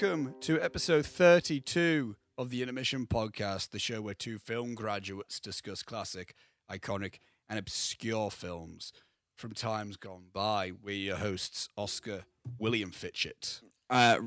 Welcome to episode 32 of the Intermission Podcast, the show where two film graduates discuss classic, iconic, and obscure films from times gone by. We're your hosts, Oscar William Fitchett. Uh,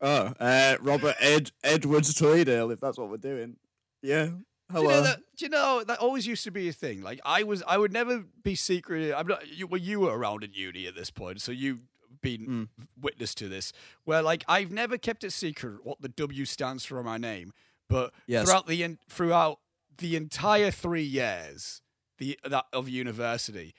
oh, uh, Robert Ed Edwards Tweedale, if that's what we're doing. Yeah. Do you, know that, do you know that always used to be a thing? Like I was, I would never be secretive. I'm not. You, well, you were around in uni at this point, so you've been Mm. witness to this. Where like I've never kept it secret what the W stands for on my name, but Yes. throughout the en- throughout the entire three years the that of university,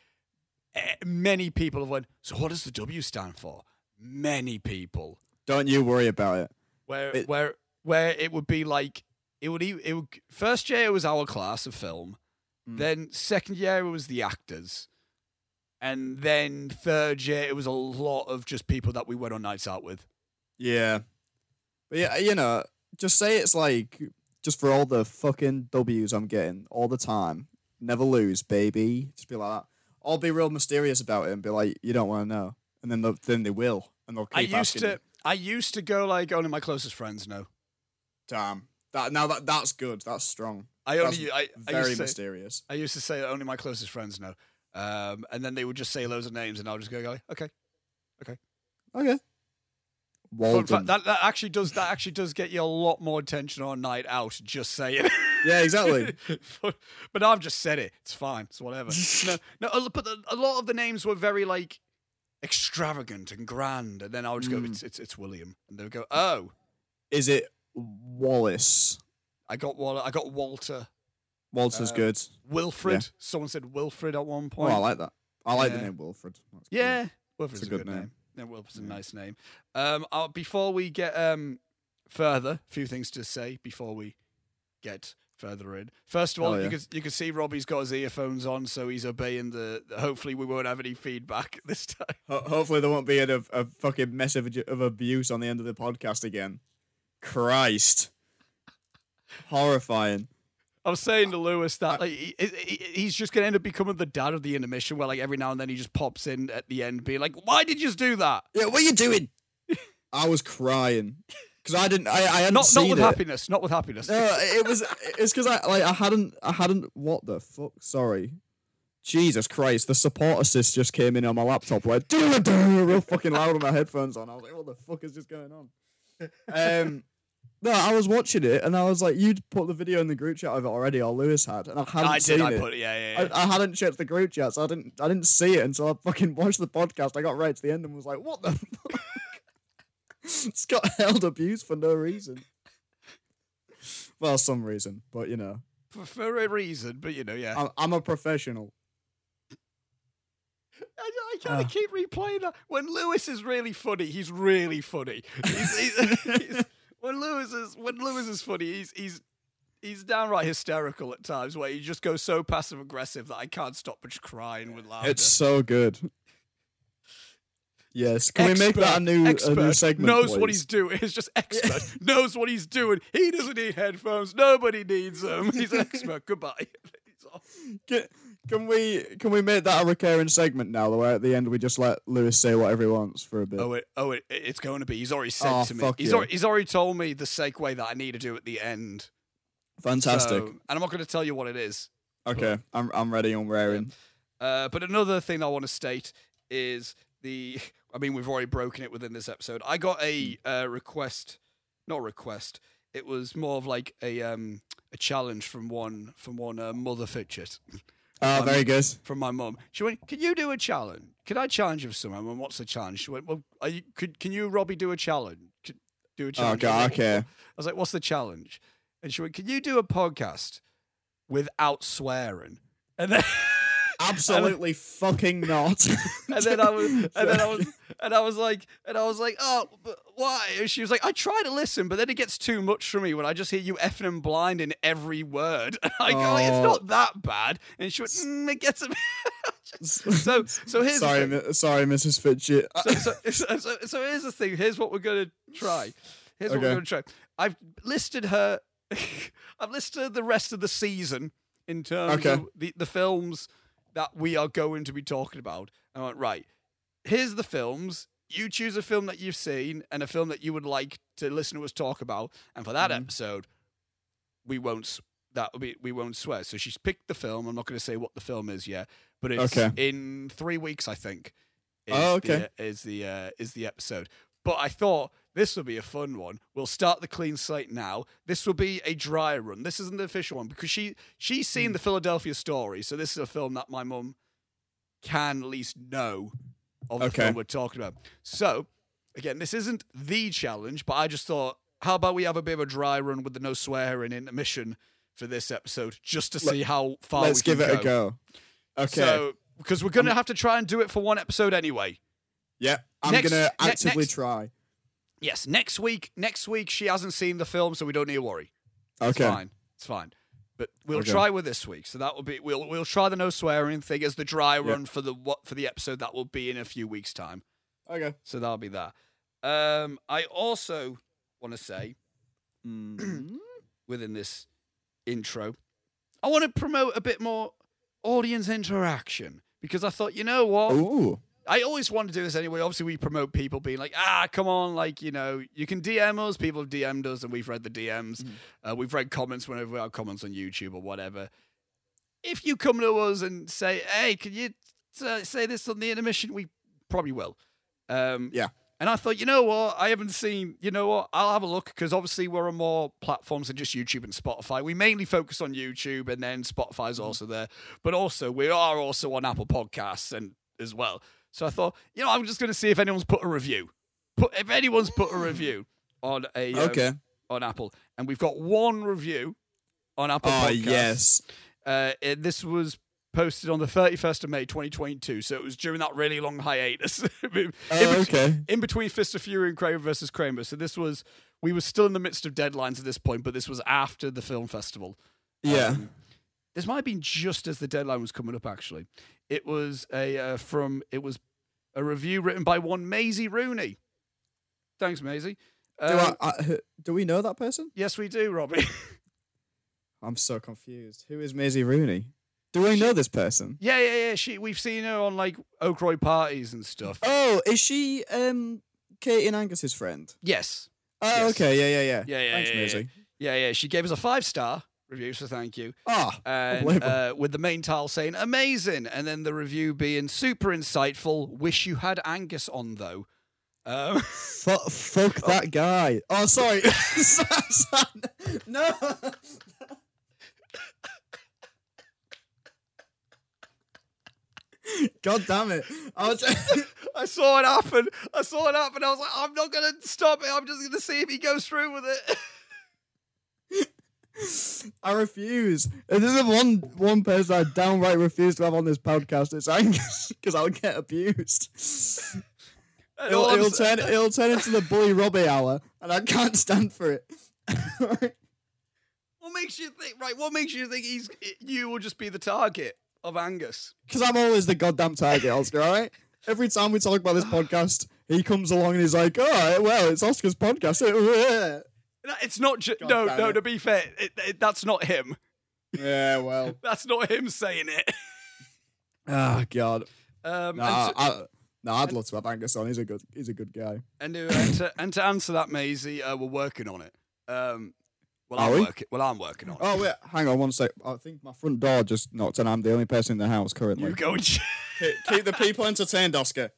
eh, many people have went. So what does the W stand for? Many people Don't you worry about it. where It- where where it would be like it would it would first year it was our class of film, Mm. then second year it was the actors, and then third year it was a lot of just people that we went on nights out with. Yeah. But yeah, you know, just say it's like, just for all the fucking W's I'm getting all the time. Never lose, baby. Just be like that. I'll be real mysterious about it and be like, you don't want to know. And then, then they will. And they'll keep I used asking to you. I used to go like only my closest friends know. Damn. That, now that that's good. That's strong. I That's only I, I Very to say, mysterious. I used to say only my closest friends know. Um, and then they would just say loads of names, and I'll just go, go okay. Okay. Fun Walden. fact, that, that actually does that actually does get you a lot more attention on a night out. Just saying. Yeah, exactly. but, but I've just said it. It's fine. It's whatever. no, no. a- But the, a lot of the names were very like extravagant and grand, and then I would just go, Mm. "It's it's it's William," and they would go, "Oh, Is it Wallace? I got Wal- I got Walter Walter's Uh, good. Wilfred." Someone said Wilfred at one point. Oh, I like that. I like Yeah. the name Wilfred. That's cool. yeah, Wilfred's It's a good, name. name. Yeah, Wilfred's a nice name. Um, before we get um further, a few things to say before we get further in. First of all, Oh, you can you can see Robbie's got his earphones on, so he's obeying the. Hopefully, we won't have any feedback this time. Ho- hopefully there won't be a, a fucking mess of, of abuse on the end of the podcast again. Christ. Horrifying. I was saying to Lewis that like, he, he- he's just gonna end up becoming the dad of the intermission, where like every now and then he just pops in at the end, being like, "Why did you just do that?" Yeah, what are you doing? I was crying because I didn't. I, I hadn't Not not with it. happiness, not with happiness. No, it was. It's because I like I hadn't. I hadn't. What the fuck? Sorry. Jesus Christ! The support assist just came in on my laptop like do do real fucking loud with my headphones on. I was like, what the fuck is just going on? Um, no, I was watching it and I was like, you'd put the video in the group chat of it already, or Lewis had, and I hadn't I seen did. I it. put it. Yeah, yeah. yeah. I, I hadn't checked the group chat, so I didn't. I didn't see it until I fucking watched the podcast. I got right to the end and was like, "What the fuck?" it's held abuse for no reason. Well, some reason, but you know, for, for a reason, but you know, yeah. I'm, I'm a professional. I, I kind of Ah. keep replaying that. When Lewis is really funny, he's really funny. He's, he's, he's, when Lewis is when Lewis is funny, he's he's he's downright hysterical at times, where he just goes so passive aggressive that I can't stop but just crying with laughter. It's so good. Yes, can we make that a new expert a new segment? knows what he's doing. It's just expert knows what he's doing. He doesn't need headphones. Nobody needs them. He's an expert. Goodbye. He's off. Can, we can we make that a recurring segment now? Where at the end we just let Lewis say whatever he wants for a bit. Oh, it, oh, it, it's going to be. He's already said Oh, to me. fuck He's yeah. already, he's already told me the segue that I need to do at the end. Fantastic. So- and I'm not going to tell you what it is. okay, I'm I'm ready and raring. Uh, but another thing I want to state is the. I mean, we've already broken it within this episode. I got a Hmm. uh, request, not request. It was more of like a um, a challenge from one from one uh, mother Fitchett Um, very good. from my mum. She went, "Can you do a challenge? Can I challenge you with something?" I went, "What's the challenge?" She went, "Well, are you, could can you Robbie do a challenge? Could- Do a Oh challenge?" Was god, okay. I was like, "What's the challenge?" And she went, "Can you do a podcast without swearing?" And then Absolutely fucking not. and then I was, and then I was, and I was like, and I was like, oh, but why? And she was like, I try to listen, but then it gets too much for me when I just hear you effing and blind in every word. I go, it's Oh. not that bad. And she went, mm, it gets a bit. so, so here's sorry, sorry, Mrs. Fitchett. So, so, so, so, here's the thing. Here's what we're gonna try. Here's what we're gonna try. I've listed her. I've listed the rest of the season in terms Okay. of the, the films that we are going to be talking about. And I went right. Here's the films. you choose a film that you've seen and a film that you would like to listen to us talk about, and for that Mhm. episode, we won't that be we won't swear. So she's picked the film. I'm not going to say what the film is yet, but it's Okay. in three weeks, I think. Is Oh, the, okay. uh, is the uh, is the episode? But I thought this will be a fun one. We'll start the clean slate now. This will be a dry run. This isn't the official one because she she's seen Hmm. the Philadelphia Story, so this is a film that my mum can at least know of the Okay. film we're talking about. So again, this isn't the challenge, but I just thought, how about we have a bit of a dry run with the no swearing intermission for this episode, just to Let- see how far Let's we can give it go. a go. Okay. So because we're gonna have to try and do it for one episode anyway. yeah, I'm next- gonna ne- actively next- try. Yes, next week. Next week she hasn't seen the film, so we don't need to worry. Okay, it's fine. It's fine. But we'll Okay. try with this week. So that will be we'll we'll try the no swearing thing as the dry Yep. run for the what for the episode that will be in a few weeks time. Okay. So that'll be that. Um, I also want to say Mm. within this intro, I want to promote a bit more audience interaction because I thought, you know what, Ooh. I always want to do this anyway. Obviously, we promote people being like, ah, come on, like, you know, you can DM us. People have DM'd us and we've read the DMs. Mhm. Uh, we've read comments whenever we have comments on YouTube or whatever. If you come to us and say, hey, can you uh, say this on the intermission? We probably will. Um, Yeah. And I thought, you know what? I haven't seen, you know what? I'll have a look because obviously we're on more platforms than just YouTube and Spotify. We mainly focus on YouTube and then Spotify's also there. But also, we are also on Apple Podcasts and as well. So I thought, you know, I'm just going to see if anyone's put a review. Put if anyone's put a review on a um, Okay. on Apple, and we've got one review on Apple. Oh Podcasts. yes. Uh, it- this was posted on the 31st of May 2022, so it was during that really long hiatus. in, bet- okay. in between Fist of Fury and Kramer versus Kramer. So this was we were still in the midst of deadlines at this point, but this was after the film festival. Yeah. Um, this might have been just as the deadline was coming up. Actually, it was a uh, from it was a review written by one Maisie Rooney. Thanks, Maisie. do, Um, I, I, do we know that person? yes, we do, Robbie. I'm so confused. Who is Maisie Rooney? Do we know this person? yeah, yeah, yeah. She we've seen her on like Oakroy parties and stuff. Oh, is she um Katie and Angus's friend? yes, Oh, Yes. okay. Yeah, yeah, yeah. Yeah, yeah, Thanks, yeah, yeah. Maisie. yeah, yeah. She gave us a five star review, so thank you. Ah, and uh, with the main tile saying amazing, and then the review being super insightful. Wish you had Angus on though. Um, fu- fuck that guy. Oh, sorry. no. God damn it! I was I saw it happen. I saw it happen. I was like, I'm not gonna stop it. I'm just gonna see if he goes through with it. I refuse. If there's one one person I downright refuse to have on this podcast, it's Angus because I'll get abused. It'll, all it'll turn it'll turn into the bully Robbie hour, and I can't stand for it. What makes you think? Right? What makes you think he's you will just be the target of Angus? Because I'm always the goddamn target, Oscar. All right. Every time we talk about this podcast, he comes along and he's like, "Oh, well, it's Oscar's podcast." No, It's not just God no, no. it. To be fair, it, it, that's not him. yeah, well. That's not him saying it. Oh God. Um, Nah, and, to, I, no, I'd love to have Angus on. He's a good. He's a good guy. and, to, and, to, and to answer that, Maisie, uh, we're working on it. Um, well, Are I'm we? working. Well, I'm working on it. Oh wait, hang on one sec. I think my front door just knocked, and I'm the only person in the house currently. You go and. ch- keep, keep the people entertained, Oscar.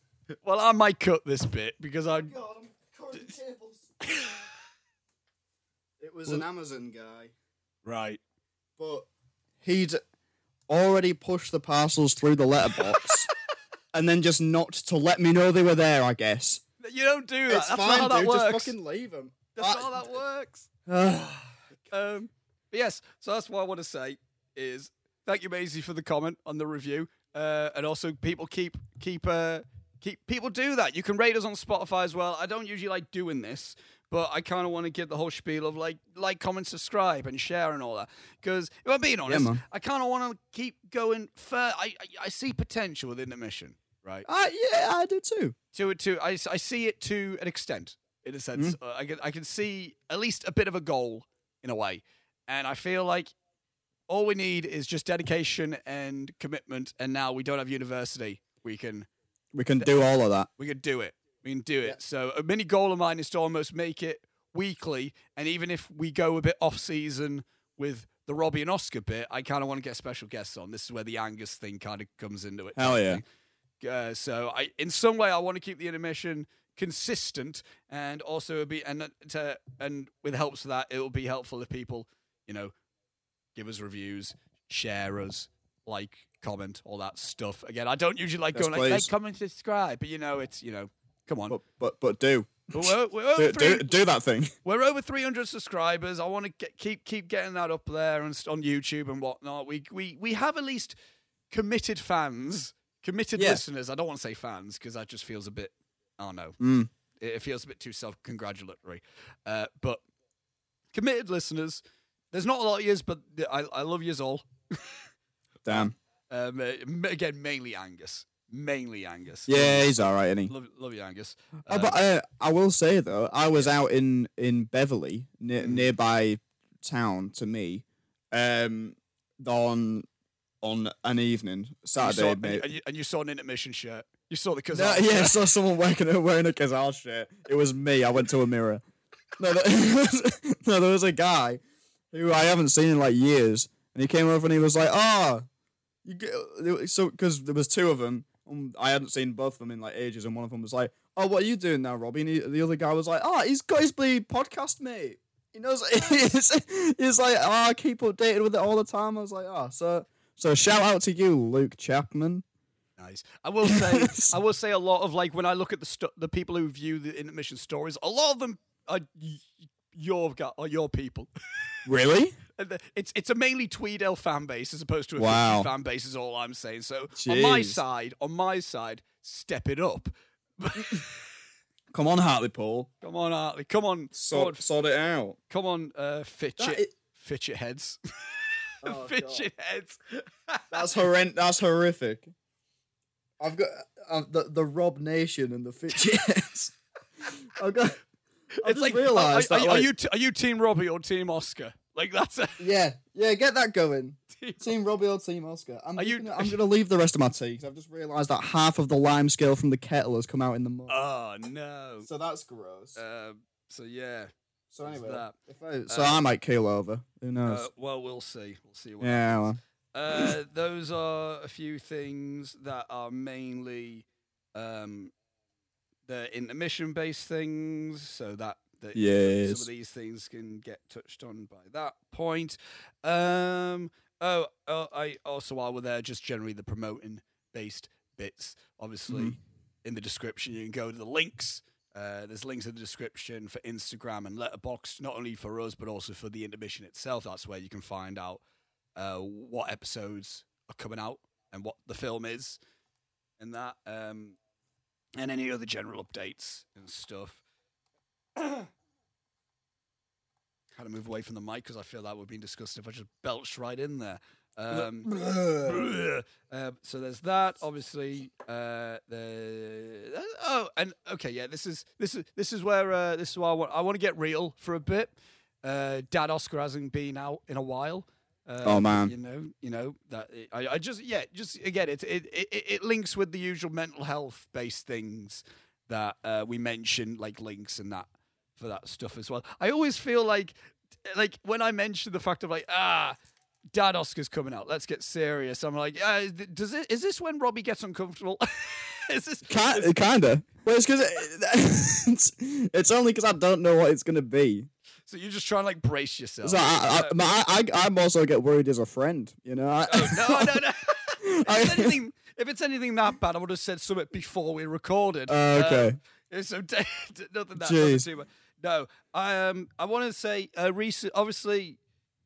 well, I might cut this bit because I. God, I'm cutting tables. It was an Amazon guy, Right. but he'd already pushed the parcels through the letterbox, and then just not to let me know they were there. I guess. You don't do that. It's That's fine, not how that works. Just fucking leave them. That's not how that works. Um, but yes, so that's what I want to say is thank you, Maisie, for the comment on the review, uh, and also people keep keep uh, keep people do that. You can rate us on Spotify as well. I don't usually like doing this, but I kind of want to give the whole spiel of like like, comment, subscribe, and share and all that. Because if I'm being honest, man. I kind of want to keep going. Fur- I, I I see potential within the mission, right? Uh, yeah, I do too. to it to I, I see it to an extent in a sense Mm-hmm. uh, I can I can see at least a bit of a goal in a way and I feel like all we need is just dedication and commitment and now we don't have university we can We can do all of that. we can do it We can do it. Yeah. So a mini goal of mine is to almost make it weekly, and even if we go a bit off season with the Robbie and Oscar bit, I kind of want to get special guests on. This is where the Angus thing kind of comes into it. Hell yeah. Uh, so I, in some way, I want to keep the intermission consistent, and also it'll be and uh, to and with helps for that, it'll be helpful if people, you know, give us reviews, share us, like, comment, all that stuff. Again, I don't usually like Yes, going like, like, please. comment, subscribe, but you know, it's you know, come on. But but but do we're, we're, over do, do, do that thing. we're over 300 subscribers. I want to get, keep keep getting that up there and on YouTube and whatnot. We we we have at least committed fans, committed Yeah. listeners. I don't want to say fans because that just feels a bit. I don't know. Mm. It, it feels a bit too self-congratulatory. Uh, but committed listeners. There's not a lot of yous, but I I love yous all. Damn. Um, uh, again, mainly Angus. Mainly Angus. Yeah, he's all right, isn't he? Love, love you, Angus. Oh, Um, but uh, I will say though, I was out in in Beverley, near, Mm. nearby town to me, um, on on an evening you Saturday. saw, and, you, and, you, you saw an intermission shirt. You saw the No, yeah, I saw someone wearing a, wearing a Kazal shirt. It was me. I went to a mirror. No, there, no, there was a guy who I haven't seen in like years, and he came over and he was like, "Ah, you get, so because there was two of them. Um, I hadn't seen both of them in like ages, and one of them was like, "Oh, what are you doing now, Robbie?" And he, the other guy was like, "Oh, he's got his bloody podcast, mate. He knows. he's, he's like, oh, I keep updated with it all the time." I was like, "Oh, so so shout out to you, Luke Chapman." Nice. I will say, I will say a lot of like when I look at the stu- the people who view the intermission stories, a lot of them are y- your gu- are your people. Really? It's it's a mainly Tweedale fan base as opposed to a Wow. fan base. Is all I'm saying. So on my side, on my side, step it up. Come on, Hartley Paul. come on, Hartley. Come on, Sort, sort it out. come on, uh, Fitchett, That i- Fitchett heads, Oh, Fitchett heads. That's horrend. That's horrific. I've got uh, the the Rob Nation and the Fitchies. I've got. I it's just like, realised are, that. are, are you t- are you Team Robbie or Team Oscar? Like that's a yeah, yeah, get that going. team. Team Robbie or Team Oscar. I'm, Are you- gonna, I'm gonna leave the rest of my tea because I've just realised that half of the lime scale from the kettle has come out in the mug. Oh no. so that's gross. Um, so yeah. so anyway, that. if I, so uh, I might keel over. Who knows? Uh, well, we'll see. We'll see. What yeah, well, Uh, those are a few things that are mainly um, the intermission based things, so that, that some of these things can get touched on by that point. Um, oh, oh, I also while we're there, just generally the promoting based bits. Obviously, Mhm. in the description, you can go to the links. Uh, there's links in the description for Instagram and Letterboxd, not only for us but also for the intermission itself. That's where you can find out uh, what episodes are coming out and what the film is, and that, um, and any other general updates and stuff. Had to move away from the mic because I feel that would be disgusting if I just belched right in there. Um, um, so there's that. Obviously, uh, the oh, and okay, yeah. This is this is this is where uh, this is where I want. I want to get real for a bit. Uh, Dad Oscar hasn't been out in a while. Uh, Oh, man. you know, you know that I, I just yeah, just again, it it, it it links with the usual mental health based things that uh, we mentioned, like links and that for that stuff as well. I always feel like like when I mention the fact of like ah Dad Oscar's coming out. Let's get serious. I'm like, uh, does it? Is this when Robbie gets uncomfortable? is this? Kind, kinda. Well, it's because it, it's, it's only because I don't know what it's gonna be. So you're just trying to like brace yourself. So I, Uh, I, I, I, I'm also get worried as a friend. You know. I, oh, no, no, no. if, it's anything, if it's anything that bad, I would have said something before we recorded. Oh, okay. Um, so nothing that. Nothing Jeez. too much. No, I um, I want to say uh, recent. Obviously,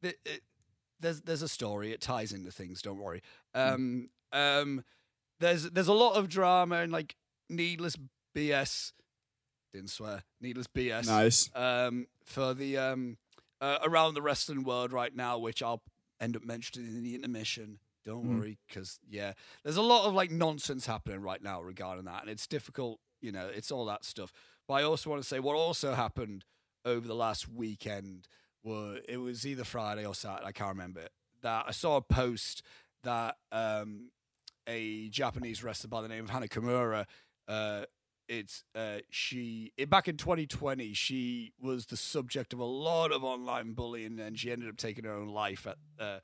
the, it, there's there's a story. It ties into things. Don't worry. Um, um, there's there's a lot of drama and like needless BS. Didn't swear. Needless BS. nice. Um, for the um, uh, around the wrestling world right now, which I'll end up mentioning in the intermission. Don't Mm. worry, because yeah, there's a lot of like nonsense happening right now regarding that, and it's difficult. You know, it's all that stuff. But I also want to say what also happened over the last weekend were it was either Friday or Saturday, I can't remember. That I saw a post that um, a Japanese wrestler by the name of Hana Kimura uh, it's uh, she it, back in 2020 she was the subject of a lot of online bullying and she ended up taking her own life at uh,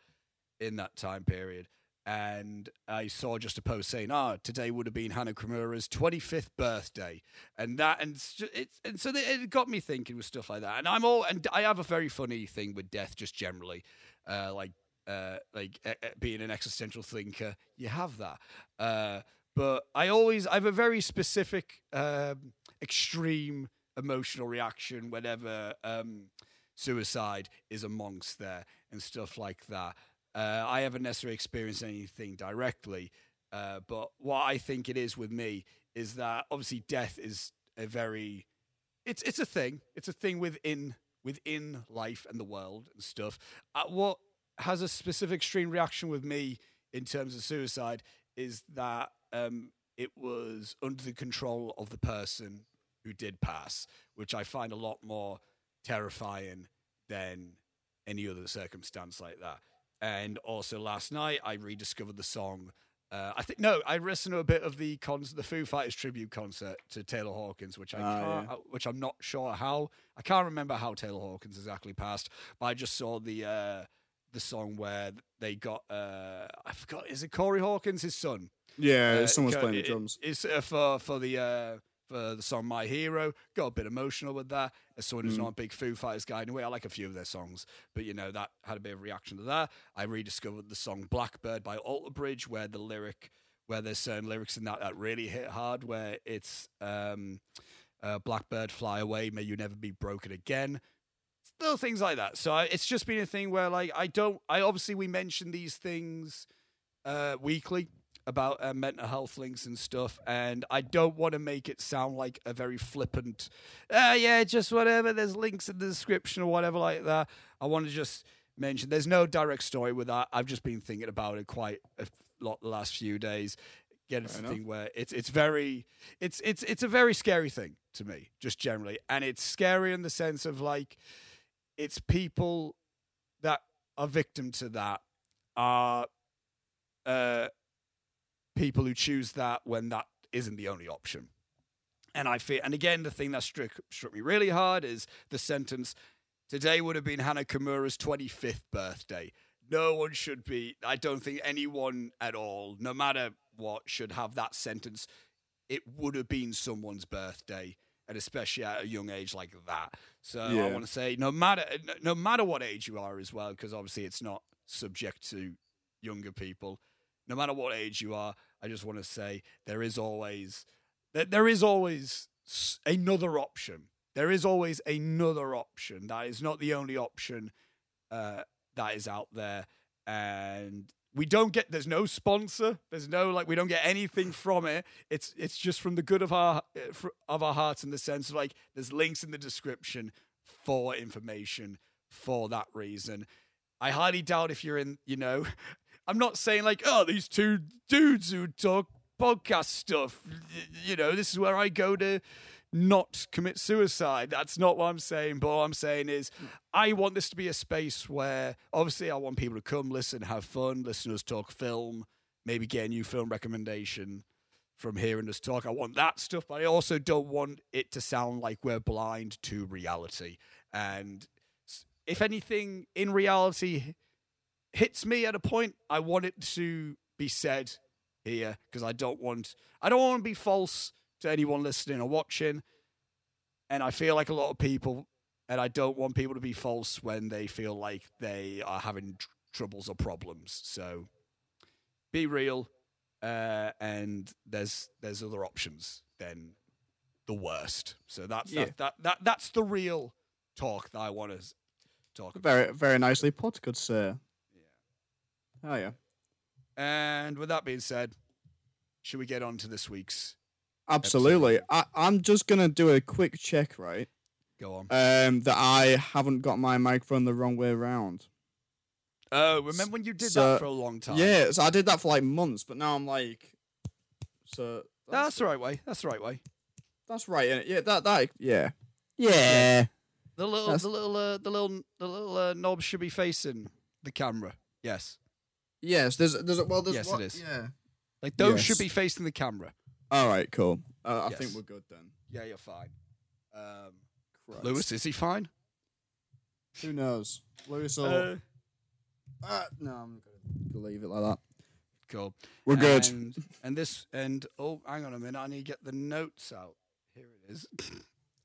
in that time period and I saw just a post saying, "Ah, today would have been Hana Kimura's 25th birthday," and that, and it's, and so it got me thinking with stuff like that. And I'm all, and I have a very funny thing with death, just generally, uh, like, uh, like uh, uh, being an existential thinker, you have that. But I always, I have a very specific, um, extreme emotional reaction whenever um, suicide is amongst there and stuff like that. Uh, I haven't necessarily experienced anything directly, uh, but what I think it is with me is that obviously death is a very, it's it's a thing. It's a thing within within life and the world and stuff. Uh, what has a specific extreme reaction with me in terms of suicide is that um, it was under the control of the person who did pass, which I find a lot more terrifying than any other circumstance like that. And also last night I rediscovered the song. Uh, I think no, I listened to a bit of the con- the Foo Fighters tribute concert to Taylor Hawkins, which I Ah, yeah. uh, which I'm not sure how. I can't remember how Taylor Hawkins exactly passed, but I just saw the uh, the song where they got uh, I forgot is it Corey Hawkins, his son, Yeah, uh, someone's playing the drums. It's uh, for for the uh, for the song "My Hero." Got a bit emotional with that. As someone who's Mm. not a big Foo Fighters guy, anyway, I like a few of their songs, but you know that had a bit of reaction to that. I rediscovered the song "Blackbird" by Alter Bridge, where the lyric, where there's certain lyrics in that that really hit hard, where it's um, uh, "Blackbird, fly away, may you never be broken again." Little things like that. So I, it's just been a thing where, like, I don't. I obviously we mention these things uh, weekly about uh, mental health links and stuff, and I don't want to make it sound like a very flippant, uh, yeah, just whatever. There's links in the description or whatever like that. I want to just mention there's no direct story with that. I've just been thinking about it quite a lot the last few days. Get it's Fair the enough. thing where it's it's very it's it's it's a very scary thing to me, just generally, and it's scary in the sense of like it's people that are victim to that are uh, people who choose that when that isn't the only option. And I feel, and again, the thing that struck struck me really hard is the sentence: "Today would have been Hana Kimura's 25th birthday." No one should be. I don't think anyone at all, no matter what, should have that sentence. It would have been someone's birthday, and especially at a young age like that. So I want to say, no matter no matter what age you are as well, because obviously it's not subject to younger people. No matter what age you are, I just want to say there is always there, there is always another option. There is always another option. That is not the only option uh, that is out there, and we don't get. There's no sponsor. There's no like. We don't get anything from it. It's it's just from the good of our of our hearts in the sense of like there's links in the description for information for that reason. I highly doubt if you're in, you know, I'm not saying like, oh, these two dudes who talk podcast stuff, you know, this is where I go to not commit suicide. That's not what I'm saying. But what I'm saying is, hmm. I want this to be a space where, obviously, I want people to come, listen, have fun, listen to us talk film, maybe get a new film recommendation from hearing us talk. I want that stuff, but I also don't want it to sound like we're blind to reality. And if anything in reality hits me at a point, I want it to be said here because I don't want I don't want to be false to anyone listening or watching. And I feel like a lot of people, and I don't want people to be false when they feel like they are having tr- troubles or problems. So be real, uh, and there's there's other options than the worst. So that's Yeah. that, that that that's the real talk that I want to talk about. Very, very nicely put, good sir. Yeah. Oh yeah, And with that being said, should we get on to this week's? Absolutely. I, I'm just gonna do a quick check, right? Go on. Um, that I haven't got my microphone the wrong way around. Oh, remember when you did so- that for a long time? Yeah, so I did that for like months, but now I'm like, so that's the right way. That's the right way. that's right. Yeah, that that yeah, yeah. The little, That's- the little, uh, the little, the little uh, knob should be facing the camera. Yes, Yes, there's there's well there's Yes, it what- is. Yeah, like those should be facing the camera. All right, cool. Uh, I think we're good then. Yeah, you're fine. Um, Christ. Lewis, is he fine? who knows? Lewis will. Uh, Uh, no, I'm gonna leave it like that. cool. We're good. And, this and oh, hang on a minute. I need to get the notes out. Here it is.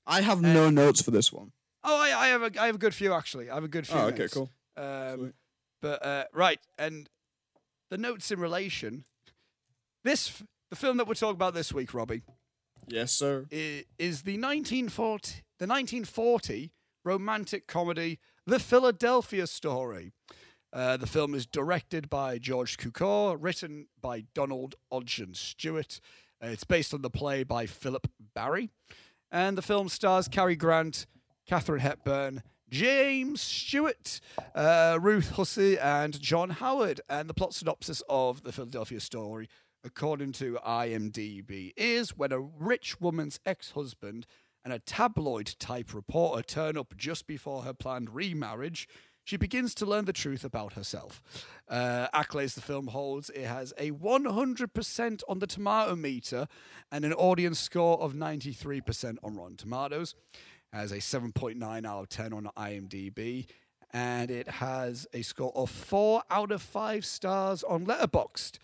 I have no uh, notes for this one. Oh, I, I have a I have a good few actually. I have a good few. Oh, okay, notes. cool. Um, but uh, right, and the notes in relation. This f- the film that we're talking about this week, Robbie, Yes, sir. is the 1940 the 1940 romantic comedy The Philadelphia Story. Uh, the film is directed by George Cukor, written by Donald Ogden Stewart. Uh, it's based on the play by Philip Barry. And the film stars Cary Grant, Katharine Hepburn, James Stewart, uh, Ruth Hussey, and John Howard. And the plot synopsis of The Philadelphia Story, according to IMDb, is when a rich woman's ex husband and a tabloid type reporter turn up just before her planned remarriage, she begins to learn the truth about herself. Uh, accolades the film holds it has a 100% on the tomato meter and an audience score of 93% on Rotten Tomatoes. Has a 7.9 out of 10 on IMDb. And it has a score of 4 out of 5 stars on Letterboxd.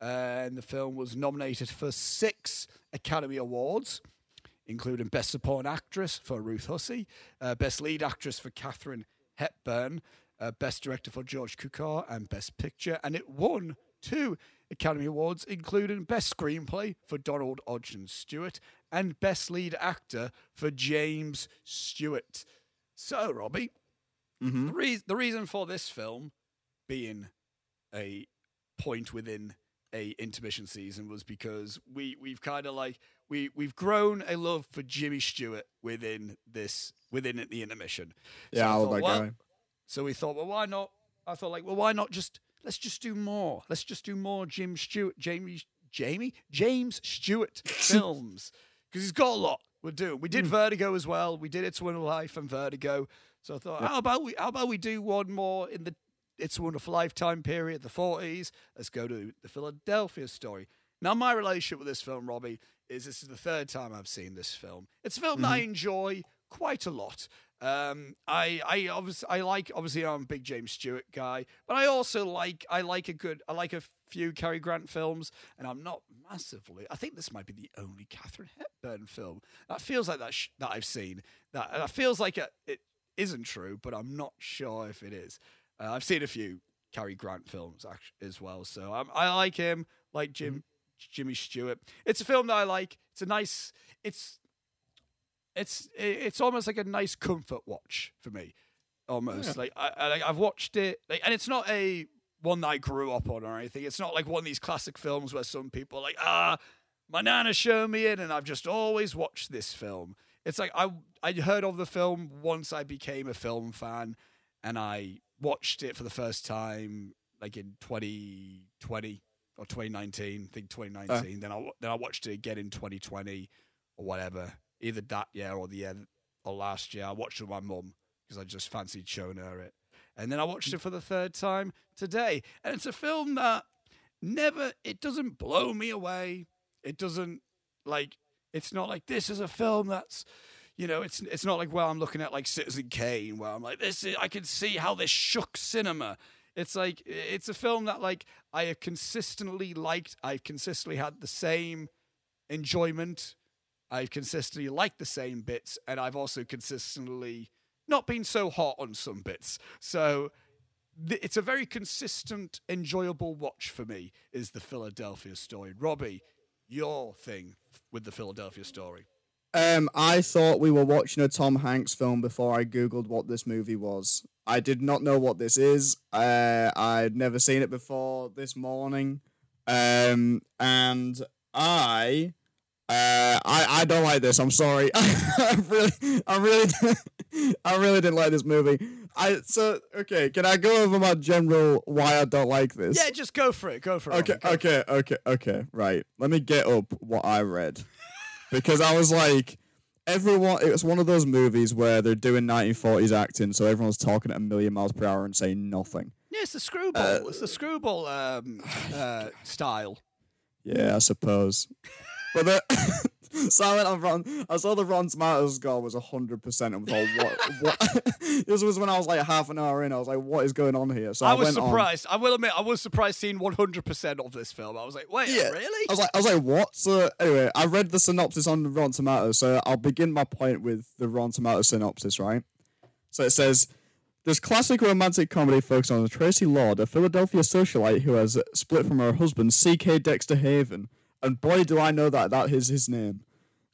And the film was nominated for six Academy Awards including Best Supporting Actress for Ruth Hussey, uh, Best Lead Actress for Katharine Hepburn, uh, Best Director for George Cukor, and Best Picture. And it won two Academy Awards, including Best Screenplay for Donald Ogden Stewart and Best Lead Actor for James Stewart. So, Robbie, Mm-hmm. the, rea- the reason for this film being a point within a intermission season was because we we've kind of like we we've grown a love for Jimmy Stewart within this within the intermission. So Yeah, I love that well, guy. So we thought, well, why not? I thought like, well, why not just let's just do more. Let's just do more Jim Stewart, Jamie, Jamie, James Stewart films because he's got a lot. We're doing. We did hmm. Vertigo as well. We did It's a Wonderful Life and Vertigo. So I thought, how about we how about we do one more in the It's a Wonderful Lifetime period, the forties. Let's go to the Philadelphia story. Now, my relationship with this film, Robbie, is this is the third time I've seen this film. It's a film that I enjoy quite a lot. Um, I I obviously I like obviously I'm a big James Stewart guy, but I also like I like a good I like a few Cary Grant films, and I'm not massively. I think this might be the only Katharine Hepburn film that feels like that sh- that I've seen. That that feels like a, it isn't true, but I'm not sure if it is. Uh, I've seen a few Cary Grant films actually, as well, so um, I like him, like Jim Jimmy Stewart. It's a film that I like. It's a nice. It's it's it's almost like a nice comfort watch for me. Almost like I, I like I've watched it, like, and it's not a one that I grew up on or anything. It's not like one of these classic films where some people are like ah, my nana showed me it, and I've just always watched this film. It's like I I heard of the film once I became a film fan, and I watched it for the first time like in 2020 or 2019. I think uh. 2019. then I then I watched it again in 2020 or whatever, either that year or the year or last year. I watched it with my mum because I just fancied showing her it, and then I watched it for the third time today. And it's a film that never it doesn't blow me away. It doesn't like it's not like this is a film that's you know it's it's not like well I'm looking at like Citizen Kane where I'm like this is, I can see how this shook cinema. It's like it's a film that like I have consistently liked. I've consistently had the same enjoyment. I've consistently liked the same bits, and I've also consistently not been so hot on some bits. So th- it's a very consistent, enjoyable watch for me. Is the Philadelphia story, Robbie? Your thing with the Philadelphia story? Um, I thought we were watching a Tom Hanks film before I googled what this movie was. I did not know what this is. Uh, I'd never seen it before this morning. Um, and I, uh, I, I don't like this. I'm sorry. I really, I really, I really didn't like this movie. I so okay. Can I go over my general why I don't like this? Yeah, just go for it. Go for it. Okay, Robbie, go. okay, okay, okay. Right. Let me get up what I read. Because I was like, everyone, it was one of those movies where they're doing 1940s acting, so everyone's talking at a million miles per hour and saying nothing. Yeah, it's the screwball. Uh, it's the screwball um, uh, style. Yeah, I suppose. But the so I went on Rotten. I saw the Rotten Tomatoes score was hundred percent. and thought, what? What? this was when I was like half an hour in. I was like, what is going on here? So I, I was went on- surprised. I will admit, I was surprised seeing 100% of this film. I was like, wait, Yeah. really? I was like, I was like, what? So anyway, I read the synopsis on Rotten Tomatoes. So I'll begin my point with the Rotten Tomatoes synopsis, right? So it says, this classic romantic comedy focuses on Tracy Lord, a Philadelphia socialite who has split from her husband, C.K. Dexter Haven. And boy, do I know that that is his name.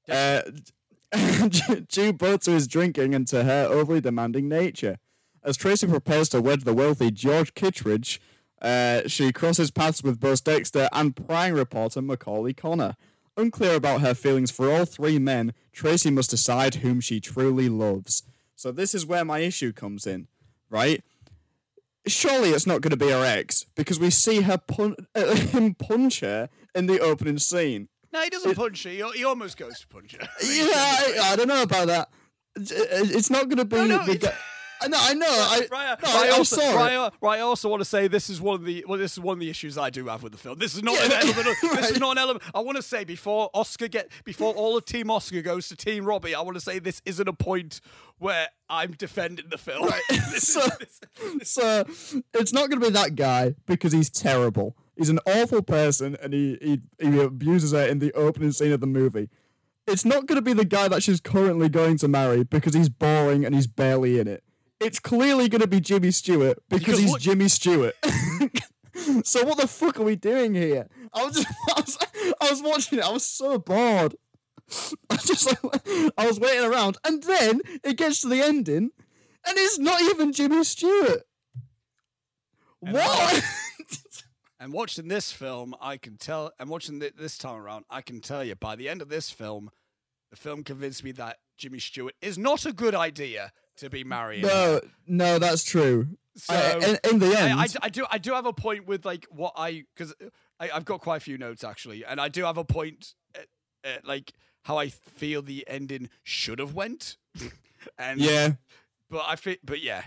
Uh, due both to his drinking and to her overly demanding nature. As Tracy prepares to wed the wealthy George Kittredge, uh, she crosses paths with both Dexter and prying reporter Macaulay Connor. Unclear about her feelings for all three men, Tracy must decide whom she truly loves. So this is where my issue comes in, right? Surely it's not going to be her ex because we see her pun- uh, him punch her in the opening scene. no, he doesn't punch her. He, he almost goes to punch her. Yeah, I, I don't know about that. It's- uh, It's not going to be No, no, the. I know, I know. I, Right, no, right, I, also, it. right, uh, right, I also want to say this is one of the well, this is one of the issues I do have with the film. This is not an element. Of, This is not an element. I want to say before Oscar get before all of Team Oscar goes to Team Robbie. I want to say this isn't a point where I'm defending the film. This So- So it's not going to be that guy because he's terrible. He's an awful person and he, he he abuses her in the opening scene of the movie. It's not going to be the guy that she's currently going to marry because he's boring and he's barely in it. It's clearly going to be Jimmy Stewart because, Because he's Jimmy Stewart. so what the fuck are we doing here? I was just I was, I was watching it. I was so bored. I was just like, I was waiting around, and then it gets to the ending, and it's not even Jimmy Stewart. What? And watching this film, I can tell. And watching thi- this time around, I can tell you by the end of this film, the film convinced me that Jimmy Stewart is not a good idea to be marrying. no, no, that's true. So I- in, in the end, I, I, I do I do have a point with like what I because uh, I've got quite a few notes actually, and I do have a point at, at, like how I feel the ending should have went. and yeah, but I think, but yeah,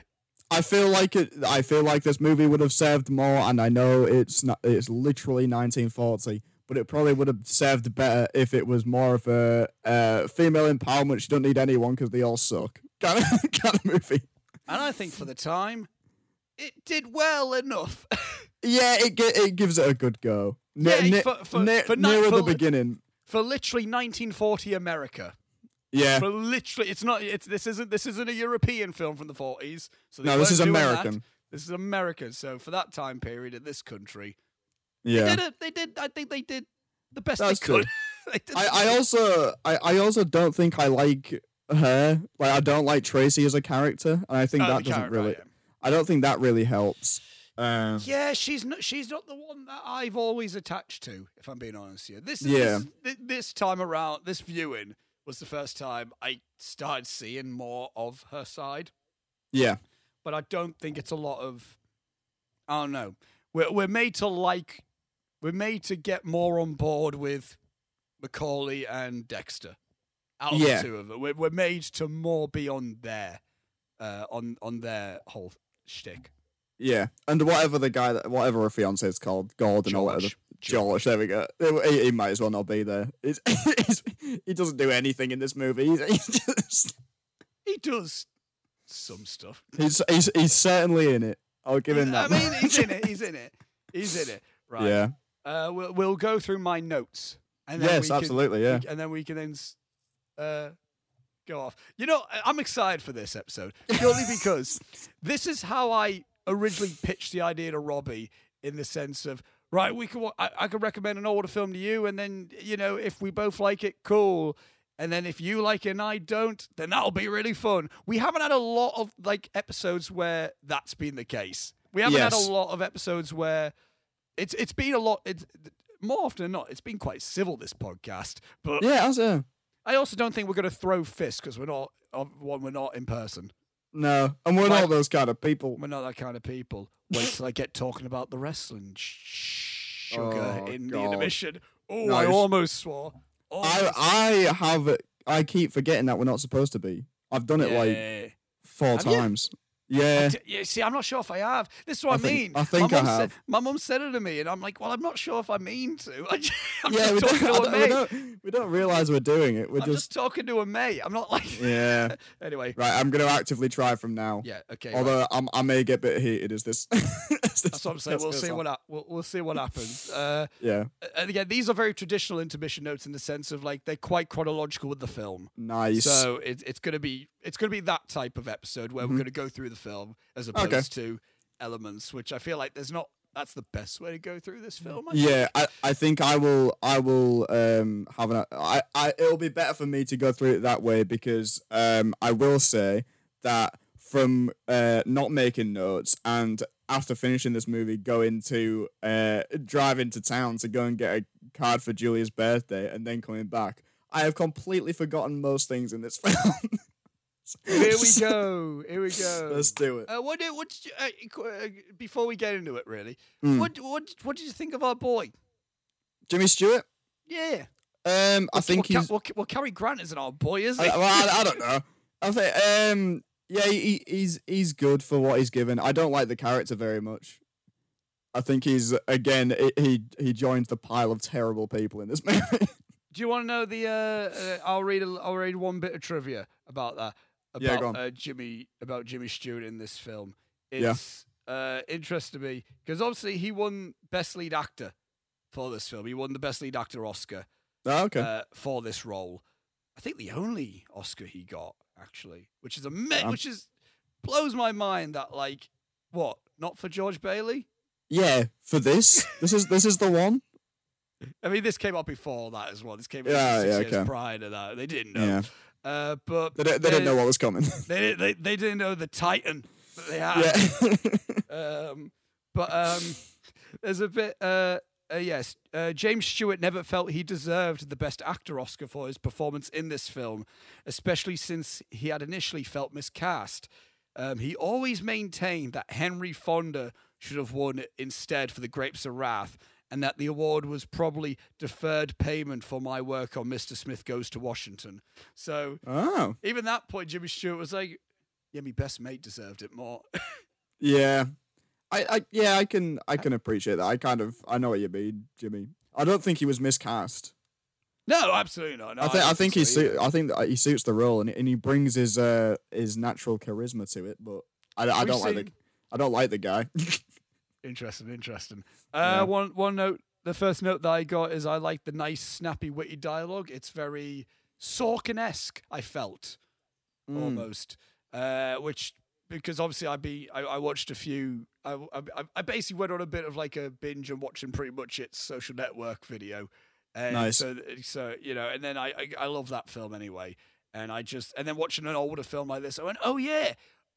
I feel like it. I feel like this movie would have served more, and I know it's not. It's literally 1940, but it probably would have served better if it was more of a uh, female empowerment. She don't need anyone because they all suck kind of kind of movie. and I think for the time, it did well enough. Yeah, it it gives it a good go. Ne- Yeah, ne- for- for- ne- for ni- nearer for the beginning. for literally 1940 America. Yeah, For literally, it's not. It's this isn't this isn't a European film from the 40s. So no, this is doing that. American. This is American. So for that time period in this country, Yeah, they did it. They did. I think they did the best That's they could. They I, I also I, I also don't think I like her. Like I don't like Tracy as a character, and I think Oh, that doesn't really. yeah. I don't think that really helps. Um, Yeah, she's not. She's not the one that I've always attached to. If I'm being honest here, this Yeah. this, this time around, this viewing was the first time I started seeing more of her side. yeah, But I don't think it's a lot of. I don't know. We're we're made to like. We're made to get more on board with Macaulay and Dexter. Out of Yeah. the two of them, we're, we're made to more be on their, uh, on on their whole shtick. yeah. And whatever the guy, that, whatever her fiance is called, Gordon or whatever. George, there we go. He, he might as well not be there. He's, he's, he doesn't do anything in this movie. He's, he's just He does some stuff. he's, he's he's certainly in it. I'll give him that. I mean, he's in it. He's in it. He's in it. Right. Yeah. Uh, we'll we'll go through my notes. And then Yes, we can- absolutely. Yeah. and then we can then uh, go off. You know, I'm excited for this episode purely because this is how I originally pitched the idea to Robbie in the sense of right, we could I, I could recommend an older film to you, and then you know if we both like it, cool. And then if you like it and I don't, then that'll be really fun. We haven't had a lot of like episodes where that's been the case. We haven't had a lot of episodes where it's it's been a lot. It's more often than not, it's been quite civil this podcast. But Yeah, that's a I also don't think we're going to throw fists because we're not one. We're not in person. no, and we're Like- not those kind of people. We're not that kind of people. Wait till I get talking about the wrestling sh- Oh, sugar Oh, in the God. intermission. Oh, No, I almost swore. Oh, I Almost. I have I keep forgetting that we're not supposed to be. I've done it like four Have you? Yeah. Yeah, see, I'm not sure if I have. This is what I, I think- mean. I think my I mum Said, have. my mum said it to me, and I'm like, well, I'm not sure if I mean to. I just, I'm yeah, we just don't, talking to a I don't, we mate. don't we don't realize we're doing it. We're I'm just, just talking to a mate. I'm not like. yeah. anyway. Right, I'm gonna actively try from now. Yeah. Okay. right. Although I'm, I may get a bit heated as this. as this That's what I'm saying. We'll see on. what we'll, we'll see what happens. Uh, Yeah, and again, these are very traditional intermission notes in the sense of like they're quite chronological with the film. nice. So it, it's gonna be it's gonna be that type of episode where we're Mhm. gonna go through the film as opposed Okay. to elements, which I feel like there's not. That's the best way to go through this film. I yeah, I, I think I will I will um have an I, I it'll be better for me to go through it that way because um I will say that from uh not making notes and after finishing this movie going to uh drive into town to go and get a card for Julia's birthday and then coming back I have completely forgotten most things in this film. Here we go. Here we go. Let's do it. Uh, what did what did you, uh, uh, before we get into it really? Mm. What what what did you think of our boy? Jimmy Stewart? Yeah, Um I think well, he's well, well, Cary Grant isn't our boy, is he? I, well, I, I don't know. I think um yeah, he, he's he's good for what he's given. I don't like the character very much. I think he's again he he, he joins the pile of terrible people in this movie. Do you want to know the? Uh, uh, I'll read. A, I'll read one bit of trivia about that. About Yeah, go on. Uh, Jimmy about Jimmy Stewart in this film. Yeah. It's uh, interesting to me because obviously he won Best Lead Actor for this film. He won the Best Lead Actor Oscar oh, okay. uh, for this role. I think the only Oscar he got actually, which is a Um, which is blows my mind that like what not for George Bailey. yeah, for this, this is this is the one. I mean, this came out before that as well. This came out Yeah, six yeah, years okay. prior to that. They didn't know. Yeah, Uh, but they, they didn't know what was coming. They, didn't- they they didn't know the Titan that they had. yeah, Um, but um, there's a bit. Uh, uh, yes, uh, James Stewart never felt he deserved the Best Actor Oscar for his performance in this film, especially since he had initially felt miscast. Um, he always maintained that Henry Fonda should have won instead for The Grapes of Wrath, and that the award was probably deferred payment for my work on Mr. Smith Goes to Washington. So oh, even that point, Jimmy Stewart was like, "Yeah, my best mate deserved it more." yeah. I, I yeah, I can I can appreciate that. I kind of I know what you mean, Jimmy. I don't think he was miscast. no, absolutely not. No, I think I don't think he so either. I think that he suits the role and, and he brings his uh his natural charisma to it. But I, I don't like the I don't like the guy. Interesting, interesting. Yeah. Uh, one one note. The first note that I got is I like the nice, snappy, witty dialogue. It's very Sorkin-esque. I felt Mm. almost, uh, which because obviously I be I, I watched a few. I, I I basically went on a bit of like a binge and watching pretty much its social network video. And Nice. So so you know, and then I, I I love that film anyway. And I just and then watching an older film like this, I went, oh yeah,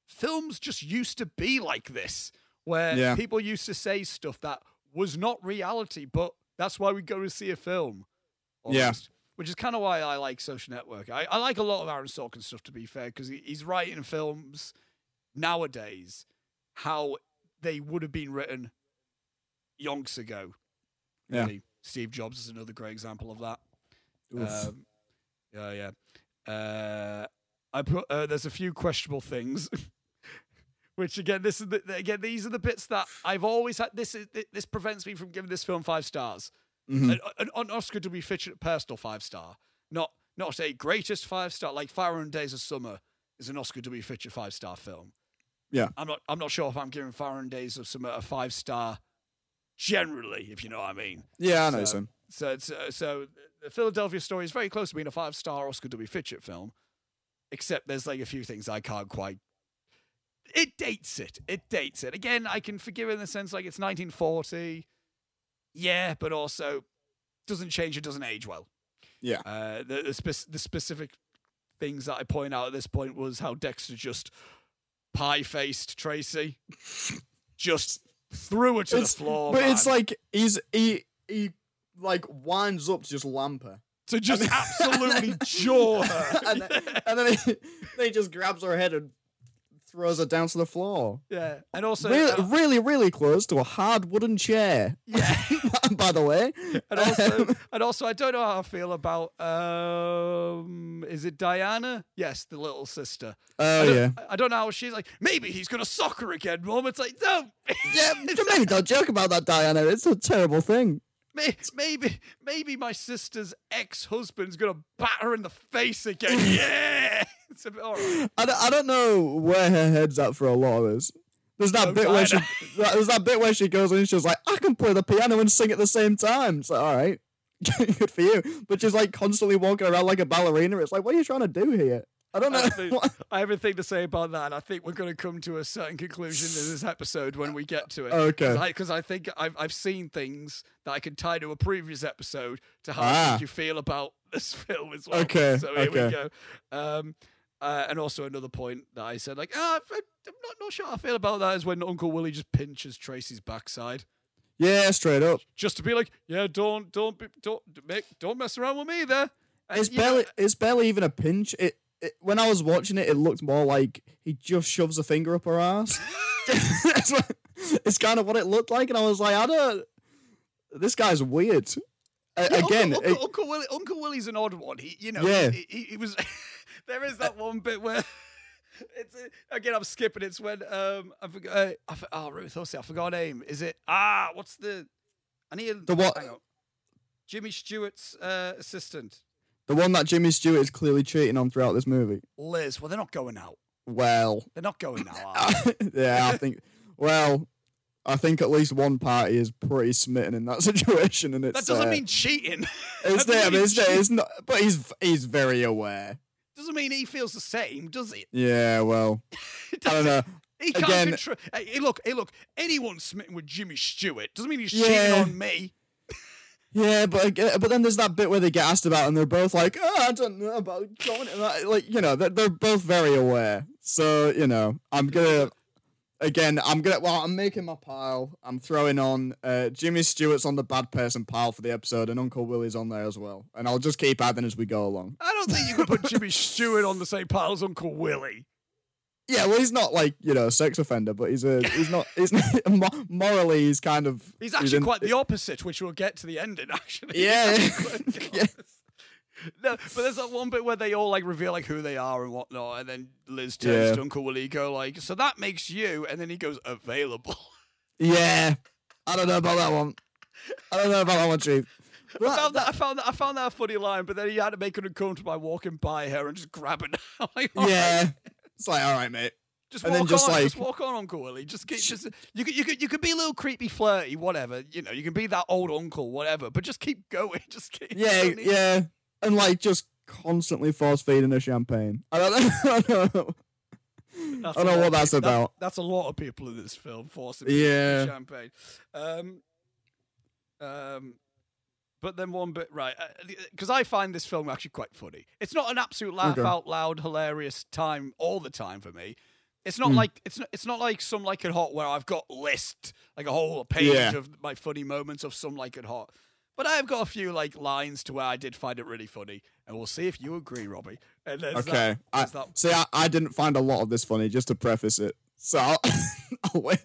films just used to be like this, where Yeah. people used to say stuff that was not reality, but that's why we go to see a film. Yeah. Which is kind of why I like Social Network. I, I like a lot of Aaron Sorkin stuff, to be fair, because he, he's writing films nowadays how they would have been written yonks ago. Yeah. Really. Steve Jobs is another great example of that. Um, yeah, yeah. Uh, I put uh, there's a few questionable things, which again, this is the, again these are the bits that I've always had. This is this prevents me from giving this film five stars. Mhm. An, Oscar to be Fitchett personal five star, not not a greatest five star like Fire and Days of Summer is an Oscar to be Fitchett five star film. Yeah. I'm not I'm not sure if I'm giving Fire and Days of Summer a five star generally, if you know what I mean. Yeah, I know So- some. So, uh, so the Philadelphia story is very close to being a five star Oscar to be Fitchett film, except there's like a few things I can't quite. It dates it. It dates it. Again, I can forgive it in the sense like it's 1940. Yeah, but also doesn't change. It doesn't age well. Yeah. Uh, the the, spec- the specific things that I point out at this point was how Dexter just pie faced Tracy, just threw her to It's- the floor. but it's like he's he he like winds up to just lamp her. to just absolutely jaw her. and then, and then he, then he just grabs her head and throws her down to the floor. yeah, and also really, uh, really, really close to a hard wooden chair. yeah, by the way. And also, and also, I don't know how I feel about. Um, is it Diana? Yes, the little sister. I Oh don't, yeah. I don't know how she's like. Maybe he's gonna sock her again, Mom. It's like no. Yeah, maybe don't joke about that, Diana. It's a terrible thing. May- Maybe, maybe my sister's ex-husband's gonna bat her in the face again. Yeah, it's a bit all right. I don't, I don't know where her head's at for a lot of this. There's that No, bit where she, there's that bit where she goes in and she's like, I can play the piano and sing at the same time. It's like, all right, good for you. But she's like constantly walking around like a ballerina. It's like, what are you trying to do here? I don't I know. think- I have a thing to say about that. and I think we're going to come to a certain conclusion in this episode when we get to it. Okay. Because I, think I've, I've seen things that I can tie to a previous episode to how Ah. You feel about this film as well. Okay, So here we go. Um, uh, and also another point that I said, like, ah, I'm not, not sure how I feel about that is when Uncle Willie just pinches Tracy's backside. yeah, straight up. Just to be like, yeah, don't, don't, be, don't, make, don't mess around with me there. And, It's know, barely, it's barely even a pinch. It, it, when I was watching it, it looked more like he just shoves a finger up her ass. What- it's kind of what it looked like, and I was like, I don't. This guy's weird. Yeah, again, Uncle, it- Uncle, Uncle, Willie, Uncle Willie's an odd one. He, you know, Yeah. he, he, he was. there is that one bit where it's uh, again. I'm skipping. It's when um I forgot. Uh, I, oh, Ruth Hussey. I forgot her name. Is it ah? What's the? I need The what? Jimmy Stewart's uh, assistant, the one that Jimmy Stewart is clearly cheating on throughout this movie. Liz. Well, they're not going out. Well, They're not going out. Are they? yeah, I think. Well, I think at least one party is pretty smitten in that situation, and it's that doesn't uh, mean cheating. it's doesn't It's cheating. It's not. But he's he's very aware. doesn't mean he feels the same, does it? Yeah. Well, I don't know. He can't Again- control. Hey, hey, look, hey, look. Anyone smitten with Jimmy Stewart doesn't mean he's Yeah. cheating on me. Yeah, but but then there's that bit where they get asked about, and they're both like, "Oh, I don't know about going." Like you know, they're, they're both very aware. So you know, I'm gonna again. I'm gonna. Well, I'm making my pile. I'm throwing on uh, Jimmy Stewart's on the bad person pile for the episode, and Uncle Willie's on there as well. And I'll just keep adding as we go along. I don't think you can put Jimmy Stewart on the same pile as Uncle Willie. Yeah, well, he's not like you know a sex offender, but he's a he's not he's not, morally he's kind of He's actually in- quite the opposite, which we'll get to the ending. Actually, Yeah. He's Yeah. No, but there's that one bit where they all like reveal like who they are and whatnot, and then Liz turns Yeah. to Uncle Willie, go like, "So that makes you," and then he goes, "Available." Yeah, I don't know about that one. I don't know about that one, Chief. I found that, I found that I found that a funny line, but then he had to make it uncomfortable by walking by her and just grabbing her. like, right, Yeah, it's like all right, mate. just and walk then just on, like- just walk on, Uncle Willie. Just keep, just you could you could you could be a little creepy, flirty, whatever. You know, you can be that old uncle, whatever. But just keep going. Just keep. Yeah, yeah, and like just constantly force feeding her champagne. I don't know. I don't know. That's I don't know what that's peop- that- about. that's a lot of people in this film forcing Yeah. champagne. Um, um, but then one bit right because I find this film actually quite funny. It's not an absolute laugh Okay. out loud hilarious time all the time for me. It's not Hmm. like it's not, it's not like some like it hot where I've got list like a whole page Yeah. of my funny moments of some like it hot. But I've got a few like lines to where I did find it really funny, and we'll see if you agree, Robbie. And Okay, that, I, that see, I, I didn't find a lot of this funny. Just to preface it, so I'll, I'll wait.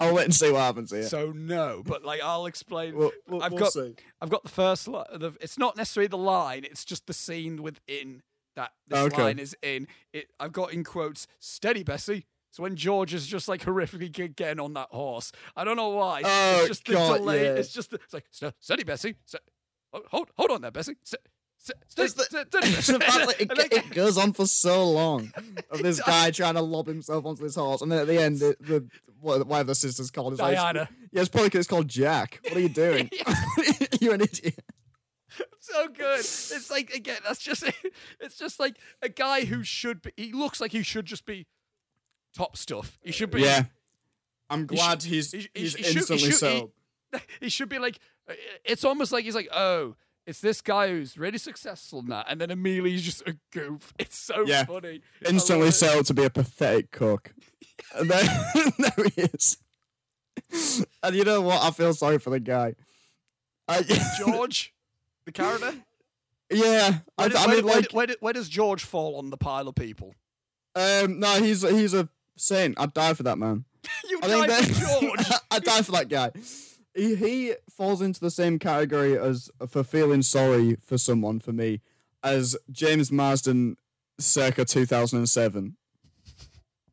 I'll wait and see what happens here. So no, but like I'll explain. We'll- we'll- I've we'll got see. I've got the first line. The, it's not necessarily the line. It's just the scene within that this Okay. line is in. It. I've got in quotes. Steady, Bessie. So when George is just like horrifically getting on that horse, I don't know why. Oh, it's just the God, delay. yeah. It's just the, it's like steady, Bessie. Oh, hold hold on there, Bessie. Ste- ste- steady, It's the- ste- steady, It's Bessie. the fact that it, it goes on for so long of this guy trying to lob himself onto this horse, and then at the end, it, the what- whatever the sister's called is like, Diana. yeah, it's probably 'cause it's called Jack. What are you doing? You're an idiot. so good. It's like again, that's just it's just like a guy who should be. He looks like he should just be top stuff. He should be. Yeah, I'm He glad should- he's he sh- he he's he should- he instantly should- he- sold. He should be like. Uh, it's almost like he's like, oh, it's this guy who's really successful that, and then immediately he's just a goof. It's so Yeah. funny. Instantly sold to be a pathetic cook. and there, there he is. And you know what? I feel sorry for the guy. I, George, the character. yeah, I, Where, does- I where, mean, where- like, where, where does George fall on the pile of people? um, no, he's he's a saint. I'd die for that man. you I think died for George. I'd die for that guy. He, he falls into the same category as for feeling sorry for someone for me as James Marsden circa 2007.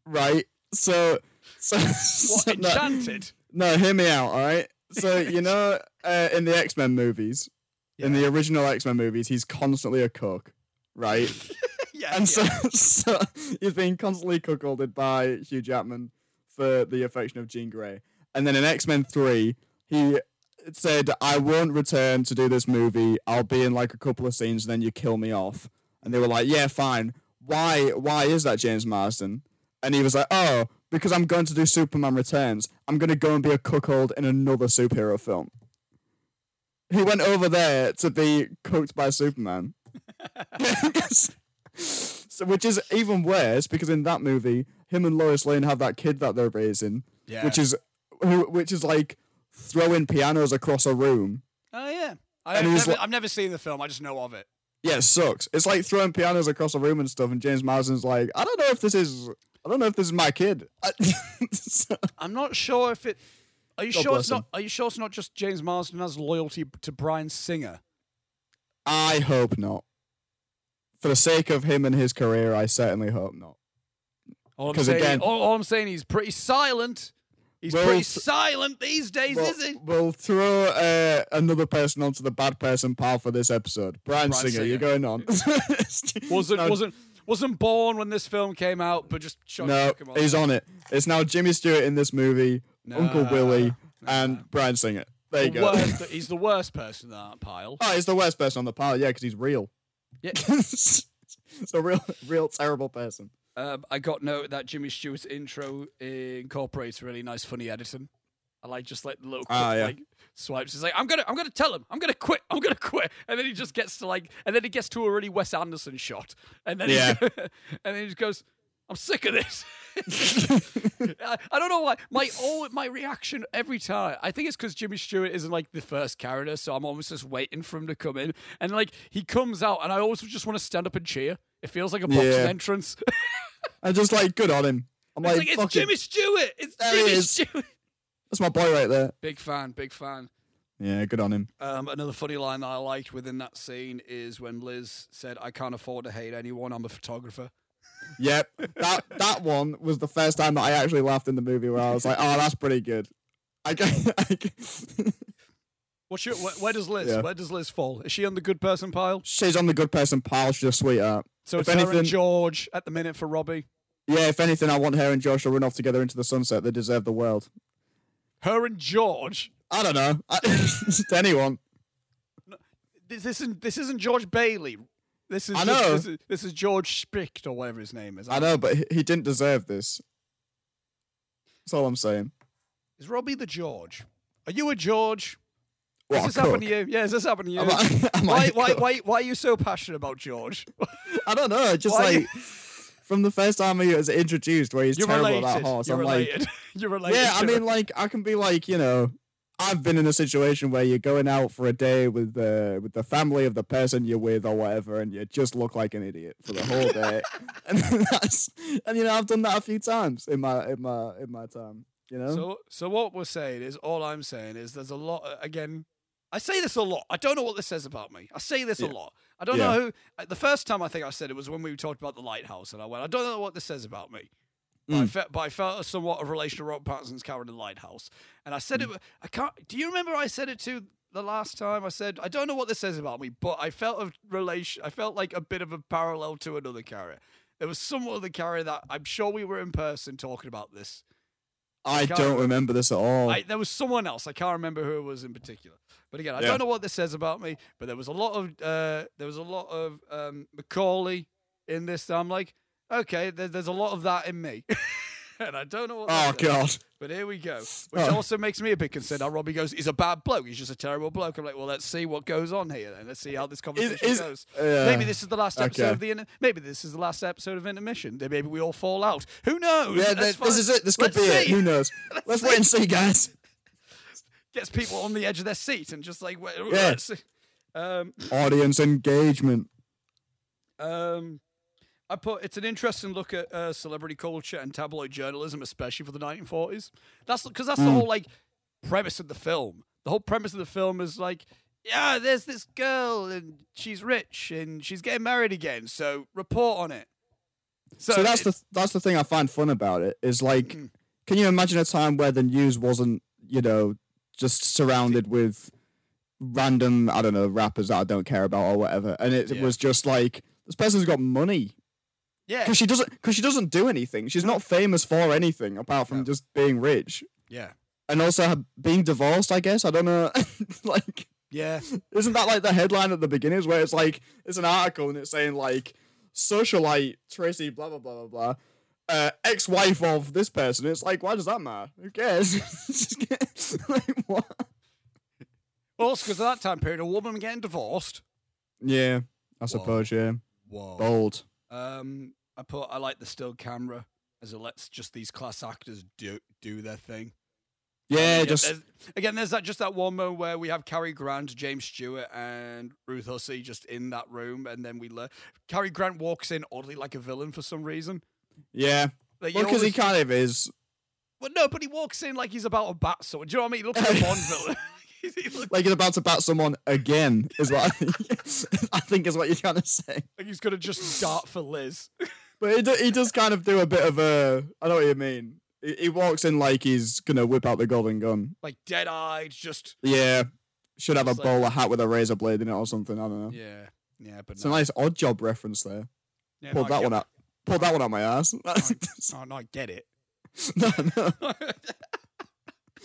Right? So so, What so no, enchanted? no, hear me out, all right? So you know uh, in the X-Men movies, in the original X-Men movies, he's constantly a cook, right? yeah, and yeah. so, so he's being constantly cuckolded by Hugh Jackman for the affection of Jean Grey. And then in X Men 3, he said, I won't return to do this movie. I'll be in like a couple of scenes and then you kill me off. And they were like, yeah, fine. Why, why is that James Marsden? And he was like, oh, because I'm going to do Superman Returns. I'm going to go and be a cuckold in another superhero film. He went over there to be cooked by Superman. so, which is even worse because in that movie, him and Lois Lane have that kid that they're raising, yeah. which is who, which is like throwing pianos across a room. oh yeah. I, have never, like- I've never seen the film. I just know of it. Yeah, it sucks. It's like throwing pianos across a room and stuff. And James Marsden's like, I don't know if this is, I don't know if this is my kid. So- I'm not sure if it. Are you God sure it's him. not? Are you sure it's not just James Marsden has loyalty to Bryan Singer? I hope not. For the sake of him and his career, I certainly hope not. All I'm 'Cause saying, again- all, all I'm saying, he's pretty silent. He's Well, pretty th- silent these days, We'll, is he? we'll throw uh, another person onto the bad person pile for this episode. Bryan, Bryan Singer, you're going on. Wasn't No, wasn't wasn't born when this film came out, but just shot No, Pokemon. he's on it. It's now Jimmy Stewart in this movie, Uncle Nah, Willie, nah. and Bryan Singer. There you The go. worst- he's the worst person in that pile. Oh, he's the worst person on the pile, yeah, because he's real. Yeah. it's a real, real terrible person. Um, I got note that Jimmy Stewart's intro incorporates really nice, funny editing. I like just like the little quick, Ah, yeah. like swipes. He's like, I'm gonna, I'm gonna tell him, I'm gonna quit, I'm gonna quit, and then he just gets to like, and then he gets to a really Wes Anderson shot, and then Yeah. he, and then he just goes, I'm sick of this. I, I don't know why. My all my reaction every time. I think it's because Jimmy Stewart isn't like the first character, so I'm almost just waiting for him to come in. And like he comes out, and I always just want to stand up and cheer. It feels like a boxing Yeah. entrance. I'm just like, good on him. I'm it's like, like it's fuck it. Jimmy Stewart. It's There Jimmy is. Stewart. That's my boy right there. Big fan, big fan. Yeah, good on him. Um, another funny line that I liked within that scene is when Liz said, "I can't afford to hate anyone. I'm a photographer." Yep, that that one was the first time that I actually laughed in the movie where I was like, oh, that's pretty good. I, get- I get- What's your, where, where does Liz? Yeah. Where does Liz fall? Is she on the good person pile? she's on the good person pile. She's a sweetheart. So If it's her anything- and George at the minute for Robbie. Yeah, if anything, I want her and Josh to run off together into the sunset. They deserve the world. Her and George. I don't know. I, just anyone. This isn't this isn't George Bailey. This is I just- know. this, is, this is George Spicht or whatever his name is. I know, but he didn't deserve this. That's all I'm saying. Is Robbie the George? Are you a George? What, Has this happened to you? Yeah, has this happened to you? Am I- am why, why, why, why are you so passionate about George? I don't know. Just Why like from the first time he was introduced, where he's You're terrible related. at that horse. You're I'm related. like, You're related. yeah. I mean, like, I can be like, you know, I've been in a situation where you're going out for a day with the with the family of the person you're with or whatever, and you just look like an idiot for the whole day. and that's and you know, I've done that a few times in my in my in my time. You know. So, so what we're saying is, all I'm saying is, there's a lot. Again, I say this a lot. I don't know what this says about me. I say this a lot. I don't Yeah. know who. uh, The first time I think I said it was when we talked about the lighthouse, and I went, I don't know what this says about me. But, I Mm. felt, but I felt a somewhat of relation to Rob Pattinson's character in the lighthouse, and I said Mm. it. I can't. Do you remember I said it to the last time? I said I don't know what this says about me, but I felt a relation. I felt like a bit of a parallel to another character. There was somewhat of the character that I'm sure we were in person talking about this. I don't remember. remember this at all. I, there was someone else. I can't remember who it was in particular. But again, I Yeah. don't know what this says about me. But there was a lot of uh, there was a lot of um, Macaulay in this. I'm like, okay, there, there's a lot of that in me, and I don't know what. oh god. But here we go. Which Oh. also makes me a bit concerned. Now Robbie goes, he's a bad bloke. He's just a terrible bloke. I'm like, well, let's see what goes on here, and let's see how this conversation is- goes. yeah. maybe this is the last episode Okay. of the. Inter- maybe this is the last episode of intermission. Maybe we all fall out. Who knows? Yeah, That's th- fine. this is it. This could Let's be it. Who knows? Let's wait and see, guys. gets people on the edge of their seat and just like wait, Yeah. let's see. Um, Audience engagement. um, I put it's an interesting look at uh, celebrity culture and tabloid journalism, especially for the 1940s. That's because that's the Mm. whole like premise of the film. The whole premise of the film is like, yeah, there's this girl and she's rich and she's getting married again, so report on it. So, that's the that's the thing I find fun about it is like, Mm. can you imagine a time where the news wasn't you know just surrounded with random I don't know rappers that I don't care about or whatever, and it, Yeah. was just like this person's got money yeah, because she doesn't because she doesn't do anything. She's not famous for anything apart from No. just being rich yeah, and also ha- being divorced. I guess I don't know. like, yeah. isn't that like the headline at the beginning where it's like it's an article and it's saying like socialite Tracy blah blah blah blah blah. Uh, ex-wife of this person. It's like, why does that matter? Who cares? Just like, what? Also, because at that time period, a woman getting divorced. Yeah, I suppose. Yeah, Whoa. bold. Um, I put I like the still camera as it lets just these class actors do do their thing. Yeah, Again, just there's, again, there's that just that one moment where we have Cary Grant, James Stewart, and Ruth Hussey just in that room, and then we learn Cary Grant walks in oddly like a villain for some reason. yeah. Like, Well, because he kind of is. well, no, but he walks in like he's about a bat sword. Do you know what I mean? He looks like a Bond villain. Like he's about to bat someone again, is what I think. I think is what you're trying to say. like he's gonna just dart for Liz. But he, do, he does kind of do a bit of a. I know what you mean. He, he walks in like he's gonna whip out the golden gun. like dead eyed, just Yeah, should have a like- bowler hat with a razor blade in it or something. I don't know. yeah, yeah. But It's a nice odd job reference there. yeah, Pulled no, that one out. Pulled that one out my ass. Oh no, I get it. no, no.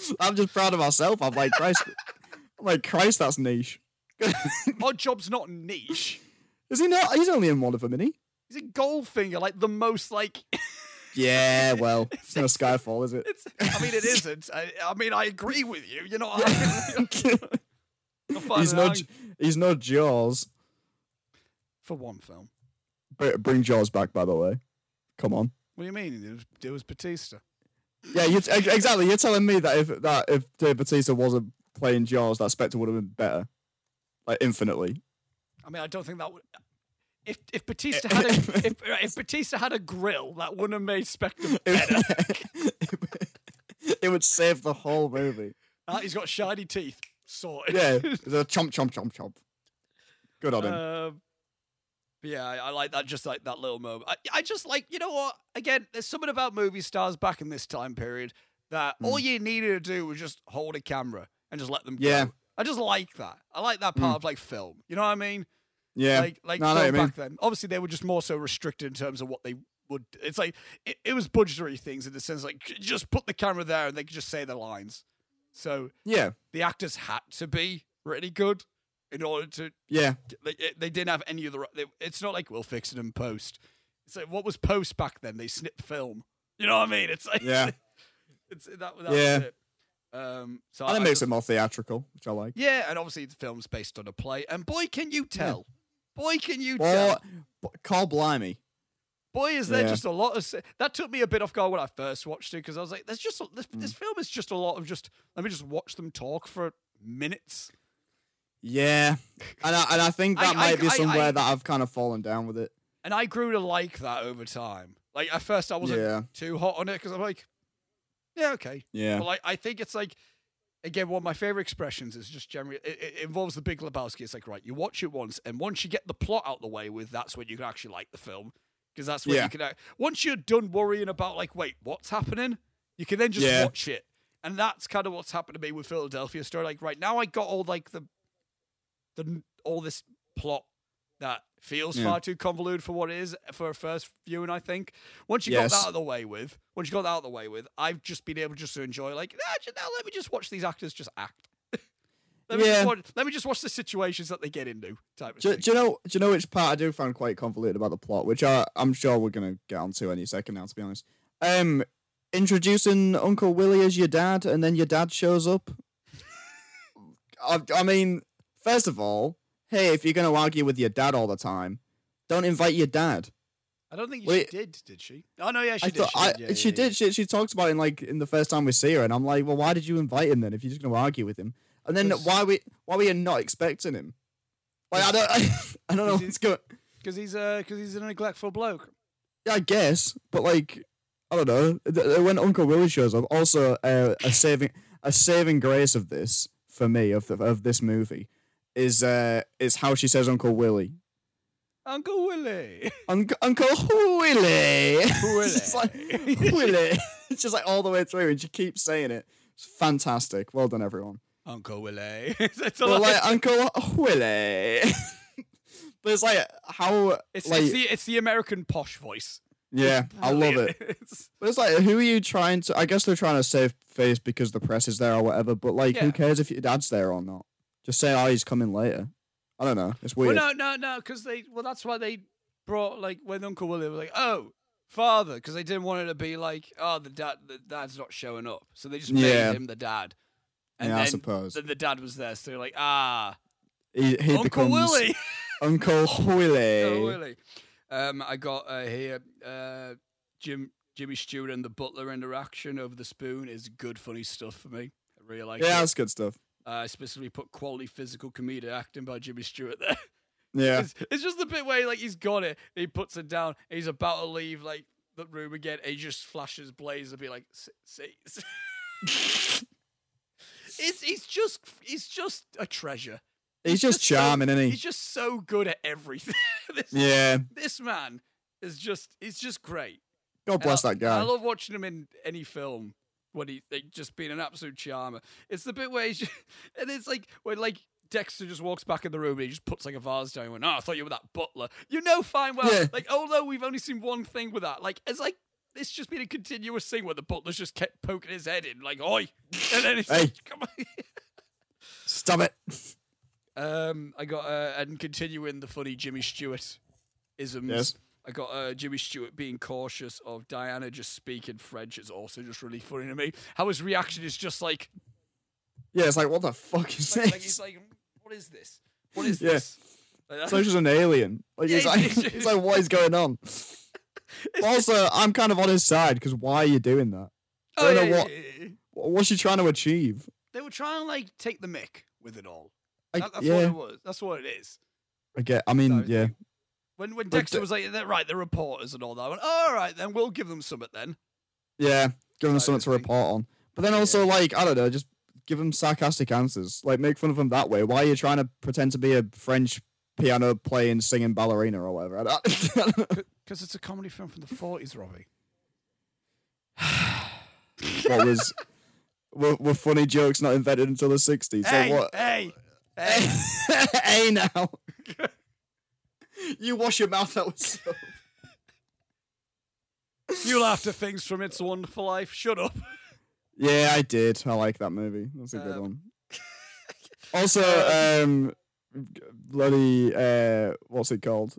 I'm just proud of myself. I'm like Christ. I'm like Christ. That's niche. Odd Job's not niche. Is he not? He's only in one of them, isn't he? He's a Goldfinger, like the most like. Yeah. Well, it's no Skyfall, is it? It's. I mean, it isn't. I, I mean, I agree with you. You're not. he's no. He's no Jaws. for one film. Bring Jaws back, by the way. Come on. What do you mean? It was, it was Batista. Yeah, you t- exactly. You're telling me that if that if Dave Batista wasn't playing Jaws, that Spectre would have been better, like infinitely. I mean, I don't think that would. If if Batista had a if, if Batista had a grill, that wouldn't have made Spectre better. it would save the whole movie. Ah, he's got shiny teeth. Sorted. Yeah, the chomp chomp chomp chomp. Good on him. Um, yeah, I, like that. Just like that little moment. I, I just like you know what? Again, there's something about movie stars back in this time period that hmm. all you needed to do was just hold a camera and just let them Yeah. go. I just like that. I like that hmm. part of like film. You know what I mean? yeah, Like like No, I know what film mean. back then. Obviously, they were just more so restricted in terms of what they would. It's like it, it was budgetary things in the sense like just put the camera there and they could just say the lines. So yeah, the actors had to be really good in order to yeah. they, they didn't have any other. They, it's not like we'll fix it in post. It's like what was post back then? They snipped film. You know what I mean? It's like Yeah. it's that. that Yeah. Was it. Um. So And I it makes just- it more theatrical, which I like. Yeah, and obviously the film's based on a play, and boy, can you tell? Boy, can you Or tell? call blimey. Boy, is there Yeah. just a lot of that took me a bit off guard when I first watched it because I was like, "There's just a, this, Mm. this film is just a lot of just let me just watch them talk for minutes." Yeah, and I, and I think that I- might be somewhere I- that I've kind of fallen down with it. And I grew to like that over time. Like at first, I wasn't Yeah, too hot on it because I'm like, yeah, okay. yeah, But like, I think it's like, again, one of my favorite expressions is just generally, it, it involves the Big Lebowski. It's like, right, you watch it once, and once you get the plot out the way with, that's when you can actually like the film. Because that's when Yeah. you can, act- once you're done worrying about, like, wait, what's happening? You can then just Yeah. watch it. And that's kind of what's happened to me with Philadelphia Story. Like, right now, I got all, like, the, the all this plot that feels Yeah. far too convoluted for what it is for a first viewing. I think once you Yes. got that out of the way with, once you got that out of the way with, I've just been able just to enjoy like, nah, ju- now let me just watch these actors just act. let, me Yeah. just watch, let me just watch the situations that they get into. Type of Do, thing. do you know? Do you know which part I do find quite convoluted about the plot, which I, I'm sure we're gonna get onto any second now. To be honest, um, introducing Uncle Willie as your dad, and then your dad shows up. I, I mean, first of all, hey, if you're gonna argue with your dad all the time, don't invite your dad. I don't think Wait. she did. Did she? Oh no, yeah, she I did. thought she I, did. Yeah, she yeah, did. She she talks about it in like in the first time we see her, and I'm like, well, why did you invite him then if you're just gonna argue with him? And then why we why were you not expecting him? Like I don't I, don't know what's going. because he's uh because he's a neglectful bloke. Yeah, I guess, but like, I don't know. When Uncle Willie shows up, also uh, a saving a saving grace of this for me of the, of this movie is uh is how she says Uncle Willie. Uncle Willie. Uncle Uncle Willie. Willie. it's just like Willie. it's just like all the way through, and she keeps saying it. It's fantastic. Well done, everyone. Uncle Willie. it's, But like Uncle Willie. but it's like how it's, like it's the it's the American posh voice. yeah, I love it. It's- But it's like, who are you trying to? I guess they're trying to save face because the press is there or whatever. But like, Yeah. who cares if your dad's there or not? Just say, oh, he's coming later. I don't know. It's weird. well, no, no, no, because they well, that's why they brought like when Uncle Willie was like, oh, father, because they didn't want it to be like, oh, the dad, the dad's not showing up, so they just Yeah. made him the dad. And Yeah, I suppose. then the dad was there, so they're like, ah, he he Uncle becomes Willie. Uncle Willie. Uncle Willie. Um, I got uh, here uh, Jim Jimmy Stewart and the butler interaction over the spoon is good, funny stuff for me. I really like Yeah, it. that's good stuff. Uh, I specifically put quality physical comedic acting by Jimmy Stewart there. Yeah, It's, it's just the bit where like he's got it, he puts it down, he's about to leave like the room again, he just flashes Blaze and be like, "See, see." it's he's just he's just a treasure. he's just so- charming, isn't he? He's just so good at everything. this, Yeah, this man is just he's just great. God bless And that guy. I love watching him in any film when he like, just being an absolute charmer. It's the bit where he's just, and it's like when like Dexter just walks back in the room and he just puts like a vase down and went, Oh, I thought you were that butler. You know fine well. Yeah. Like, although we've only seen one thing with that, like it's like it's just been a continuous thing where the butler's just kept poking his head in, like, oi. And then it's Hey. like, come on. Stop it. Um, I got uh, and continuing the funny Jimmy Stewart isms. Yes. I got uh, Jimmy Stewart being cautious of Diana just speaking French is also just really funny to me. How his reaction is just like, Yeah, it's like what the fuck is like, this? like he's like, what is this? What is Yeah. this? Like so he's just an alien. Like Yeah, like, it's like what is going on? Also, I'm kind of on his side because why are you doing that? I oh, don't know yeah, what- yeah, yeah. What's she trying to achieve? They were trying to like take the mick with it all. I, That- that's yeah, what it was. That's what it is. I get. I mean, So, yeah, When when Dexter the- was like, "They're right, they're reporters and all that. I went, all right, then we'll give them something then. yeah, give them Side something to report on. But then also, like, I don't know, just give them sarcastic answers. Like, make fun of them that way. Why are you trying to pretend to be a French piano playing, singing ballerina or whatever? Because it's a comedy film from the 40s, Robbie. what was were, were funny jokes not invented until the 60s? hey, so what? hey, hey. hey now. you wash your mouth out with soap. you laughed at things from It's a Wonderful Life. Shut up. Yeah, I did. I like that movie. That's a good Um, one. Also, um, bloody, uh, what's it called?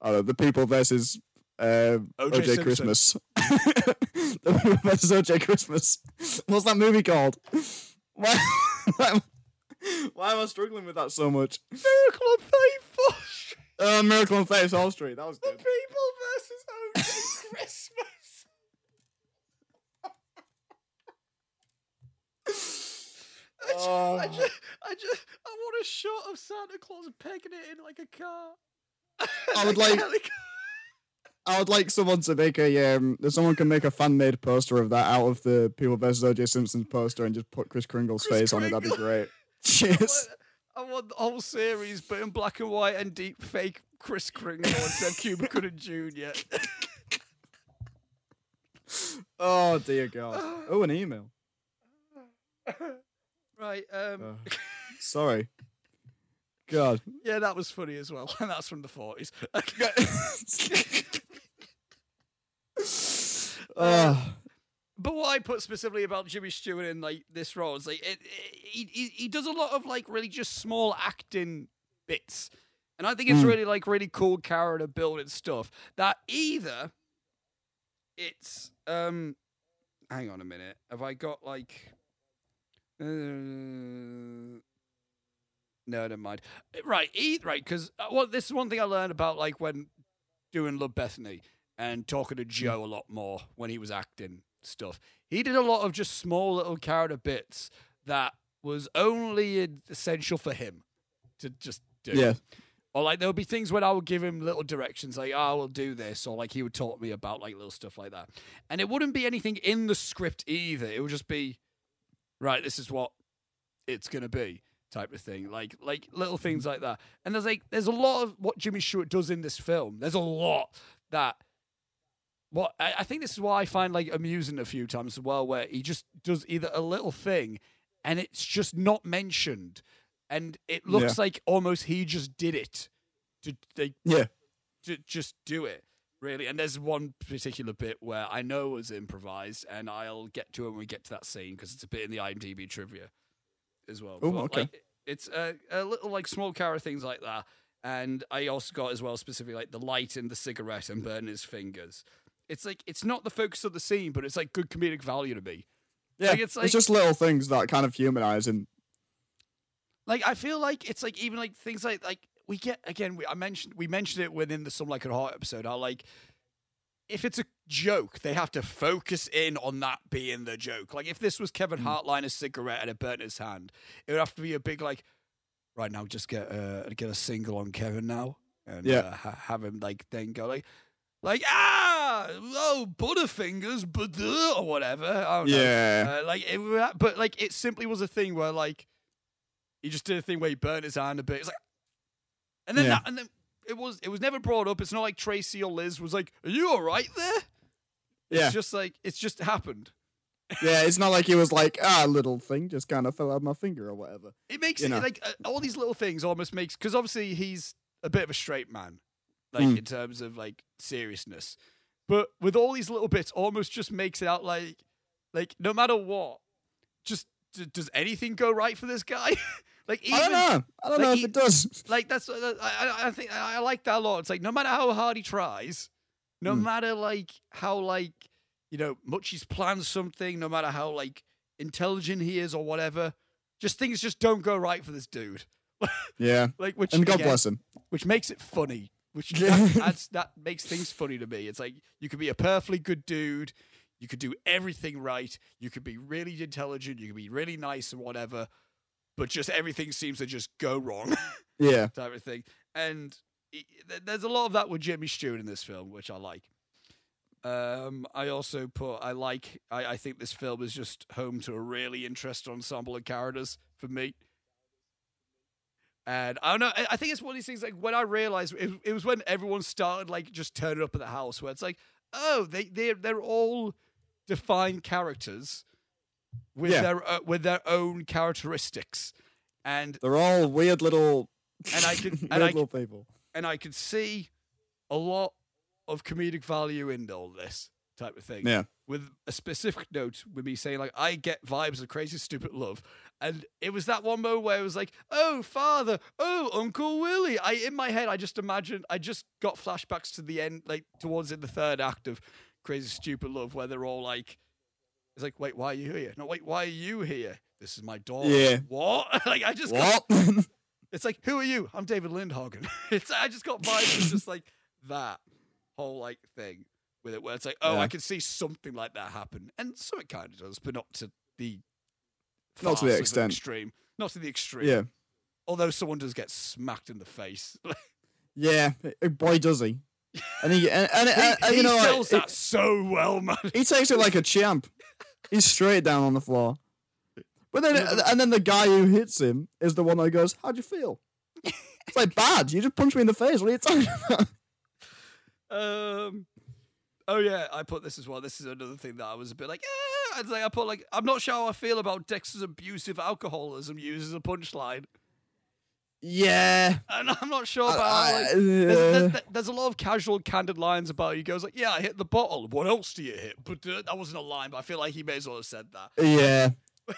I don't know. The People versus uh, O.J. OJ, Christmas. the People versus OJ Christmas. What's that movie called? Why, why, why am I struggling with that so much? Miracle on 34th Street. Uh, Miracle on 34th Street. That was good. The. People versus O.J. Christmas. I just, I Oh. just, I just, I want a shot of Santa Claus pegging it in like a car. I would like- I would like someone to make a um. Someone can make a fan made poster of that out of the People versus OJ Simpson's poster and just put Kris Kringle's Kris face on it, that'd be great. Cheers. I want the whole series, but in black and white and deep fake Kris Kringle instead of Cuba Gooding Jr. Oh dear God. Oh, an email. right. Um, Uh, sorry. God. yeah, that was funny as well, and that's from the forties. Oh, But what I put specifically about Jimmy Stewart in like this role is like it, it, he, he does a lot of like really just small acting bits, and I think it's Mm. really like really cool character building stuff. That either it's um hang on a minute. Have I got like uh, no never mind. Right e- right because uh, well this is one thing I learned about like when doing Love Bethany and talking to Joe a lot more when he was acting stuff. He did a lot of just small little character bits that was only essential for him to just do. yeah. Or like there would be things when I would give him little directions, like, oh, I will do this, or like he would talk to me about like little stuff like that. And it wouldn't be anything in the script either. It would just be, right, this is what it's gonna be type of thing. Like like little things mm-hmm. like that. And there's like there's a lot of what Jimmy Stewart does in this film. There's a lot that what I, I think this is why I find like amusing a few times as well, where he just does either a little thing and it's just not mentioned. And it looks like almost he just did it to Yeah. to just do it really and there's one particular bit where i know was improvised and i'll get to it when we get to that scene because it's a bit in the imdb trivia as well Oh, okay. like, it's a, a little like small car things like that and i also got as well specifically like the light in the cigarette and burning his fingers it's like it's not the focus of the scene but it's like good comedic value to me Yeah. Like, it's it's, just little things that kind of humanize and Like I feel like it's like even like things like like we get again. We, I mentioned we mentioned it within the Some Like It Hot episode. How like if it's a joke, they have to focus in on that being the joke. Like if this was Kevin Mm. Hart lighting a cigarette and it burnt his hand, it would have to be a big like. Right now, just get uh, get a single on Kevin now, and Yeah. uh, ha- have him like then go like, like ah oh Butterfingers, but or whatever. I don't know. yeah. Uh, like, it, but like, it simply was a thing where like he just did a thing where he burnt his hand a bit. It's like, and then Yeah. that, and then it was it was never brought up. It's not like Tracy or Liz was like, "Are you all right there?" yeah. It's just like it's just happened. yeah. It's not like he was like, ah, little thing just kind of fell out of my finger or whatever. It makes You it know. like uh, all these little things almost makes because obviously he's a bit of a straight man, like Mm. in terms of like seriousness. But with all these little bits, almost just makes it out like, like no matter what, just d- does anything go right for this guy? like even I don't know. I don't like, know if he- it does. like that's uh, I, I- I think I I like that a lot. It's like no matter how hard he tries, no Mm. matter like how like you know much he's planned something, no matter how like intelligent he is or whatever, just things just don't go right for this dude. Yeah. Like which And God again, bless him. which makes it funny. Which that, that makes things funny to me. It's like you could be a perfectly good dude, you could do everything right, you could be really intelligent, you could be really nice and whatever, but just everything seems to just go wrong. Yeah. type of thing. And there's a lot of that with Jimmy Stewart in this film, which I like. Um, I also put I like I, I think this film is just home to a really interesting ensemble of characters for me. And I don't know. I- think it's one of these things. Like when I realized it, it was when everyone started like just turning up at the house, where it's like, oh, they they they're all defined characters with Yeah. their uh, with their own characteristics, and They're all weird little. And I could- weird and I little people. and I could see a lot of comedic value in all this type of thing. Yeah. With a specific note with me saying like I get vibes of crazy stupid love. And it was that one moment where it was like, oh father, oh Uncle Willie. I in my head I just imagined I just got flashbacks to the end, like towards in the third act of Crazy Stupid Love, where they're all like it's like, wait, why are you here? No, wait, why are you here? This is my daughter. Yeah. What? like I just got it's like, who are you? I'm David Lindhagen. it's I just got vibes just like that whole like thing with it, where it's like, oh, Yeah. I can see something like that happen, and so it kind of does, but not to the Not to the extent. extreme, not to the extreme. yeah. Although someone does get smacked in the face, Yeah. eh, Boy, does he. And he and, and, he, and, he you know, sells it- that so well, man. He takes it like a champ. He's straight down on the floor. But then, and then the guy who hits him is the one that goes, "How'd you feel?" It's like bad. You just punched me in the face. What are you talking about? Um. Oh yeah, I put this as well. This is another thing that I was a bit like, eh. It's like I put like I'm not sure how I feel about Dexter's abusive alcoholism used as a punchline, Yeah. and I'm not sure about. I- how, like, I- there's, uh, there's, there's a lot of casual, candid lines about. it. He goes like, "Yeah, I hit the bottle. What else do you hit?" But uh, that wasn't a line. But I feel like he may as well have said that. Yeah.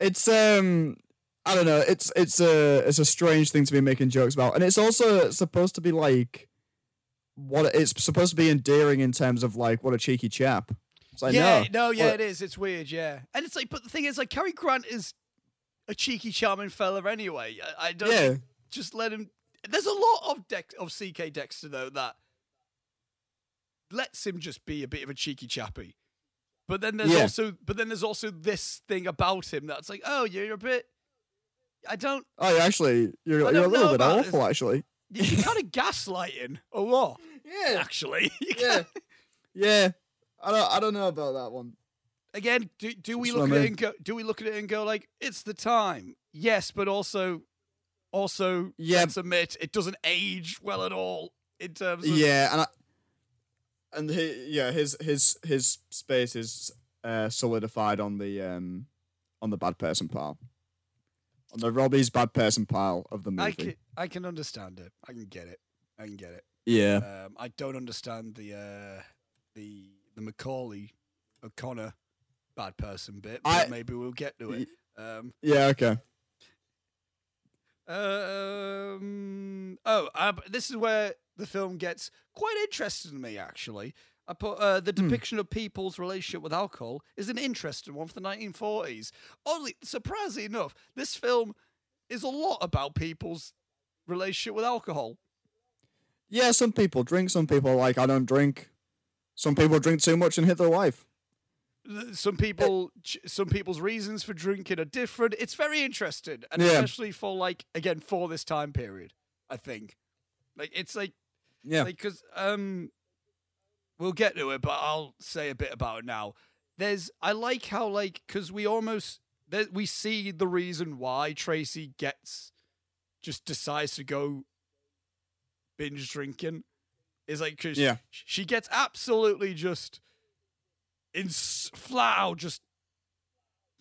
It's um I don't know, it's it's a it's a strange thing to be making jokes about. And it's also supposed to be like what it's supposed to be endearing in terms of like what a cheeky chap. It's like yeah, no. no, yeah, What- it is. It's weird, yeah. And it's like, but the thing is, like, Cary Grant is a cheeky, charming fella anyway. I, I don't Yeah. think- just let him. There's a lot of Dex of CK Dexter though that lets him just be a bit of a cheeky chappy. But then there's Yeah. also, but then there's also this thing about him that's like, oh, you're a bit. I don't. Oh, actually, you're, you're a little bit awful, actually. You- You're kind of gaslighting a lot, Yeah, actually. Yeah, yeah. I don't, I don't know about that one. again, do, do we That's look at I it and go? Do we look at it and go like it's the time? Yes, but also, also, Yeah. let's admit it doesn't age well at all in terms of Yeah, and I, and he, yeah, his his his space is uh, solidified on the um on the bad person pile, on the Robbie's bad person pile of the movie. I can understand it. I can get it. I can get it. yeah, Um, I don't understand the uh, the the Macaulay O'Connor bad person bit, but I- maybe we'll get to it. Um, yeah, okay. um, oh, uh, this is where the film gets quite interesting to me. Actually, I put uh, the Hmm. depiction of people's relationship with alcohol is an interesting one for the 1940s. Oddly, surprisingly enough, this film is a lot about people's relationship with alcohol. Yeah, some people drink, some people are like I don't drink. Some people drink too much and hit their wife. Some people, ch- some people's reasons for drinking are different. It's very interesting, and Yeah. especially for like again for this time period. I think, like it's like Yeah, because um we'll get to it but i'll say a bit about it now there's i like how like because we almost there, we see the reason why tracy gets just decides to go binge drinking is like because Yeah. she gets absolutely just in flat out just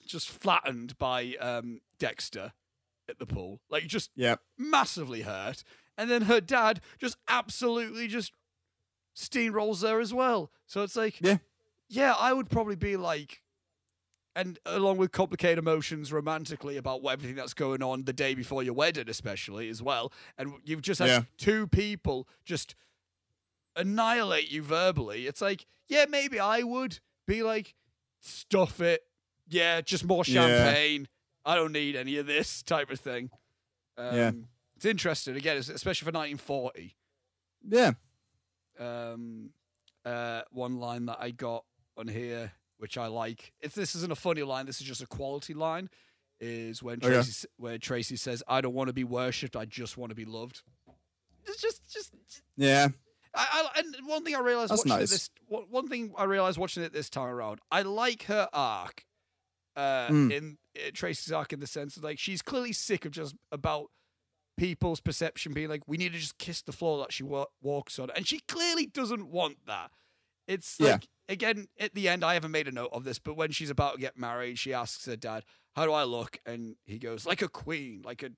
just flattened by um dexter at the pool like just yeah, massively hurt. And then her dad just absolutely just steamrolls her as well. So it's like, Yeah. yeah, I would probably be like, and along with complicated emotions romantically about what, everything that's going on the day before your wedding, especially as well. And you've just had Yeah. two people just annihilate you verbally. It's like, yeah, maybe I would be like, stuff it. Yeah, just more Yeah. champagne. I don't need any of this type of thing. Um, Yeah. It's interesting again, especially for 1940. yeah. Um, uh, one line that I got on here, which I like. If this isn't a funny line, this is just a quality line. Is when. Tracy, where Tracy says, "I don't want to be worshipped. I just want to be loved." It's just, just Yeah, I, I, and one thing I realized That's watching nice. this one, one thing I realized watching it this time around, I like her arc. Uh, Mm. in uh, Tracy's arc in the sense of like she's clearly sick of just about people's perception being like we need to just kiss the floor that she wa- walks on, and she clearly doesn't want that. It's Yeah. like again at the end, I haven't made a note of this, but when she's about to get married, she asks her dad, "How do I look?" And he goes, "Like a queen, like a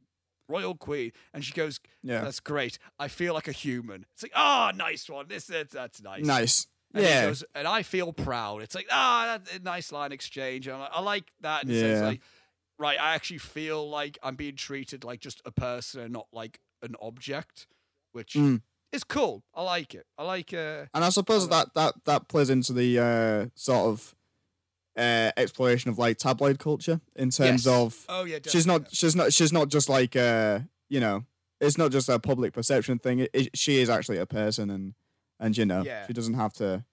royal queen." And she goes, yeah. that's great. I feel like a human. It's like, ah, nice one. This, that's, that's nice. Nice. And yeah, goes, and I feel proud. It's like, ah, that's a nice line exchange. And I, I like that. Sense Yeah. like, right, I actually feel like I'm being treated like just a person and not like an object, which Mm. Is cool. I like it. I like uh And I suppose that that that plays into the uh, sort of uh, exploration of like tabloid culture in terms yes. of Oh yeah, she's not she's not she's not just like uh you know it's not just a public perception thing. It, it, she is actually a person, and and you know Yeah. she doesn't have to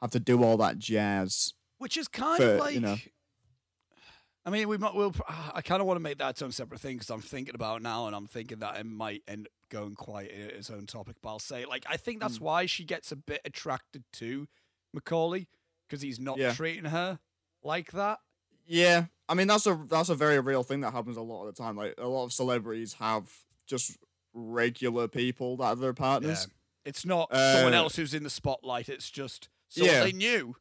have to do all that jazz. Which is kind for, of like you know- I mean, we might. We'll. I kind of want to make that its own separate thing because I'm thinking about it now, and I'm thinking that it might end up going quite i- its own topic. But I'll say, like, I think that's Mm. why she gets a bit attracted to Macaulay because he's not Yeah. treating her like that. Yeah, I mean that's a that's a very real thing that happens a lot of the time. Like a lot of celebrities have just regular people that are their partners It's not someone Uh, else who's in the spotlight. It's just someone Yeah. they knew.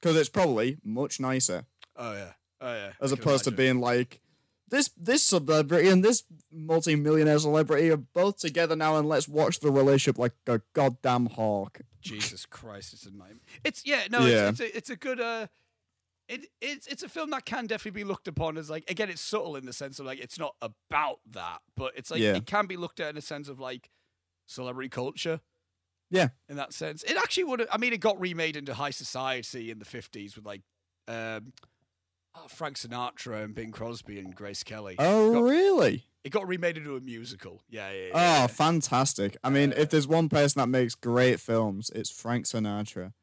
because it's probably much nicer Oh yeah. Oh yeah. as opposed to being like this this celebrity and this multi-millionaire celebrity are both together now and let's watch the relationship like a goddamn hawk. Jesus Christ, it's a nightmare. It's yeah, no, Yeah. It's, it's a it's a good uh it it's it's a film that can definitely be looked upon as like again it's subtle in the sense of like it's not about that, but it's like Yeah. it can be looked at in a sense of like celebrity culture. Yeah. In that sense. It actually would I mean it got remade into high society in the fifties with like um oh, Frank Sinatra and Bing Crosby and Grace Kelly. Oh Got- really? It got remade into a musical. Yeah, yeah, yeah. Oh, fantastic. I mean, if there's one person that makes great films, it's Frank Sinatra.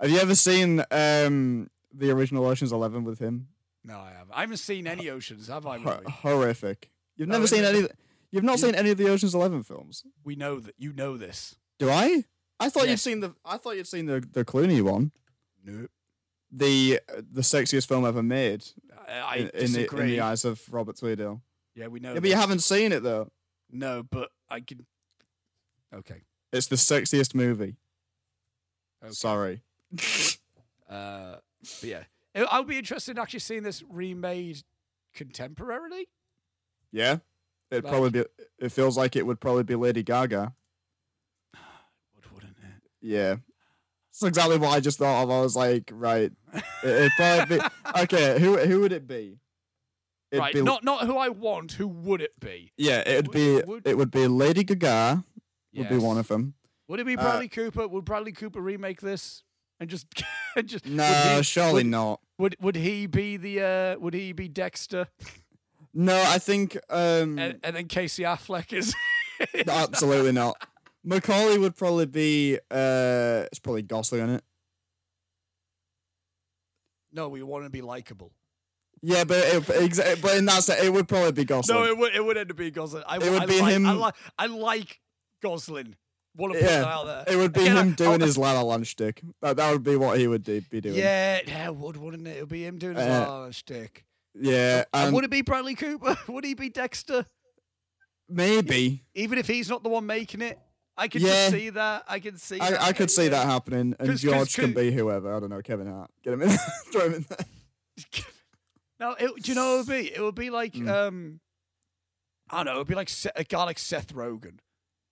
Have you ever seen um the original Ocean's 11 with him? No, I haven't. I haven't seen any oceans, have I? Really? horrific. You've never seen any You've not You- seen any of the Ocean's 11 films? We know that you know this. Do I? I thought you'd seen the I thought you'd seen the the Clooney one. Nope. The the sexiest film ever made I, in, in, the, disagree. in the eyes of Robert Tweedale. yeah, we know. Yeah, but you haven't seen it though. No, but I can. Okay. It's the sexiest movie. okay. Sorry. Uh, but yeah, I'll be interested in actually seeing this remade contemporarily. Yeah. It'd Like- probably be. It feels like it would probably be Lady Gaga. Would wouldn't it? Yeah. That's exactly what I just thought of. I was like, right. It, probably be. Okay, who who would it be? It'd right, be, not not who I want. Who would it be? Yeah, it'd would- be. would- It would be Lady Gaga. Would be one of them. Would it be Uh, Bradley Cooper? Would Bradley Cooper remake this and just and just No, he, surely would, not. would would he be the uh would he be Dexter No, I think. um and, and then Casey Affleck is- Absolutely not. Macaulay would probably be. uh It's probably Gosling in it. no, we want to be likable. Yeah, but it, exa- but in that sense, it would probably be Gosling. No, it would it would end up being Gosling. I, It would I be like, him- I like I like Gosling. Want to put Yeah, that out there? it would be Again, him I- doing I- his La La Land shtick. That that would be what he would do, be doing. Yeah, yeah, it would, wouldn't it? It would be him doing his Uh, uh, shtick. yeah, And and would it be Bradley Cooper? would he be Dexter? maybe Even if he's not the one making it, I can Yeah. just see that. I can see. that, I, I could see that happening, and 'Cause- 'cause- George can be whoever. I don't know, Kevin Hart. Get him in, throw him in there. No, it, do you know what it would be? It would be like Mm. um, I don't know. It would be like a guy like Seth Rogen.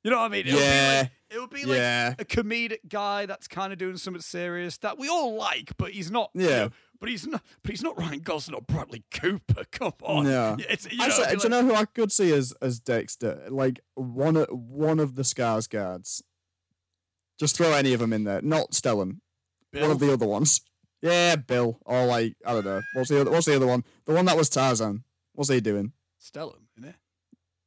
You know what I mean? It Yeah, Be like, it would be like yeah, a comedic guy that's kind of doing something serious that we all like, but he's not. you Yeah. know, but he's not. But he's not Ryan Gosling or Bradley Cooper. Come on. No. Yeah, It's, you know, Actually, do be you know who I could see as as Dexter? Like one of one of the Skarsgårds. Just throw any of them in there. Not Stellan. One of the other ones. Yeah, Bill. Or like I don't know. What's the other? What's the other one? The one that was Tarzan. What's he doing? Stellan, isn't it?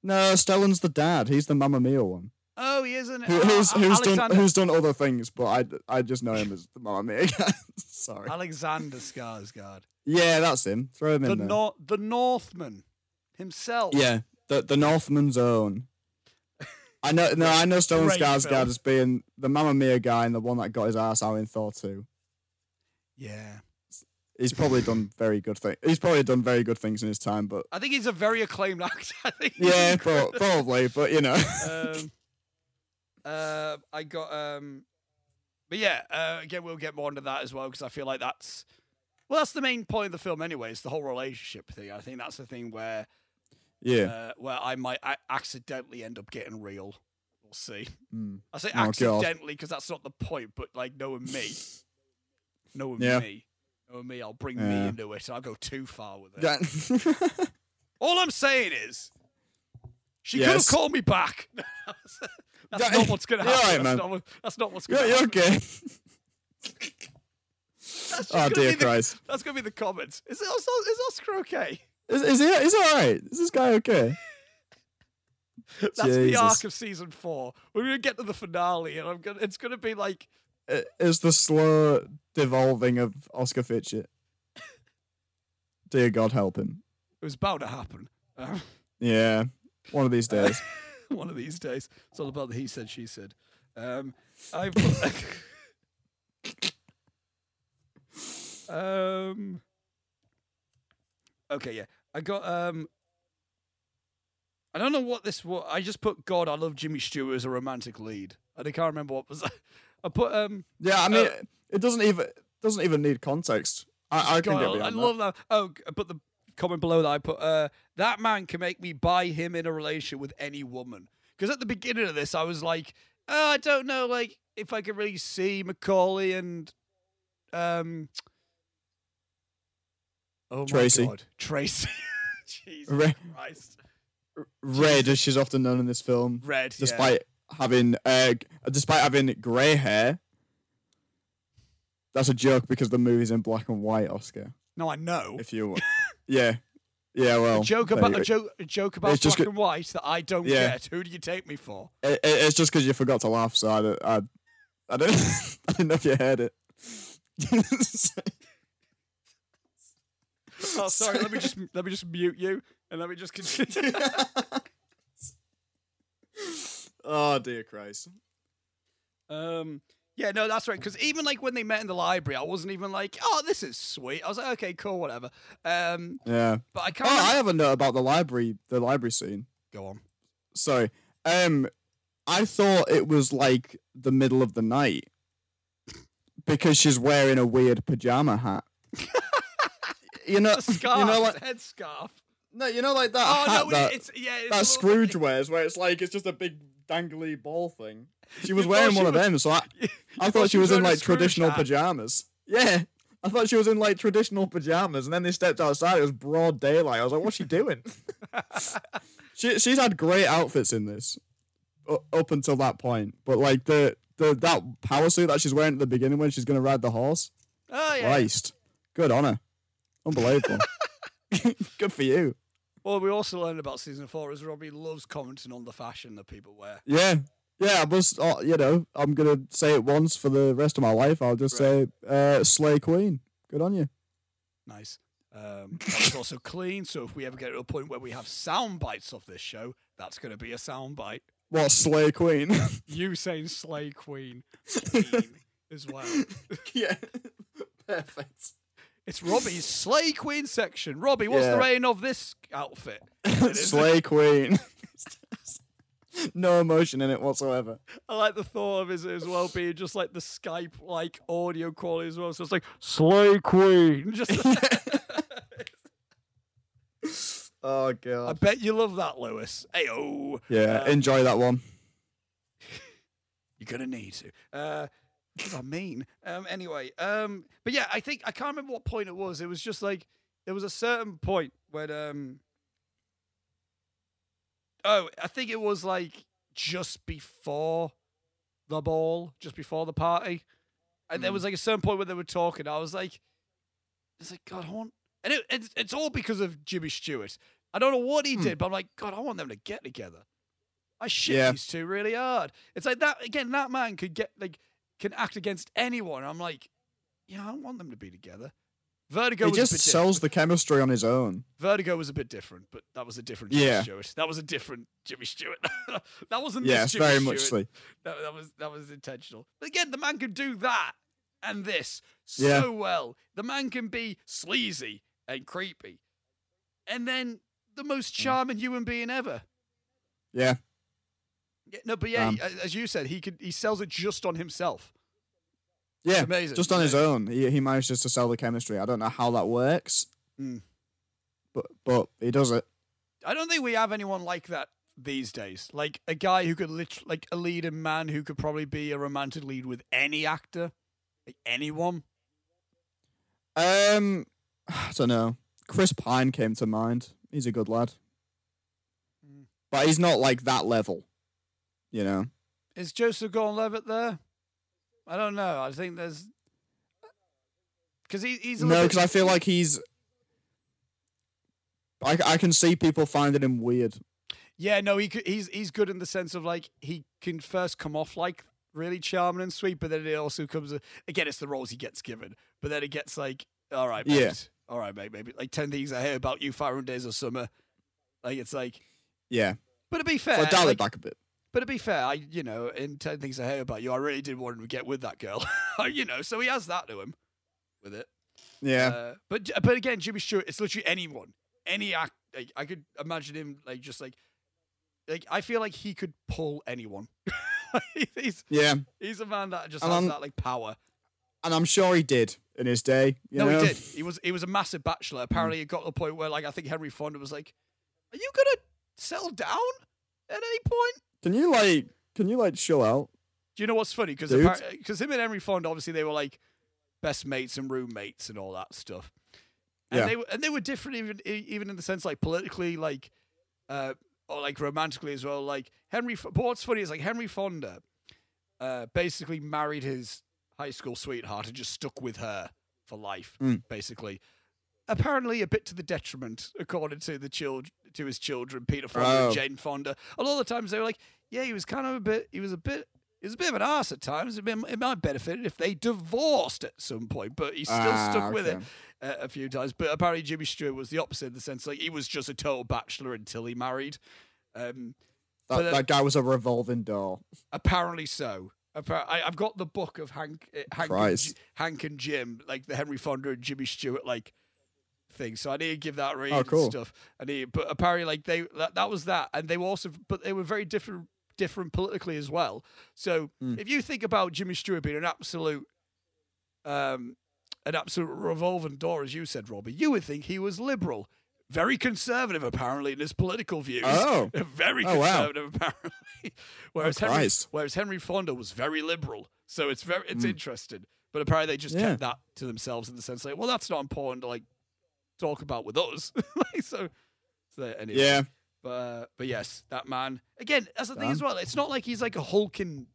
No, Stellan's the dad. He's the Mamma Mia one. Oh, he isn't. Oh, who's A- who's done who's done other things, but I I just know him as the Mamma Mia guy. Sorry. Alexander Skarsgård, Yeah, that's him. Throw him the in there. Nor- the Northman himself. Yeah, the the Northman's own. I know. No, I know Great film. Skarsgård as being the Mamma Mia guy and the one that got his ass out in Thor two. yeah. He's probably done very good things. He's probably done very good things in his time, but I think he's a very acclaimed actor. I think yeah, pro- probably. But you know, um, uh, I got um, but yeah, uh, again we'll get more into that as well because I feel like that's well, that's the main point of the film anyway. It's the whole relationship thing. I think that's the thing where yeah. uh, where I might accidentally end up getting real. We'll see. Mm. I say Oh, accidentally because that's not the point, but like knowing me, knowing Yeah. me, knowing me, I'll bring Yeah. me into it and I'll go too far with it. All I'm saying is, she could have called me back. that's not what's going to happen. right, that's, not what, that's not what's going you're, to you're happen. okay. That's Oh dear the, Christ! That's going to be the comments. Is, it also, is Oscar okay? Is, is he? Is he all right? Is this guy okay? That's the arc of season four. We're going to get to the finale, and I'm gonna. It's going to be like I- Is the slow devolving of Oscar Fitchett? Dear God, help him. it was bound to happen. Yeah, one of these days. one of these days. It's all about the he said, she said. Um, I um, okay, yeah, I got um, I don't know what this was. I just put God. I love Jimmy Stewart as a romantic lead, and I can't remember what was. I put um, Yeah, I mean, Uh, it doesn't even doesn't even need context. I, I can God, get I behind that. love that. Oh, I put the comment below that. I put uh, that man can make me buy him in a relation with any woman. Because at the beginning of this, I was like, oh, I don't know, like if I could really see Macaulay and um, oh Tracy. my god, Tracy, Jesus Re- Christ, Red, as she's often known in this film, Red, yeah. despite having uh, despite having grey hair. That's a joke because the movie's in black and white, Oscar. No, I know. If you, yeah, yeah. Well, a joke about you a joke, a joke about It's just black and white that I don't Yeah. get. Who do you take me for? It, it- it's just because you forgot to laugh, so I, don't- I, I don't, I didn't know if you heard it. Oh, sorry. let me just let me just mute you and let me just continue. oh dear Christ! Um, Yeah, no, that's right. Because even like when they met in the library, I wasn't even like, "Oh, this is sweet." I was like, "Okay, cool, whatever." Um, Yeah. but I Oh, can't. I remember- have a note about the library, the library scene. Go on. Sorry. Um, I thought it was like the middle of the night because she's wearing a weird pajama hat. you know, scarf, you know, like head scarf. no, you know, like that Oh hat no, that, it's yeah. It's that Scrooge wears, where it's like it's just a big dangly ball thing. She was You wearing one of them, so I, I thought she was in like traditional hat. pajamas. Yeah. I thought she was in like traditional pajamas, and then they stepped outside. It was broad daylight. I was like, "What's she doing?" she she's had great outfits in this, up until that point. But like the the that power suit that she's wearing at the beginning when she's gonna ride the horse, Oh yeah. Christ, good on her, unbelievable. good for you. Well, we also learned about season four is Robbie loves commenting on the fashion that people wear. Yeah, yeah. I was, uh, you know, I'm gonna say it once for the rest of my life. I'll just say, uh, "Slay Queen." Good on you. Nice. Um, that was also clean. So if we ever get to a point where we have sound bites of this show, that's going to be a sound bite. What Slay Queen? You saying "slay queen" queen as well. yeah, perfect. It's Robbie's slay queen section. Robbie, what's the Yeah. rating of this outfit? Slay Queen. no emotion in it whatsoever. I like the thought of it as well being just like the Skype like audio quality as well. So it's like slay queen. Just Oh god. I bet you love that, Lewis. Hey oh. Yeah, Um, enjoy that one. You're gonna need to. Uh, because I'm mean. Um, anyway, um, but yeah, I think I can't remember what point it was. It was just like there was a certain point when um, oh, I think it was like just before the ball, just before the party, and there Mm. was like a certain point where they were talking. I was like, it's like God, I want, and it, it's it's all because of Jimmy Stewart. I don't know what he Hmm. did, but I'm like, God, I want them to get together. I shit Yeah. these two really hard. It's like that again. That man could get like can act against anyone. I'm like, yeah, I don't want them to be together. Vertigo He just sells different. the chemistry on his own. Vertigo was a bit different, but that was a different Jimmy Yeah. Stewart. That was a different Jimmy Stewart. that wasn't Yes, this Jimmy very Stewart. much so. That, that was that was intentional. But again, the man could do that and this Yeah. so well. The man can be sleazy and creepy, and then the most charming human being ever. Yeah. Yeah, no, but yeah, Um, he- as you said, he could he sells it just on himself. Yeah. amazing, Just on his own. He he manages to sell the chemistry. I don't know how that works. Mm. But but he does it. I don't think we have anyone like that these days. Like a guy who could literally, like a leading man who could probably be a romantic lead with any actor, like anyone. Um I don't know. Chris Pine came to mind. He's a good lad. Mm. But he's not like that level. You know? Is Joseph Gordon-Levitt there? I don't know. I think there's because he, he's No, because I feel like he's. I, I can see people finding him weird. yeah no he he's he's good in the sense of like he can first come off like really charming and sweet, but then it also comes again it's the roles he gets given, but then it gets like all right mate, Yeah. all right mate maybe like ten things I hate about you, Fire and Days of Summer, like it's like. Yeah. But to be fair, So dial like, it back a bit. But to be fair, I you know, in ten things I hate about you, I really did want him to get with that girl. you know, so he has that to him with it. Yeah. Uh, but but again, Jimmy Stewart, it's literally anyone, any act. Like, I could imagine him like just like like I feel like he could pull anyone. he's yeah. he's a man that just And has I'm- that like power. And I'm sure he did in his day. You no, know? he did. He was he was a massive bachelor. Apparently, it got to the point where like I think Henry Fonda was like, "Are you gonna settle down at any point?" Can you like can you like chill out? Do you know what's funny? Because because him and Henry Fonda, obviously, they were like best mates and roommates and all that stuff. And Yeah. they were and they were different even even in the sense like politically, like uh, or like romantically as well. Like Henry, but what's funny is like Henry Fonda, uh, basically married his high school sweetheart and just stuck with her for life, Mm. basically. Apparently, a bit to the detriment, according to the children, to his children, Peter Fonda Oh. and Jane Fonda. A lot of the times they were like, "Yeah, he was kind of a bit. He was a bit. He was a bit of an ass at times. It, might- it might benefit if they divorced at some point, but he still Ah, stuck with it uh, a few times. But apparently, Jimmy Stewart was the opposite in the sense like he was just a total bachelor until he married. Um, That, uh, that guy was a revolving door. apparently so. I, I've got the book of Hank, uh, Hank, and, Hank and Jim, like the Henry Fonda and Jimmy Stewart like thing. So I need to give that read Oh, cool. and stuff. I need, but apparently, like they that, that was that, and they were also, but they were very different, different politically as well. So Mm. if you think about Jimmy Stewart being an absolute, um, an absolute revolving door, as you said, Robbie, you would think he was liberal. Very conservative, apparently, in his political views. Oh. very Oh, wow. conservative, apparently. whereas Henry, whereas Henry Fonda was very liberal. So it's very it's Mm. interesting. But apparently they just Yeah. kept that to themselves in the sense like, well, that's not important like talk about with us. like, so, so anyway. Yeah. But uh, but yes, that man again. That's the thing as well. It's not like he's like a hulking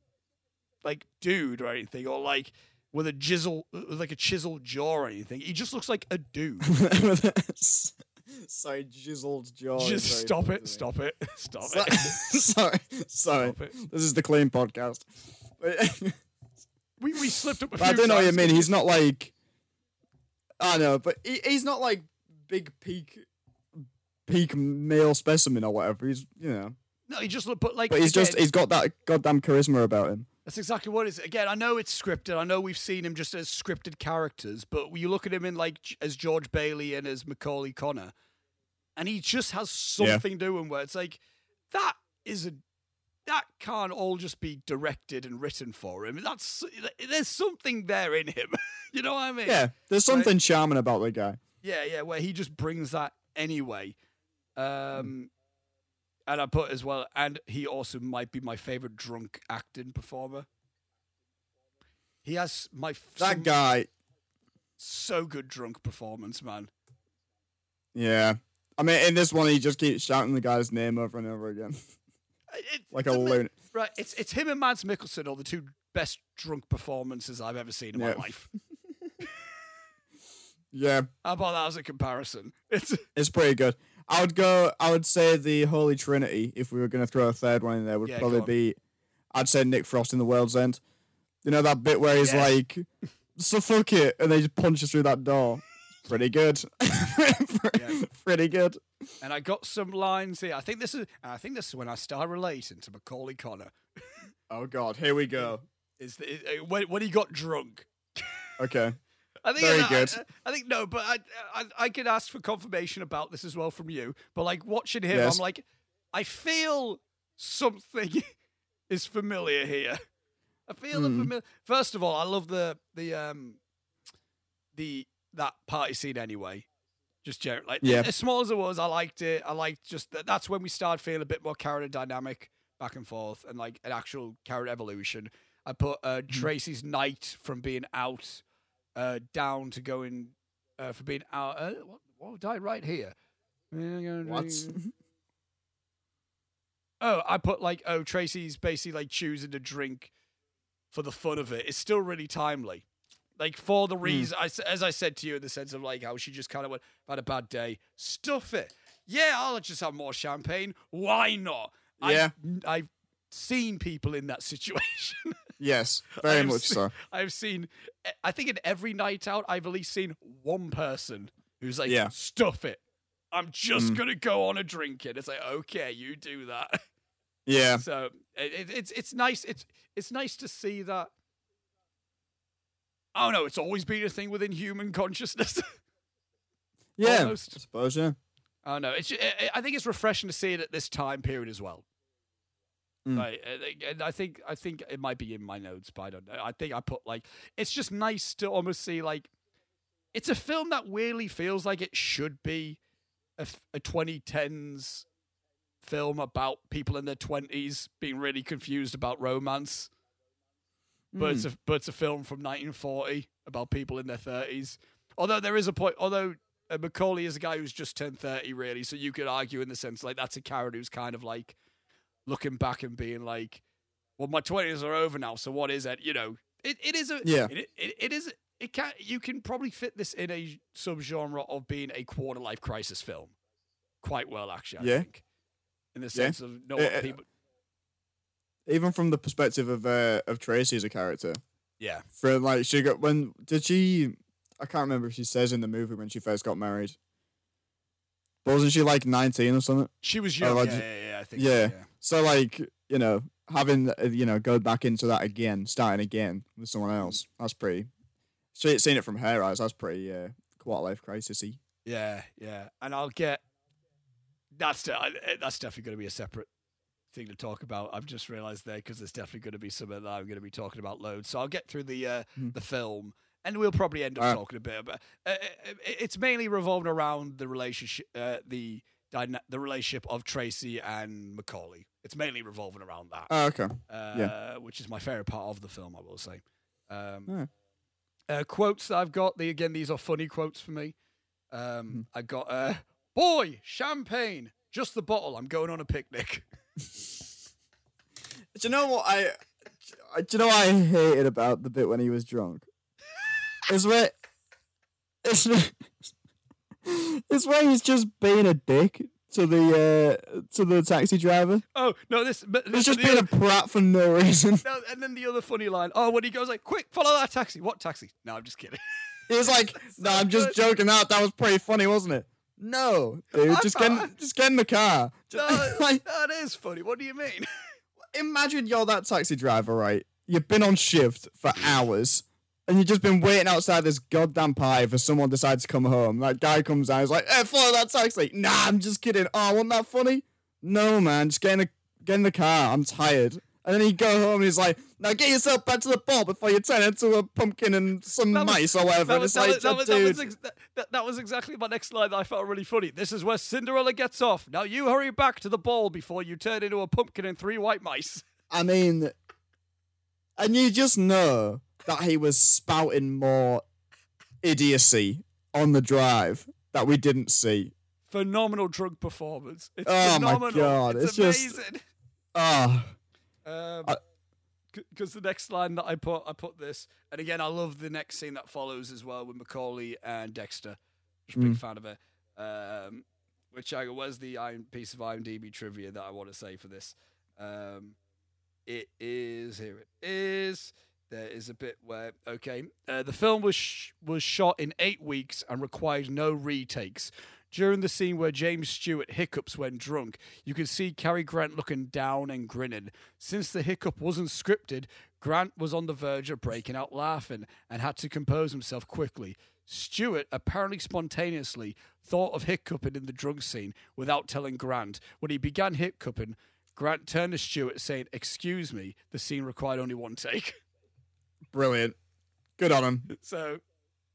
like dude or anything, or like with a chisel with like a chiseled jaw or anything. He just looks like a dude. Sorry, chiseled jaw. just stop it, stop it, stop So- it, sorry, sorry. stop it. This is the clean podcast. We we slipped up a But I don't know what you mean. He's not like. I know, but he, he's not like big peak, peak male specimen or whatever. He's you know, No, he just look, but like, but he's just he's got that goddamn charisma about him. That's exactly what it is. Again, I know it's scripted. I know we've seen him just as scripted characters, but you look at him in like as George Bailey and as Macaulay Connor, and he just has something to him where it's like that is a that can't all just be directed and written for him. That's there's something there in him. you know what I mean? Yeah, there's something charming about the guy. Yeah, yeah, where he just brings that anyway. Um, and I put as well, and he also might be my favorite drunk acting performer. He has my f- That guy, so good drunk performance, man. yeah. I mean, in this one, he just keeps shouting the guy's name over and over again, It- like a loon. Right, it's it's him and Mads Mikkelsen are the two best drunk performances I've ever seen in Yeah. my life. Yeah, How about that as a comparison? It's it's pretty good. I would go. I would say the Holy Trinity. If we were going to throw a third one in there, would Yeah, probably be. I'd say Nick Frost in the World's End. You know that bit where he's Yeah. like, "So fuck it," and they just punches through that door. Pretty good. Yeah. Pretty good. And I got some lines here. I think this is I think this is when I start relating to Macaulay Connor. Oh God, here we go. Is the, is- uh, when when he got drunk. Okay. I think Very I, good. I, I think no, but I, I I could ask for confirmation about this as well from you. But like watching him, Yes. I'm like, I feel something is familiar here. I feel the Hmm. familiar. First of all, I love the the um the that party scene anyway. Just generally, like Yeah. as small as it was, I liked it. I liked just that. That's when we started feeling a bit more character dynamic back and forth, and like an actual character evolution. I put uh, Hmm. Tracy's night from being out uh, down to going uh, for being out. Uh, what, what did I write here? What? Oh, I put like, oh, Tracy's basically like choosing to drink for the fun of it. It's still really timely. Like for the reason, I s as I said to you, in the sense of like how she just kind of went, had a bad day, stuff it. Yeah, I'll just have more champagne. Why not? Yeah. I've, I've seen people in that situation. Yes, very much seen- so. I've seen, I think in every night out, I've at least seen one person who's like, Yeah. stuff it. I'm just Mm. gonna go on a drinking. It's like, okay, you do that. Yeah. So it, it, it's it's nice. It's it's nice to see that. Oh no, it's always been a thing within human consciousness. Yeah. Almost. I suppose, yeah. oh no, it's I I think it's refreshing to see it at this time period as well. Mm. Like, I think- and I think I think it might be in my notes, but I don't know. I think I put like it's just nice to almost see like it's a film that weirdly feels like it should be a, a 2010s film about people in their 20s being really confused about romance. But it's a but it's a film from 1940 about people in their 30s. Although there is a point, although uh, Macaulay is a guy who's just turned 30, really. So you could argue in the sense like that's a character who's kind of like looking back and being like, "Well, my 20s are over now. So what is it? You know, it, it is a Yeah. It, it, it is it can you can probably fit this in a subgenre of being a quarter life crisis film quite well, actually. I Yeah. think in the Yeah. sense of no Uh, uh, people. Even from the perspective of uh, of Tracy as a character, Yeah, for like she got when did she? I can't remember if she says in the movie when she first got married. But wasn't she like nineteen or something? she was young. I yeah, yeah, yeah, I think. yeah. so, yeah. So like you know, having uh, you know go back into that again, starting again with someone else. That's pretty. See- Seeing it from her eyes, that's pretty uh, quarter life crisisy. Yeah, yeah, and I'll get. That's de- eh, that's definitely going to be a separate thing to talk about. I've just realised there because there's definitely going to be something that I'm going to be talking about loads. So I'll get through the uh, Hmm. the film, and we'll probably end up talking a bit about. Uh, uh, it's mainly revolving around the relationship, uh, the dyna- the relationship of Tracy and Macaulay. It's mainly revolving around that Oh, okay. uh, which is my favorite part of the film, I will say. Um, Yeah. uh, quotes that I've got. The, again, these are funny quotes for me. Um, Mhm. I got, uh, "Boy, champagne, just the bottle. I'm going on a picnic." Do you know what I? Do you know what I hated about the bit when he was drunk? Is where it's it's where he's just being a dick to the uh, to the taxi driver. oh no, this. But He's just being a prat for no reason. no, and then the other funny line. Oh, when he goes like, "Quick, follow that taxi." What taxi? No, I'm just kidding. He was like, "No, I'm just joking. That that was pretty funny, wasn't it?" No, dude, I just get in, just get in the car. no, like, that is funny. What do you mean? imagine you're that taxi driver, right? You've been on shift for hours. And you've just been waiting outside this goddamn pie for someone decides to come home. That guy comes out, he's like, hey, follow that taxi. Nah, I'm just kidding. Oh, wasn't that funny? No, man, just get in the, get in the car. I'm tired. And then he'd go home and he's like, now get yourself back to the ball before you turn into a pumpkin and some was- mice or whatever. That was, that, like, that, was, that, was ex- that, that, that was exactly my next line that I felt really funny. This is where Cinderella gets off. Now you hurry back to the ball before you turn into a pumpkin and three white mice. I mean, and you just know that he was spouting more idiocy on the drive that we didn't see. Phenomenal drug performance. It's Oh my phenomenal. God, It's, it's just- amazing. Ah. Um, I- because the next line that I put, I put this, and again, I love the next scene that follows as well with Macaulay and Dexter. Just a big Mm. fan of it. Um, which I was the piece of IMDb trivia that I want to say for this. Um, it is here. It is. There is a bit where okay, uh, the film was sh- was shot in eight weeks and required no retakes. During the scene where James Stewart hiccups when drunk, you can see Cary Grant looking down and grinning. Since the hiccup wasn't scripted, Grant was on the verge of breaking out laughing and had to compose himself quickly. Stewart apparently spontaneously thought of hiccuping in the drunk scene without telling Grant. When he began hiccuping, Grant turned to Stewart saying, Excuse me, the scene required only one take. brilliant. Good on him. so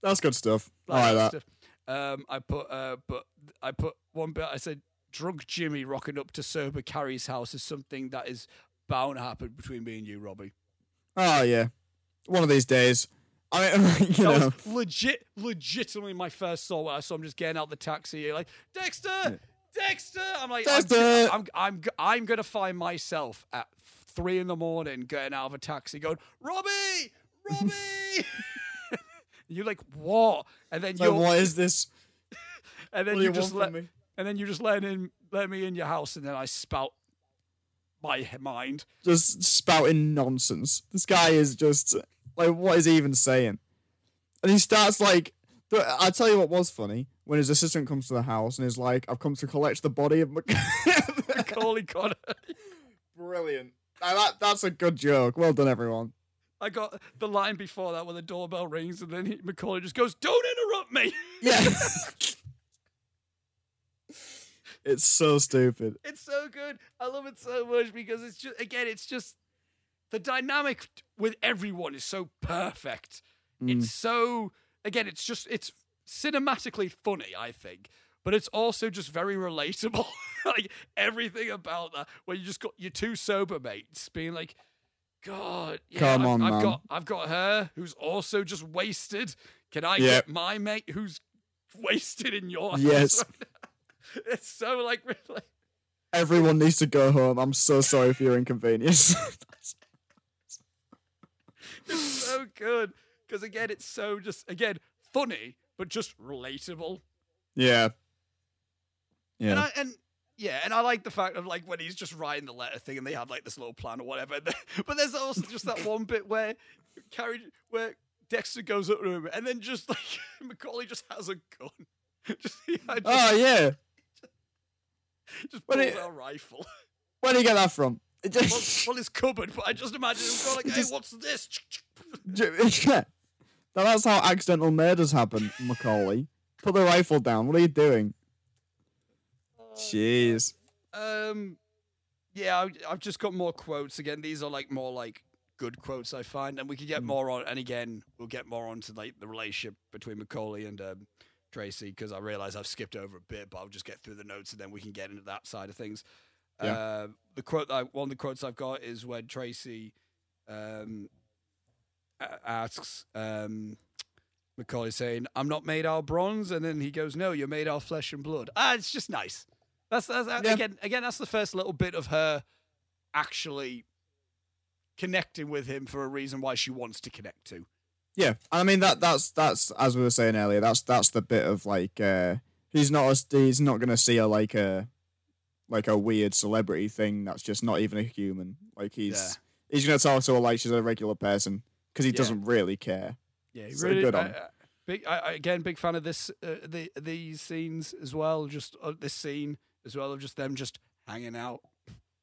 That's good stuff. I like that. stuff. Um, I put, uh, but I put one bit. I said, drunk Jimmy rocking up to sober Cary's house is something that is bound to happen between me and you, Robbie. Oh yeah, one of these days. I mean, you that know, was legit, legitimately my first thought I saw him just getting out the taxi. You're like, Dexter, Dexter. I'm like, I'm- Dexter! I'm, I'm, g- I'm gonna find myself at three in the morning getting out of a taxi, going, Robbie, Robbie. you're like, what? And then you, like, what is this? and then you, you just let, me? and then you just let in, let me in your house, and then I spout my mind. Just spouting nonsense. This guy is just like, what is he even saying? And he starts like, I tell you what was funny when his assistant comes to the house and is like, "I've come to collect the body of." Mc-" Macaulay Connor. Brilliant. Now that that's a good joke. Well done, everyone. I got the line before that where the doorbell rings, and then he, Macaulay just goes, "Don't interrupt me." Yeah. it's so stupid. It's so good. I love it so much because it's just again, it's just the dynamic with everyone is so perfect. Mm. It's so again, it's just it's cinematically funny, I think, but it's also just very relatable. like everything about that, where you just got your two sober mates being like, "God, yeah, Come I've, on, I've man." got I've got her who's also just wasted. Can I Yeah. get my mate who's wasted in your house?" Yes. right it's so like really. Everyone needs to go home. I'm so sorry for your inconvenience. It's so good because again, it's so just again funny, but just relatable. yeah. And Yeah. I and yeah, and I like the fact of like when he's just writing the letter thing, and they have like this little plan or whatever. But there's also just that one bit where Cary, where Dexter goes up to him, and then just like Macaulay just has a gun. Just, yeah, oh, just, Oh yeah. just but pulls it- out a rifle. Where do you get that from? It well, just- well, it's cupboard, but I just imagine him going like, "Hey, Just- what's this?" yeah. Now that's how accidental murders happen, Macaulay. Put the rifle down. What are you doing? Jeez. Um, yeah, I've just got more quotes again. These are like more like good quotes I find, and we could get Mm. more on. And again, we'll get more onto like the relationship between Macaulay and um, Tracy because I realize I've skipped over a bit, but I'll just get through the notes and then we can get into that side of things. Yeah. Uh, the quote, I, one of the quotes I've got is when Tracy um, asks um, Macaulay saying, "I'm not made out of bronze," and then he goes, "No, you're made out of flesh and blood." Ah, it's just nice. That's, that's Yeah. again, again, that's the first little bit of her actually connecting with him for a reason why she wants to connect to. Yeah, I mean that that's that's as we were saying earlier. That's that's the bit of like uh he's not as he's not gonna see her like a like a weird celebrity thing. That's just not even a human. Like he's Yeah. he's gonna talk to her like she's a regular person because he Yeah. doesn't really care. Yeah, So really good on. I- big. I- again, big fan of this. Uh, the these scenes as well. Just uh, this scene as well of just them just hanging out.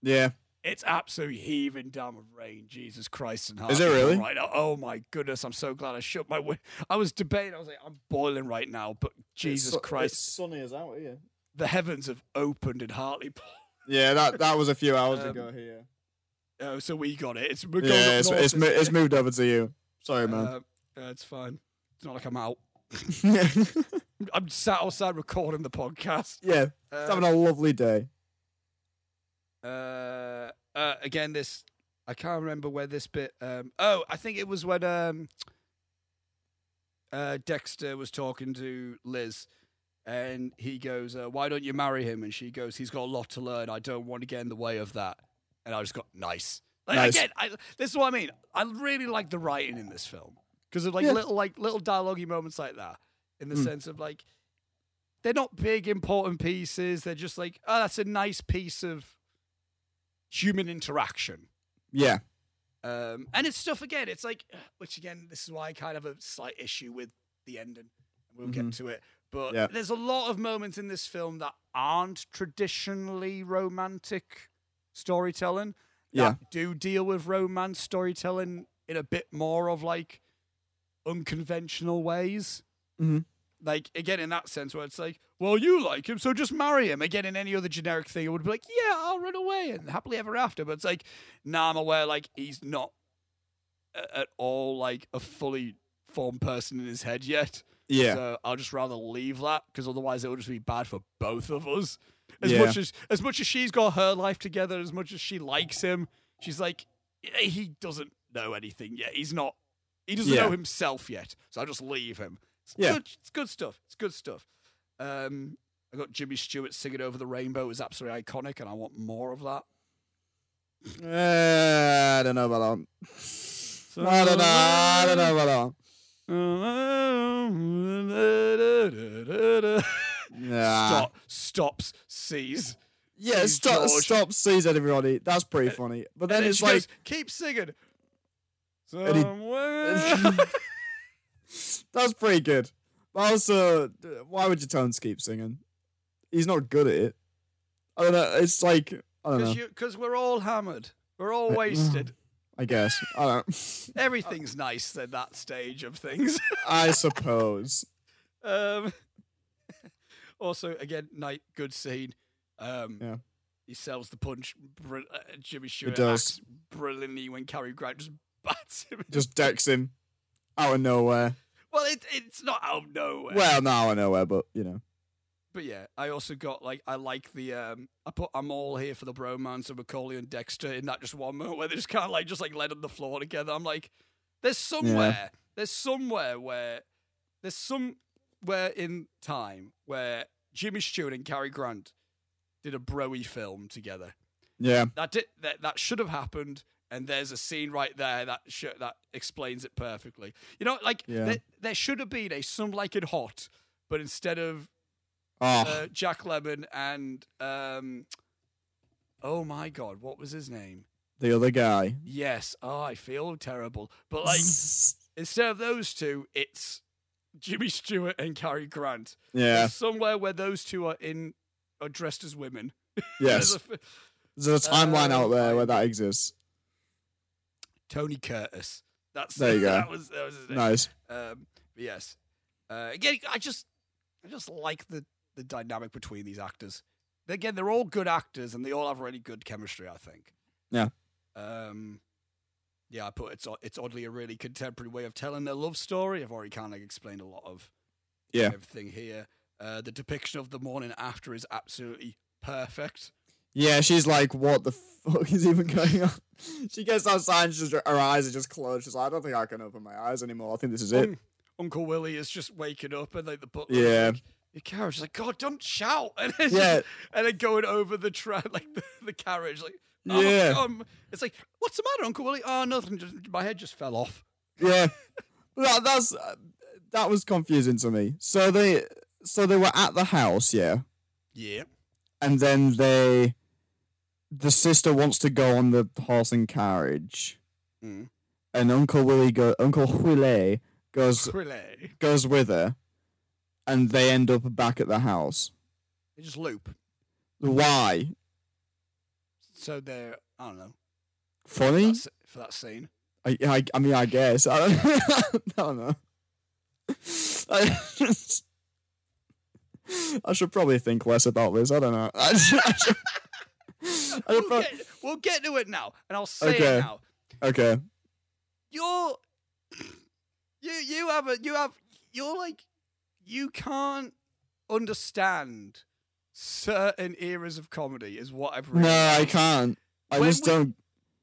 Yeah, It's absolutely heaving down with rain. Jesus Christ and Is it really? right now? Oh my goodness! I'm so glad I shut my. Wi- I was debating. I was like, I'm boiling right now, but Jesus Christ, sunny as out here. the heavens have opened in Hartlepool. Yeah, that that was a few hours Um, ago here. Oh, so we got it. It's we're going Yeah, up it's north it's, mo- this it's moved over to you. Sorry, man. Uh, uh, it's fine. It's not like I'm out. I'm sat outside recording the podcast. yeah, Uh, having a lovely day. uh, uh, again, this I can't remember where this bit. Um, oh, I think it was when um, uh, Dexter was talking to Liz, and he goes, uh, "Why don't you marry him?" And she goes, "He's got a lot to learn. I don't want to get in the way of that." And I just got nice. Like, Nice. Again, I, this is what I mean. I really like the writing in this film because of like Yeah. little like little dialogue moments like that. In the Mm. sense of like, they're not big important pieces. They're just like, oh, that's a nice piece of human interaction. Yeah, Um, and it's stuff again. It's like, which again, this is why I kind of have a slight issue with the ending. We'll get Mhm. to it, but Yeah. there's a lot of moments in this film that aren't traditionally romantic storytelling. Yeah. Do deal with romance storytelling in a bit more of like unconventional ways. Mhm. Like again, in that sense, where it's like, well, you like him, so just marry him. Again, in any other generic thing, it would be like, yeah, I'll run away and happily ever after. But it's like, nah, I'm aware like he's not at all like a fully formed person in his head yet. yeah, So I'll just rather leave that because otherwise it would just be bad for both of us. As Yeah. much as as much as she's got her life together, as much as she likes him, she's like "Eh, he doesn't know anything yet. He's not. He doesn't Yeah. know himself yet. So I'll just leave him. It's Yeah. good. It's good stuff. It's good stuff. Um, I got Jimmy Stewart singing over the rainbow. It was absolutely iconic, and I want more of that. Uh, I don't know about that. I don't know. I don't know about that. Yeah. Stop. Stops. Sees. Yeah, Sees stop, George. stop, sees everybody. That's pretty funny. But then it's like, goes, keep singing. Somewhere. that's pretty good. But also, why would your tones keep singing? He's not good at it. I don't know. It's like, I don't know. Because we're all hammered. We're all wasted. I guess. I don't Everything's nice at that stage of things. I suppose. um, also, again, night good scene. Um, Yeah. He sells the punch. Br- uh, Jimmy Stewart does. acts brilliantly when Cary Grant just bats him. Just decks him out of nowhere. well, it, it's not out of nowhere. Well, no, out of nowhere, but, you know. But yeah, I also got like I like the um I put I'm all here for the bromance of Macaulay and Dexter in that just one moment where they just kind of like just like laid on the floor together. I'm like, there's somewhere, there's somewhere where there's somewhere in time where Jimmy Stewart and Cary Grant did a broy film together. Yeah. That did that that should have happened. And there's a scene right there that sh- that explains it perfectly. You know, like Yeah. there, there should have been a Some Like It Hot, but instead of Oh, uh, Jack Lemmon and um, oh my god, what was his name? the other guy. Yes, oh, I feel terrible. But like instead of those two, it's Jimmy Stewart and Cary Grant. yeah. Somewhere where those two are in are dressed as women. Yes. There's a There's a timeline out there where Um, that exists. Tony Curtis. That's There you go. That was, that was. Nice. Um, but yes. Uh, again, I just, I just like the the dynamic between these actors. Again, they're all good actors, and they all have really good chemistry. I think. Yeah. Um, yeah, I put it's it's oddly a really contemporary way of telling their love story. I've already kind of explained a lot of Yeah. everything here. Uh, the depiction of the morning after is absolutely perfect. Yeah, she's like, what the fuck is even going on? She gets outside and her eyes are just closed. She's like, I don't think I can open my eyes anymore. I think this is it. Un- Uncle Willie is just waking up, and like the butler, Yeah. like, your carriage like, God, don't shout, and it's Yeah. just- and then going over the tra- like the, the carriage, like, oh, Yeah. um, it's like, what's the matter, Uncle Willie? Oh, nothing, just my head just fell off. Yeah, that, that's uh, that was confusing to me. So they so they were at the house, yeah, Yeah, and then they the sister wants to go on the horse and carriage, mm. and Uncle Willie go Uncle Willie goes goes with her, and they end up back at the house. They just loop. Why? So they're, I don't know, Funny? that's for that scene. I, I, I mean, I guess. I don't, I don't know. I, just- I should probably think less about this. I don't know. I should, I should We'll get, we'll get to it now, and I'll say Okay. it now. okay. you're you you have a you have you're like you can't understand certain eras of comedy is what I've read. No, I can't. I When just we- don't.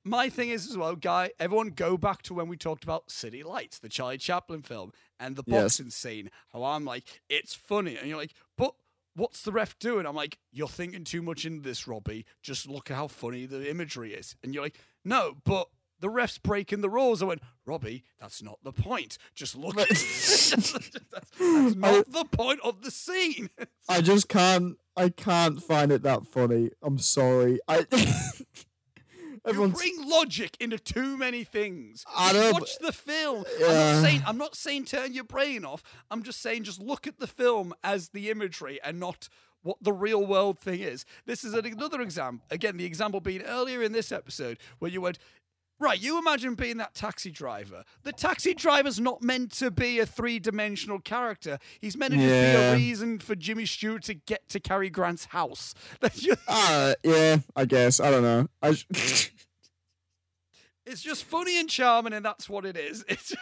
My thing is as well, guy. Everyone go back to when we talked about City Lights, the Charlie Chaplin film, and the Yes. boxing scene. How I'm like, it's funny, and you're like, but what's the ref doing? I'm like, you're thinking too much into this, Robbie. Just look at how funny the imagery is, and you're like, no, but. The ref's breaking the rules. I went, Robbie, that's not the point. Just look at that's, that's not the point of the scene. I just can't. I can't find it that funny. I'm sorry. I. You bring logic into too many things. I know, Watch the film. I'm not saying I'm not saying turn your brain off. I'm just saying just look at the film as the imagery and not what the real world thing is. This is another example. Again, the example being earlier in this episode where you went. Right, you imagine being that taxi driver. The taxi driver's not meant to be a three dimensional character. He's meant to just be a reason for Jimmy Stewart to get to Cary Grant's house. Just- Ah, yeah. I guess. I don't know. I. It's just funny and charming, and that's what it is. It's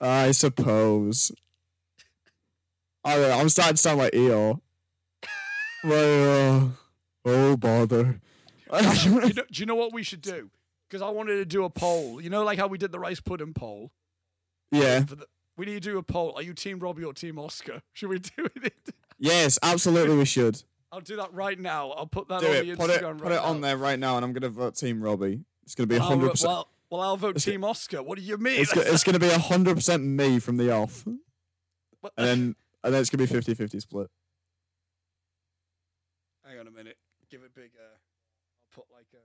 I suppose. I don't know, I'm starting to sound like Eeyore. well, uh, oh bother. you know, do you know what we should do? Because I wanted to do a poll. You know, like how we did the rice pudding poll. yeah. The, we need to do a poll. Are you Team Robbie or Team Oscar? Should we do it? Yes, absolutely. We should I'll do that right now. I'll put that do on it. the Put it. Instagram Put right it on there right now, and I'm gonna vote Team Robbie. It's gonna be uh, hundred vote- percent. Well, well, I'll vote It's- Team Oscar. What do you mean? It's, it's gonna be hundred percent me from the off, What- and then and then it's gonna be 50-50 split. Hang on a minute. Give it big. Uh, I'll put like a.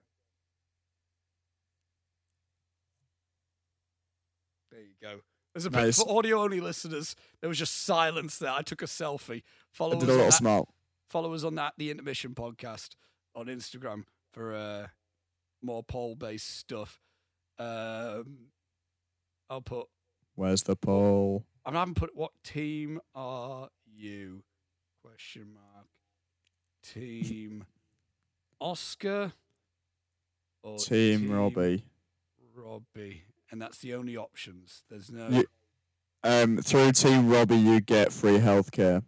There you go. There's a bit for audio only listeners. There was just silence there. I took a selfie. Follow I us a little smile. follow us on that the intermission podcast on instagram for uh more poll based stuff um i'll put Where's the poll? i haven't put what team are you question mark team oscar or Team Robbie. robbie and that's the only options there's no You- Um, through Team Robbie, you get free healthcare.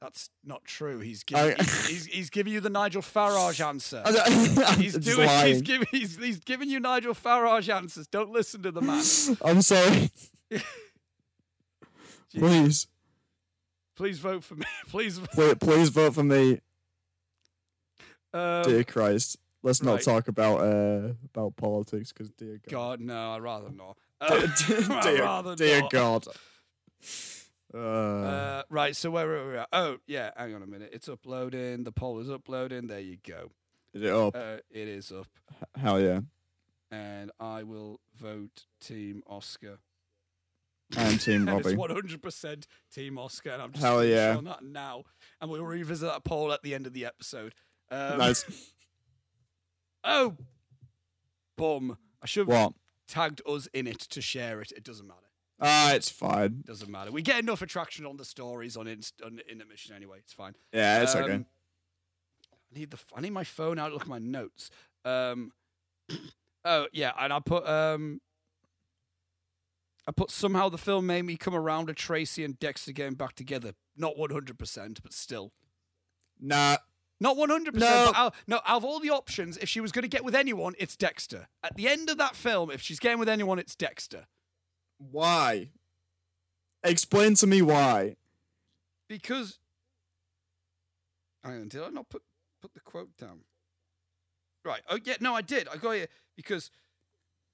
that's not true he's giving I- he's, he's, he's giving you the nigel farage answer He's doing. He's giving. He's, he's giving you Nigel Farage answers. Don't listen to the man. I'm sorry. Please, Please vote for me. Please. please, please vote for me, Um, dear Christ. Let's not right. talk about uh about politics, because dear God, God, no. I'd rather not. dear, I'd dear, rather dear not. God. Uh, Uh, right. So where are we at? Oh, yeah. Hang on a minute. It's uploading. The poll is uploading. There you go. is it up? Uh, it is up, Hell yeah! and I will vote Team Oscar. I'm Team And it's Robbie. hundred percent Team Oscar, and I'm just Hell yeah. on that now, and we'll revisit that poll at the end of the episode. Um, Nice. Oh, bum! I should have What? tagged us in it to share it. It doesn't matter. Ah, it's fine. Doesn't matter. We get enough attraction on the stories on Inst- on intermission anyway. It's fine. Yeah, it's okay. Um, I need the f- I need my phone out. to Look at my notes. Um, oh yeah, and I put um, I put somehow the film made me come around to Tracy and Dexter getting back together. Not one hundred percent, but still. Nah, Not one hundred No. percent. Out, no, out of all the options, if she was going to get with anyone, it's Dexter. At the end of that film, if she's getting with anyone, it's Dexter why? Explain to me why. because. Hang on, did I not put put the quote down? Right. Oh yeah, no, I did. I got it because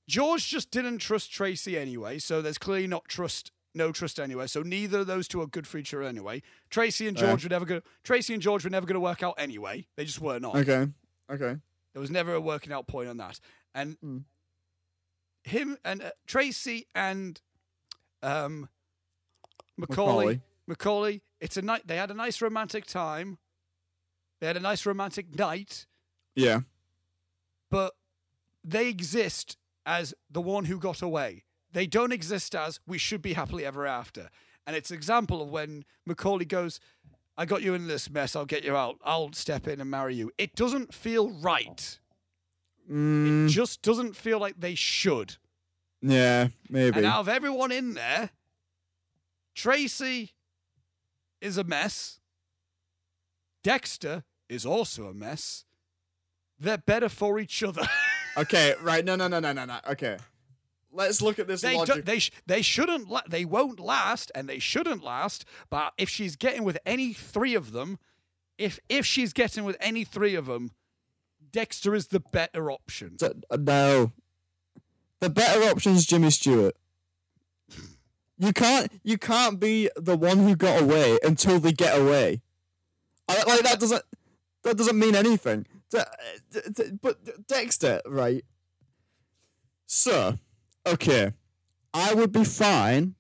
George just didn't trust Tracy anyway, so there's clearly not trust, no trust anywhere. So neither of those two are good for each other anyway. Tracy and Yeah. George were never going. Tracy and George were never going to work out anyway. They just were not. Okay. Okay. There was never a working out point on that. And Mm. him and uh, Tracy and um, Macaulay, Macaulay, it's a night. They had a nice romantic time. They had a nice romantic night, Yeah. but they exist as the one who got away. They don't exist as we should be happily ever after. And it's an example of when Macaulay goes, I got you in this mess, I'll get you out. I'll step in and marry you. It doesn't feel right. Mm, It just doesn't feel like they should. yeah, maybe. And out of everyone in there, Tracy is a mess. Dexter is also a mess. They're better for each other. Okay, right. No, no, no, no, no, no. Okay. Let's look at this they logic. they sh- they shouldn't la- they won't last and they shouldn't last. But if she's getting with any three of them, if if she's getting with any three of them, Dexter is the better option. Uh, no. The better option is Jimmy Stewart. You can't you can't be the one who got away until they get away. I, like that doesn't that doesn't mean anything. D- but Dexter, right? So, okay, I would be fine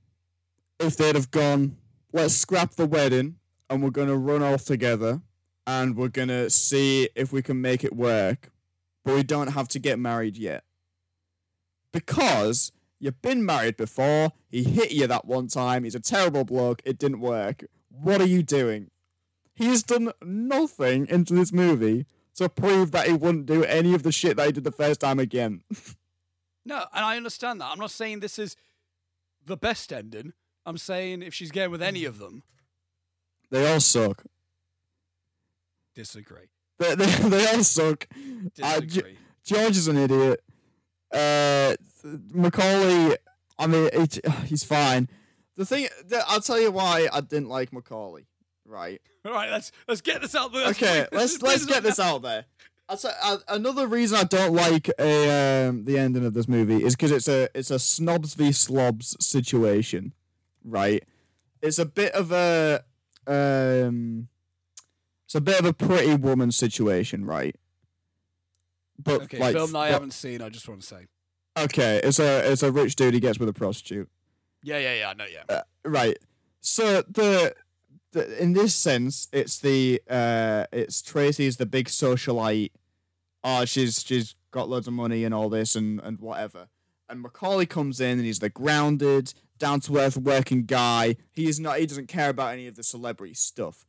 if they'd have gone. Let's scrap the wedding and we're gonna run off together and we're gonna see if we can make it work but we don't have to get married yet. Because you've been married before, he hit you that one time, he's a terrible bloke, it didn't work. What are you doing? He's done nothing into this movie to prove that he wouldn't do any of the shit that he did the first time again. No, and I understand that. I'm not saying this is the best ending. I'm saying if she's getting with any of them, They all suck. disagree. They, they, they all suck. Disagree. George is an idiot. Uh, Macaulay, I mean, it, he's fine. The thing, I'll tell you why I didn't like Macaulay. Right. All right, let's let's get this out there. Okay. Let's let's get this out there. Say, uh, another reason I don't like a um, the ending of this movie is because it's a it's a snobs v slobs situation, right? It's a bit of a um, it's a bit of a pretty woman situation, right? But Okay, like, film that I but- haven't seen. I just want to say. Okay, it's a it's a rich dude he gets with a prostitute. Yeah, yeah, yeah. I know. Yeah. Uh, right. So the, the in this sense, it's the uh it's Tracy's the big socialite. Oh, she's she's got loads of money and all this and and whatever. And Macaulay comes in and he's the grounded, down to earth working guy. He is not he doesn't care about any of the celebrity stuff.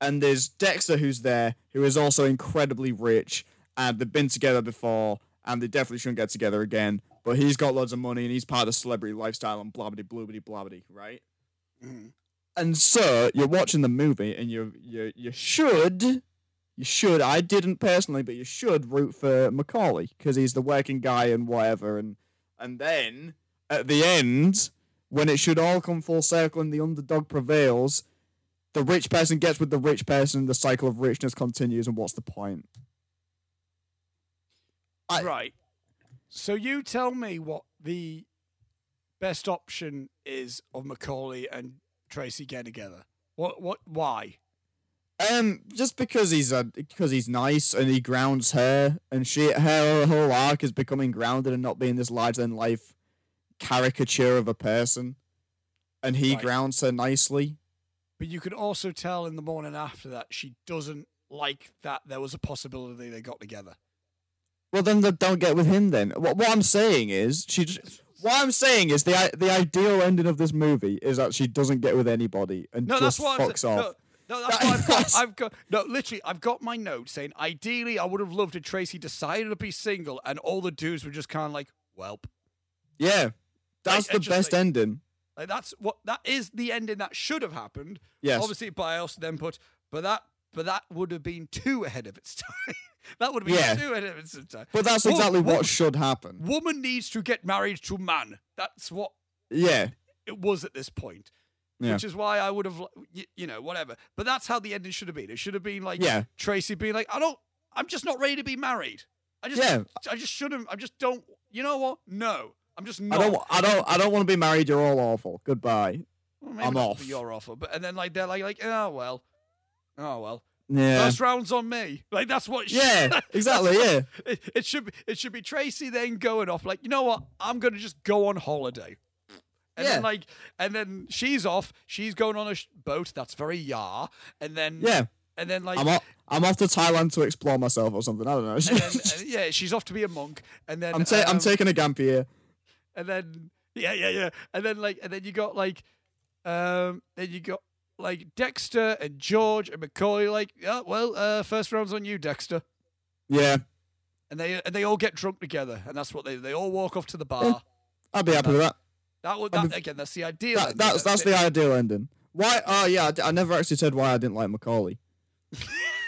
And there's Dexter who's there, who is also incredibly rich, and they've been together before, and they definitely shouldn't get together again. But he's got loads of money and he's part of the celebrity lifestyle and blabbity bloobity blabbity, right? Mhm. And so you're watching the movie and you you you should you should I didn't personally, but you should root for Macaulay because he's the working guy and whatever and and then at the end when it should all come full circle and the underdog prevails, the rich person gets with the rich person, the cycle of richness continues, and what's the point? I- right. So you tell me what the best option is of Macaulay and Tracy get together. What? What? Why? Um, just because he's a because he's nice and he grounds her, and she her whole arc is becoming grounded and not being this larger than life caricature of a person, and he Right. grounds her nicely. But you could also tell in the morning after that she doesn't like that there was a possibility they got together. Well, then the, don't get with him. Then what? What I'm saying is she. Just, what I'm saying is the the ideal ending of this movie is that she doesn't get with anybody and No, just that's what I'm fucks saying. off. No, no, that's That- what I've got. I've got no, literally, I've got my note saying ideally I would have loved if Tracy decided to be single and all the dudes were just kind of like, welp. Yeah, that's Like, the best like- ending. Like that's what that is the ending that should have happened. Yes. Obviously, by us then put, but that but that would have been too ahead of its time. that would be been Yeah. too ahead of time. But that's exactly what should happen. Woman needs to get married to man. That's what Yeah, it was at this point. Yeah. Which is why I would have, you, you know, whatever. But that's how the ending should have been. It should have been like Yeah. Tracy being like, I don't, I'm just not ready to be married. I just, Yeah. I just shouldn't. I just don't. You know what? No, I'm just I don't. I don't. I don't want to be married. You're all awful. Goodbye. Well, I'm not, off. You're awful. But and then like they're like, like, oh well, oh well. Yeah. First round's on me. Like that's what. should- Yeah. Exactly. Yeah. It, it should be. It should be Tracy then going off like, you know what? I'm gonna just go on holiday. And Yeah. then like, and then she's off. She's going on a sh- boat. That's very yar. And then Yeah. and then like, I'm off. I'm off to Thailand to explore myself or something. I don't know. and then and, yeah, she's off to be a monk. And then I'm, ta- I'm um, taking a year. and then yeah, yeah, yeah, and then like, and then you got like, um, then you got like Dexter and George and McCoy. Like, yeah, well, uh, first round's on you, Dexter. Yeah. And they and they all get drunk together, and that's what they they all walk off to the bar. I'd be happy with that. That would that mean, again. That's the idea. that that's that's the ideal ending. Why? Oh yeah, I I, never actually said why I didn't like Macaulay.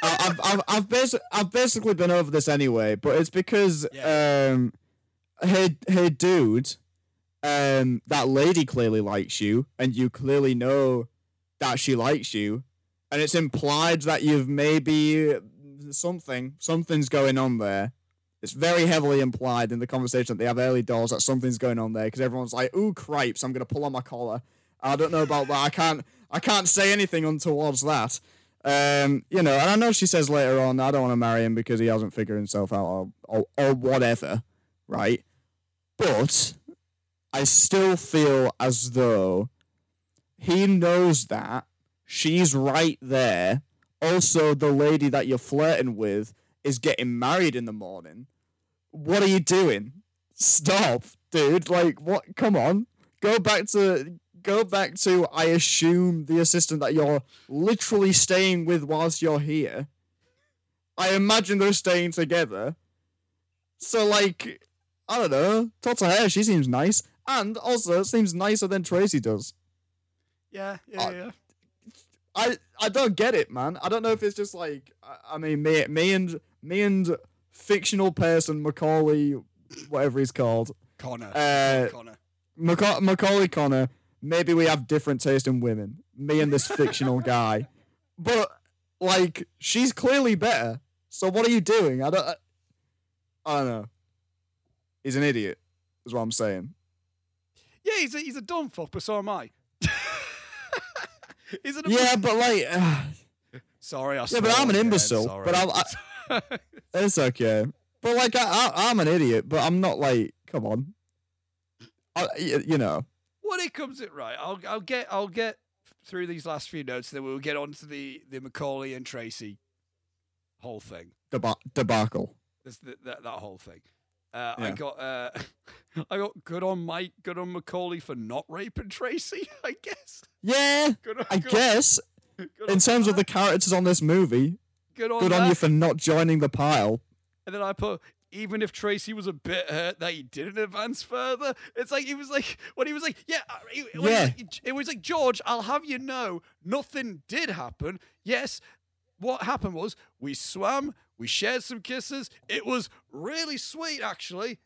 I, I've I've I've, basi- I've basically been over this anyway, but it's because Yeah. um, hey hey dude, um, that lady clearly likes you, and you clearly know that she likes you, and it's implied that you've maybe something something's going on there. It's very heavily implied in the conversation that they have early doors that something's going on there because everyone's like, "Ooh, cripes! I'm gonna pull on my collar." I don't know about that. I can't. I can't say anything untowards that. Um, you know, and I know she says later on, "I don't want to marry him because he hasn't figured himself out," or, or or whatever, right? But I still feel as though he knows that she's right there. Also, the lady that you're flirting with is getting married in the morning. What are you doing? Stop, dude. Like, what? Come on. Go back to. Go back to. I assume the assistant that you're literally staying with whilst you're here. I imagine they're staying together. So, like, I don't know. Talk to her. She seems nice. And also, seems nicer than Tracy does. Yeah, yeah, Uh, yeah. I I don't get it, man. I don't know if it's just like I, I mean me me and me and fictional person Macaulay, whatever he's called, Connor, uh, Connor. Maca- Macaulay Connor. Maybe we have different taste in women. Me and this fictional guy, but like she's clearly better. So what are you doing? I don't. I, I don't know. He's an idiot. Is what I'm saying. Yeah, he's a, he's a dumb fuck, but so am I. he's an Yeah, but like, uh, Sorry, I. Yeah, but I'm an again, imbecile, sorry. but I'm- it's okay. But like, I, I I'm an idiot, but I'm not like. Come on. I, you know. when it comes it right, I'll I'll get I'll get through these last few notes, and then we'll get on to the the Macaulay and Tracy whole thing. Deba- debacle. This, that, that that whole thing. Uh, I got uh, I got good on Mike, good on Macaulay for not raping Tracy. I guess. Yeah, Good on, I good guess. on- In terms of the characters on this movie, good on good on you for not joining the pile. And then I put, even if Tracy was a bit hurt that he didn't advance further, it's like he was like when he was like, yeah, uh, he- when he was Yeah. like- it was like George, I'll have you know, nothing did happen. Yes, what happened was we swam, we shared some kisses. It was really sweet, actually.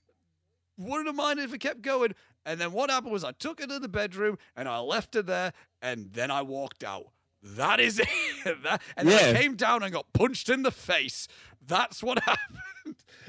Wouldn't have minded if it kept going. And then what happened was I took her to the bedroom and I left her there, and then I walked out. That is it. that, and then I came down and got punched in the face. That's what happened.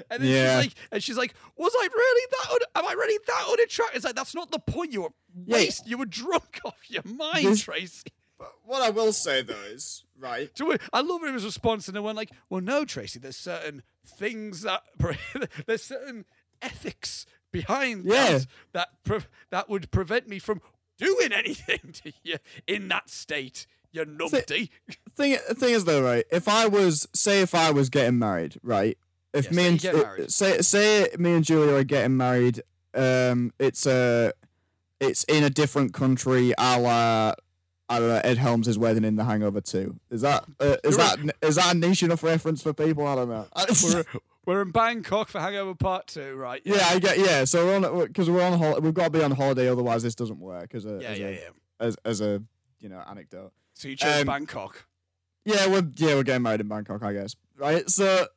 And then Yeah. she's like, and she's like, was I really that? Un- am I really that unattractive? It's like that's not the point. You were Yeah. waste. You were drunk off your mind, Tracy. But what I will say though is, right? I love his response, and then went like, "Well, no, Tracy. There's certain things that there's certain ethics behind Yeah. that that pre- that would prevent me from doing anything to you in that state. You numpty. Thing the thing is though, right? If I was say if I was getting married, right, if Yeah, me and say say me and Julia are getting married, um, it's uh, it's in a different country, a la, la Ed Helms' is wedding in The Hangover 2. Is that uh, is that is that a niche enough reference for people? I don't know. We're, we're in Bangkok for Hangover Part Two, right? yeah, I get yeah. So we're on because we're on hol- we've got to be on holiday, otherwise this doesn't work as a yeah, as, yeah, a, yeah. as as a you know anecdote. So you chose Um, Bangkok. Yeah, we're yeah we're getting married in Bangkok, I guess. Right. So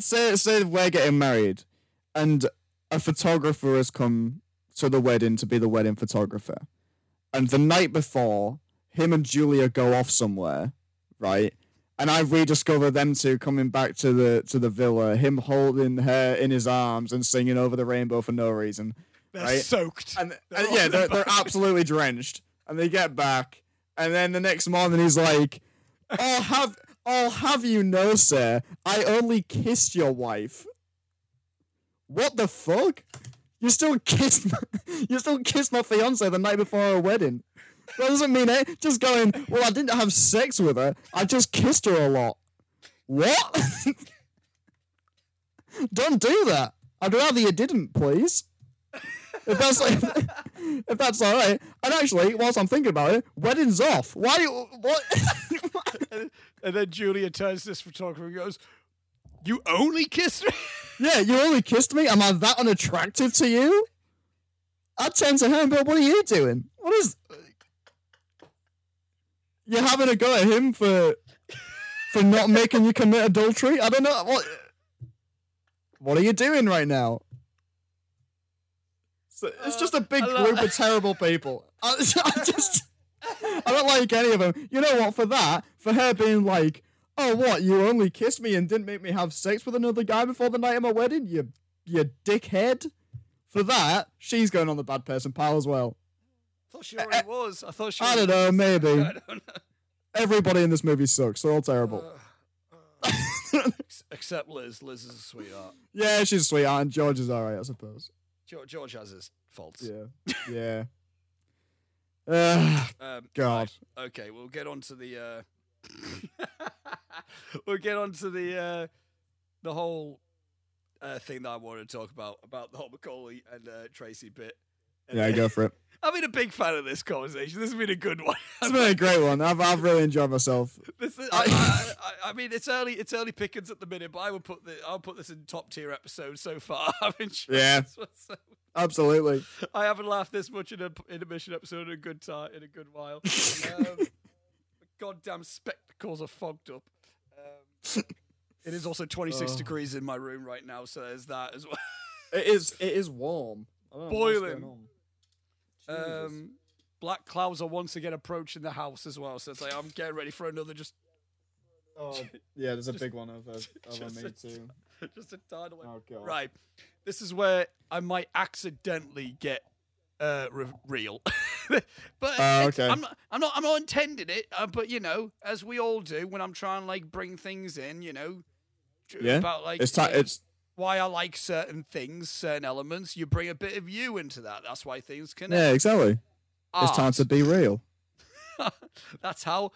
say say we're getting married, and a photographer has come to the wedding to be the wedding photographer, and the night before, him and Julia go off somewhere, right? And I rediscover them two coming back to the to the villa, him holding her in his arms and singing over the rainbow for no reason. They're right. soaked. And, They're and yeah, they're, they're absolutely drenched. And they get back, and then the next morning he's like, "I'll have I'll have you know, sir? I only kissed your wife." What the fuck? You still kissed you still kissed my fiance the night before our wedding. That doesn't mean it. Just going. Well, I didn't have sex with her. I just kissed her a lot. What? Don't do that. I'd rather you didn't, please. If that's like, if that's all right. And actually, whilst I'm thinking about it, wedding's off. Why? What? and, and then Julia turns to this photographer and goes, "You only kissed me." yeah, you only kissed me. Am I that unattractive to you? I turn to her and go, "What are you doing? What is? You're having a go at him for for not making you commit adultery? I don't know what. What are you doing right now? So it's just a big uh, I group of terrible people. I, I just, I don't like any of them. You know what? For that, for her being like, "Oh, what? You only kissed me and didn't make me have sex with another guy before the night of my wedding? You, you dickhead." For that, she's going on the bad person pile as well. Thought she already was. I thought she. I don't know, maybe. I don't know. Everybody in this movie sucks. They're all terrible. Uh, ex- Except Liz. Liz is a sweetheart. yeah, she's a sweetheart, and George is alright, I suppose. George, George has his faults. Yeah, yeah. Uh, Um, God. right, Okay, we'll get on to the. Uh, we'll get on to the uh, the whole uh, thing that I wanted to talk about about the whole Macaulay and uh, Tracy bit. And, yeah, uh, go for it. I've been a big fan of this conversation. This has been a good one. It's been a great one. I've I've really enjoyed myself. This is, I, I, I, mean, it's early. It's early pickings at the minute, but I would put the I'll put this in top tier episode so far. I've enjoyed Yeah. one so Absolutely. I haven't laughed this much in a in a mission episode in a good time in a good while. Um, goddamn spectacles are fogged up. Um, it is also 26 Oh. degrees in my room right now, so there's that as well. It is. It is warm. I don't know Boiling. Going on. Jesus. Um, black clouds are once again approaching the house as well, so it's like I'm getting ready for another just oh, yeah, there's a just- big one over over just me a- too. just a tidal wave. Oh god. Right. This is where I might accidentally get uh, re- real. but Oh, it's- okay. I'm not, I'm not. I'm not intending it. Uh, but you know, as we all do when I'm trying to like bring things in, you know, tr- Yeah, about like It's time. uh, It's why I like certain things, certain elements. You bring a bit of you into that. That's why things connect. yeah, exactly. It's time to be real. That's how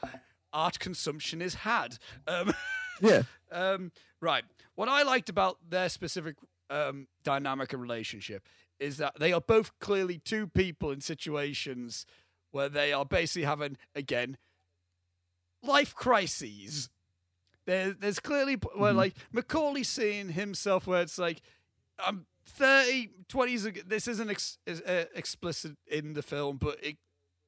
art consumption is had. Um, Yeah. Um, right. What I liked about their specific um, dynamic and relationship is that they are both clearly two people in situations where they are basically having, again, life crises. There, there's clearly where Mhm. like Macaulay seeing himself where it's like I'm 30, 20s. This isn't ex- is, uh, explicit in the film, but it,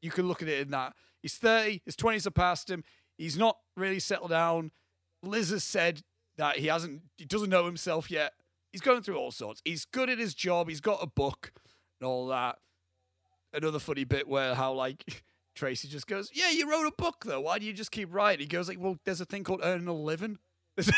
you can look at it in that he's 30. His 20s are past him. He's not really settled down. Liz has said that he hasn't, he doesn't know himself yet. He's going through all sorts. He's good at his job. He's got a book and all that. Another funny bit where how like Tracy just goes, "Yeah, you wrote a book though. Why do you just keep writing?" He goes like, "Well, there's a thing called earning a living." There's,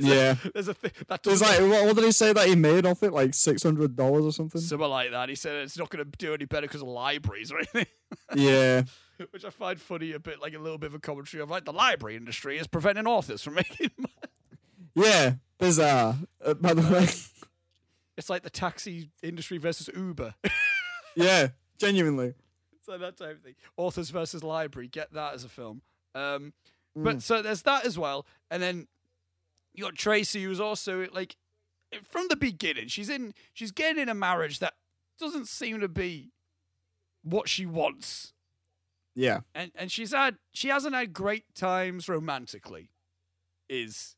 Yeah. A, there's a thing that doesn't like what, what did he say that he made off it? Like six hundred dollars or something. something like that. He said it's not going to do any better because of libraries or anything. yeah. Which I find funny, a bit like a little bit of a commentary of like the library industry is preventing authors from making money. Yeah. Bizarre. Uh, by the way. It's like the taxi industry versus Uber. yeah. Genuinely. So that type of thing. Authors versus library. Get that as a film. Um, Mm. but so there's that as well, and then you got Tracy, who's also like, from the beginning, she's in she's getting in a marriage that doesn't seem to be what she wants. Yeah. And and she's had she hasn't had great times romantically. Is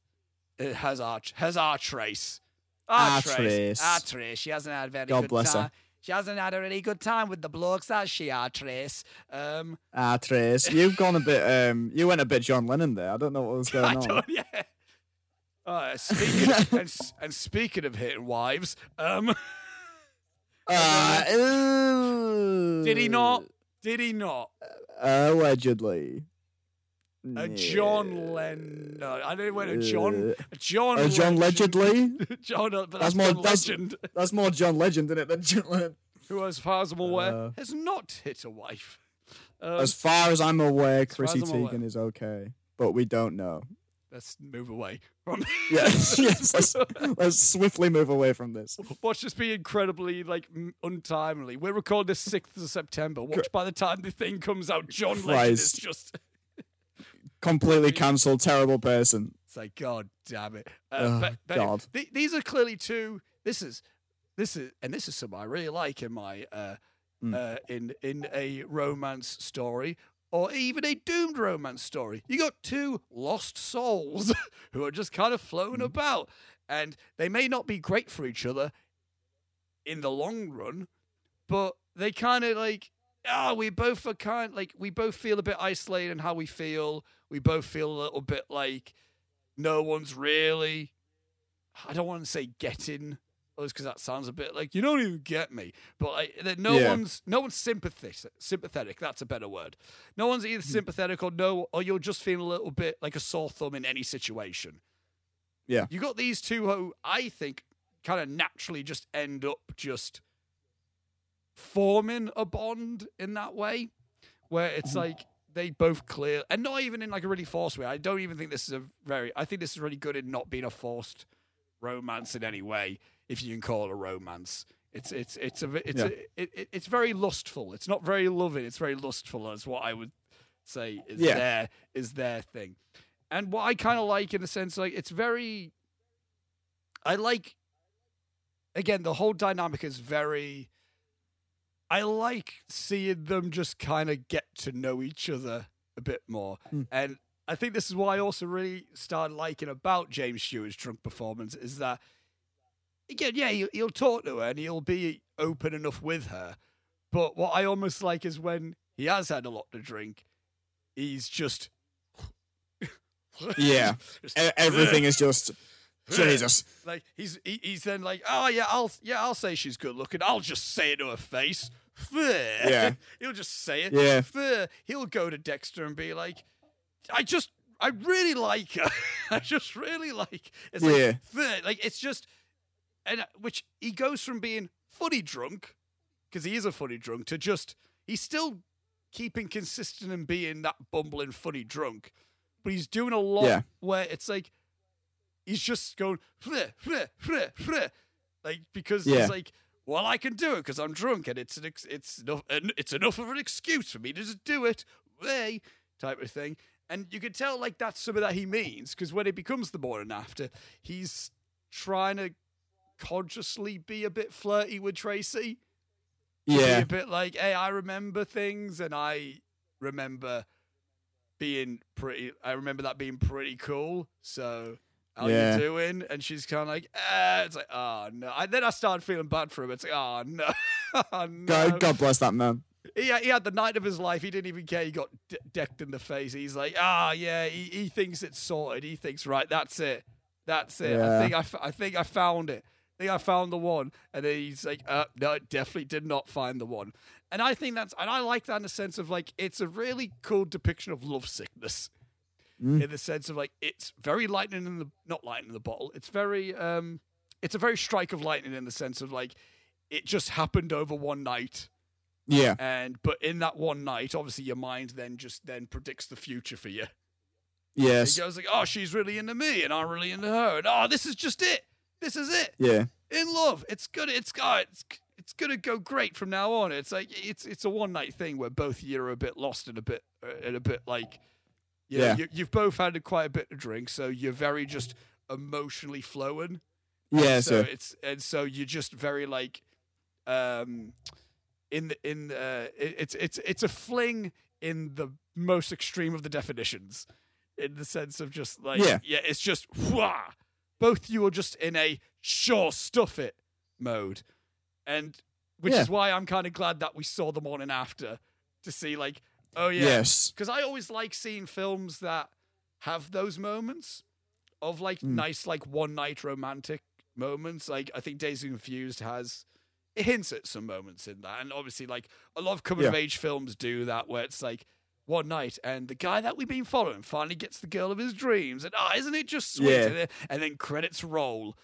it has our has our trace. Our trace. Trace. Our trace. She hasn't had very God good bless her. She hasn't had a really good time with the blokes, has she, our trace? Um Ah, Trace, you've gone a bit. Um, you went a bit John Lennon there. I don't know what was going on. yeah. Uh, speaking of, and, and speaking of hitting wives, um, ooh. did he not? Did he not? Allegedly. A John Lennon. I didn't want a John. Uh, A John. A John Legend. John, but That's that's, more- John that's- Legend, That's more John Legend, isn't it, than John Lennon? who, as far as I'm aware, Uh, has not hit a wife. Um, As far as I'm aware, Chrissy I'm aware. Teigen is okay, but we don't know. let's move away from. Yes, yes. Let's, let's swiftly move away from this. Watch this be incredibly like untimely. We're recording this sixth of September. Watch by the time the thing comes out, John Legend is just. Completely cancelled, terrible person. It's like God damn it. Uh, Oh, but, but God. th- these are clearly two. This is this is and this is something I really like in my uh, Mm. uh, in in a romance story or even a doomed romance story. You got two lost souls who are just kind of floating Mm. about, and they may not be great for each other in the long run, but they kind of like. Ah, we both are kind like we both feel a bit isolated in how we feel. We both feel a little bit like no one's really. I don't want to say getting us because that sounds a bit like you don't even get me. But like, no Yeah. one's no one's sympathetic. Sympathetic. That's a better word. No one's either hmm. sympathetic or no, or you're just feeling a little bit like a sore thumb in any situation. Yeah. You got these two who I think kind of naturally just end up just forming a bond in that way, where it's mm-hmm. like they both clear and not even in like a really forced way. I don't even think this is a very. I think this is really good in not being a forced romance in any way, if you can call it a romance. It's it's it's a it's Yeah. a, it, it, it's very lustful. It's not very loving. It's very lustful, as what I would say is Yeah. their is their thing. And what I kind of like in a sense, like it's very. I like. Again, the whole dynamic is very. I like seeing them just kind of get to know each other a bit more, Hmm. and I think this is what I also really started liking about James Stewart's drunk performance is that again, yeah, he'll, he'll talk to her and he'll be open enough with her, but what I almost like is when he has had a lot to drink, he's just Yeah. Just- E- everything is just Jesus. like he's he, he's then like, oh yeah, I'll yeah, I'll say she's good looking. I'll just say it to her face. Yeah. he'll just say it. Yeah. he'll go to Dexter and be like, I just I really like her. I just really like. It's like, Yeah. "Fuh," like it's just, and uh, which he goes from being funny drunk, because he is a funny drunk, to just he's still keeping consistent and being that bumbling funny drunk, but he's doing a lot Yeah. where it's like he's just going like because Yeah. he's like. Well, I can do it because I'm drunk, and it's an ex- it's enough it's enough of an excuse for me to just do it, way type of thing. And you can tell like that's something that he means because when it becomes the morning after, he's trying to consciously be a bit flirty with Tracy. Be Yeah. a bit like, hey, I remember things, and I remember being pretty. I remember that being pretty cool. So. How Yeah. you doing? And she's kind of like, ah. It's like, oh no. And then I started feeling bad for him. It's like, oh no, oh, no. God, God bless that man. He, he had the night of his life. He didn't even care. He got de- decked in the face. He's like, ah, yeah. He, he thinks it's sorted. He thinks, right, that's it. That's it. I Yeah. think I, f- I think I found it. I think I found the one. And then he's like, uh, no, I definitely did not find the one. And I think that's, and I like that in the sense of like, it's a really cool depiction of love sickness. Mm. In the sense of like, it's very lightning in the, not lightning in the bottle. It's very, um, it's a very strike of lightning in the sense of like, it just happened over one night Yeah. and but in that one night obviously your mind then just then predicts the future for you Yes. it goes like oh she's really into me and i'm really into her and oh this is just it this is it Yeah. in love it's good it's got it's, it's gonna go great from now on it's like it's it's a one night thing where both of you are a bit lost and a bit uh, and a bit like you Yeah. you, you've both had quite a bit to drink so you're very just emotionally flowing Yeah, so so it's and so you're just very like um in the in uh it, it's it's it's a fling in the most extreme of the definitions in the sense of just like Yeah. yeah it's just wah! both you are just in a sure stuff it mode and which Yeah. is why i'm kind of glad that we saw the morning after to see like oh yeah yes, because I always like seeing films that have those moments of like Mm. nice, like one night romantic moments. Like I think Dazed Confused has it hints at some moments in that, and obviously like a lot of coming of age films do that, where it's like one night and the guy that we've been following finally gets the girl of his dreams, and ah, isn't it just sweet? Yeah. And, then, credits roll,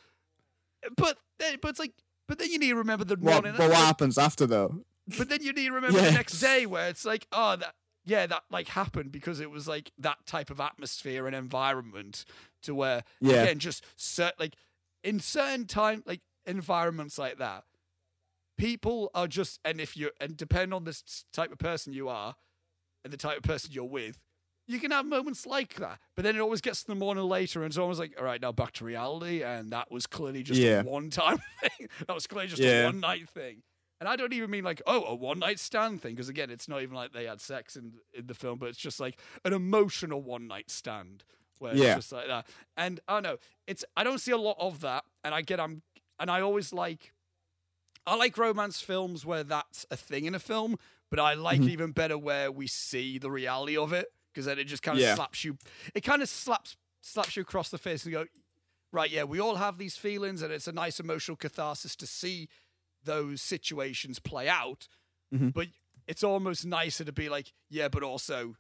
but then, but it's like. But then you need to remember the what, morning. but what happens after though? But then you need to remember the next day where it's like, oh, that yeah, that like happened because it was like that type of atmosphere and environment to where Yeah, again just cert- like in certain time like environments like that, people are just and if you and depend on this type of person you are and the type of person you're with. You can have moments like that, but then it always gets to the morning later, and it's almost like, all right, now back to reality, and that was clearly just Yeah. a one-time thing. that was clearly just Yeah. a one-night thing. And I don't even mean like, oh, a one night stand thing, because again, it's not even like they had sex in in the film, but it's just like an emotional one night stand where Yeah. it's just like that. And I don't know, it's I don't see a lot of that, and I get I'm and I always like I like romance films where that's a thing in a film, but I like Mhm. it even better where we see the reality of it because then it just kind of Yeah. slaps you. It kind of slaps slaps you across the face and go, right, yeah, we all have these feelings, and it's a nice emotional catharsis to see those situations play out. Mhm. But it's almost nicer to be like, yeah, but also,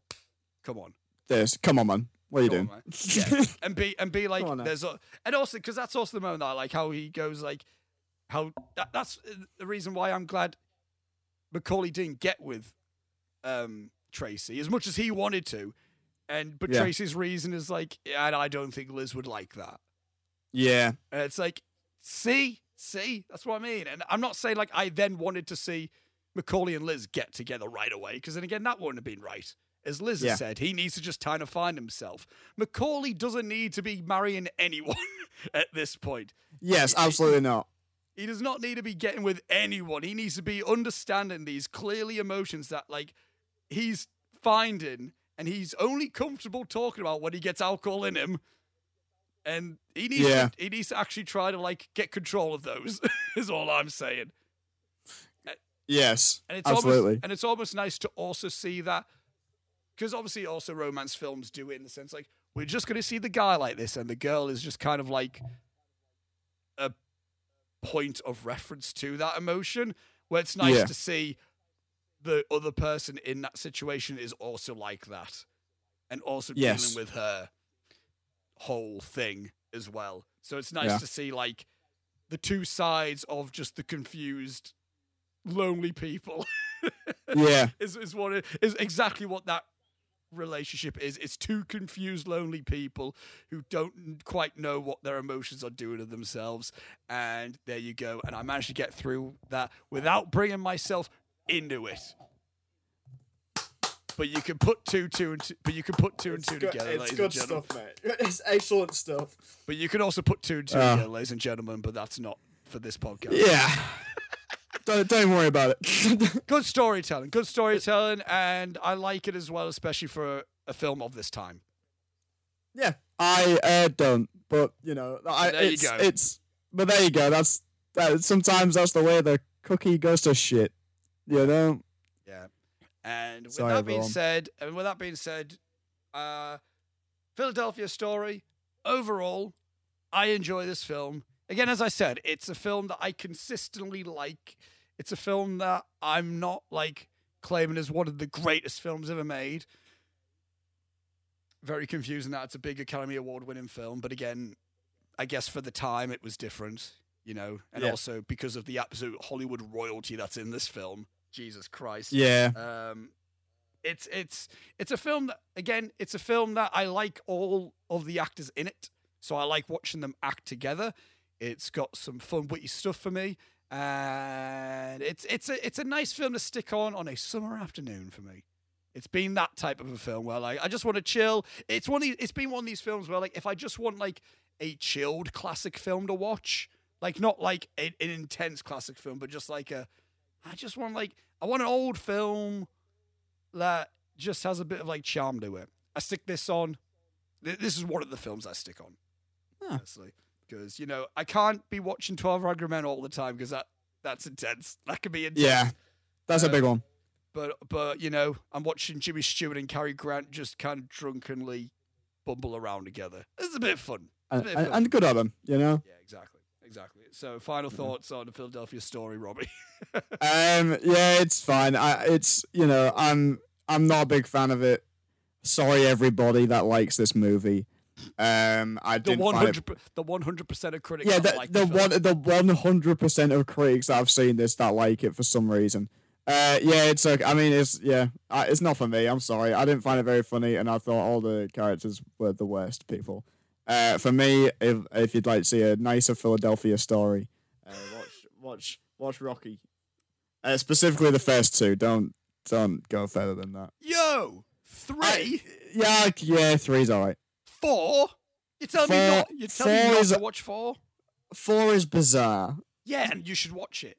come on, this. Come on, man. What are you Come doing? on. Yeah. and be and be like, on there's a, and also because that's also the moment that I like how he goes like, how that, that's the reason why I'm glad Macaulay didn't get with um Tracy as much as he wanted to, and but Yeah. Tracy's reason is like, and I don't think Liz would like that. yeah, And it's like, see, see, that's what I mean. And I'm not saying like I then wanted to see Macaulay and Liz get together right away, because then again, that wouldn't have been right. As Liz Yeah. has said, he needs to just kind of find himself. Macaulay doesn't need to be marrying anyone at this point. yes, absolutely not. He does not need to be getting with anyone. He needs to be understanding these clearly emotions that like he's finding and he's only comfortable talking about when he gets alcohol in him. And he needs Yeah. to, he needs to actually try to like get control of those is all I'm saying. Yes, And it's absolutely. almost and it's almost nice to also see that because obviously also romance films do it in the sense like we're just going to see the guy like this and the girl is just kind of like a point of reference to that emotion where it's nice Yeah. to see the other person in that situation is also like that and also Yes. dealing with her whole thing as well so it's nice Yeah. to see like the two sides of just the confused lonely people yeah, is is what it is exactly what that relationship is. It's two confused, lonely people who don't quite know what their emotions are doing to themselves. And there you go. And I managed to get through that without bringing myself into it. But you can put two, two, and two. But you can put two and two together, ladies and stuff, mate. It's excellent stuff. But you can also put two and two Uh. together, ladies and gentlemen. But that's not for this podcast. Yeah. don't don't worry about it. Good storytelling, good storytelling, and I like it as well, especially for a, a film of this time. yeah, I uh, don't, but you know, I, There you it's, go. it's. But there you go. That's that. Sometimes that's the way the cookie goes to shit. You know. And with Sorry, that being said, and with that being said, uh, Philadelphia Story, overall, I enjoy this film. Again, as I said, it's a film that I consistently like. It's a film that I'm not like claiming as one of the greatest films ever made. Very confusing that it's a big Academy Award winning film, but again, I guess for the time it was different, you know, and Yeah. also because of the absolute Hollywood royalty that's in this film. Jesus Christ. Yeah. Um, it's it's it's a film that again, it's a film that I like all of the actors in it, so I like watching them act together. It's got some fun, witty stuff for me, and it's it's a it's a nice film to stick on on a summer afternoon for me. It's been that type of a film where like I just want to chill. It's one of these, it's been one of these films where like if I just want like a chilled classic film to watch, like not like a, an intense classic film, but just like a I just want like I want an old film that just has a bit of like charm to it. I stick this on. This is one of the films I stick on. Huh. Honestly, because you know I can't be watching Twelve Angry Men all the time because that that's intense. That could be intense. Yeah, that's a Uh, big one. But but you know I'm watching Jimmy Stewart and Cary Grant just kind of drunkenly bumble around together. It's a bit fun. A And, bit and, fun. and good on them, you know. yeah, exactly, exactly. So final thoughts on the Philadelphia story, Robbie. Um, yeah, it's fine. I, it's you know, I'm I'm not a big fan of it. Sorry, everybody that likes this movie. Um, I the didn't one find it. hundred the one hundred percent of critics. Yeah, that the, like the film. one the one hundred percent of critics that I've seen this that like it for some reason. Uh, yeah, it's okay. I mean, it's yeah, uh, it's not for me. I'm sorry. I didn't find it very funny, and I thought all the characters were the worst people. Uh, for me, if if you'd like to see a nicer Philadelphia story, uh, watch watch watch Rocky. Uh, specifically the first two. Don't don't go further than that. Yo, three, I- yeah, yeah, three's alright. four. You tell me Four- not. You tell me not is- to watch four. Four is bizarre. Yeah, and you should watch it.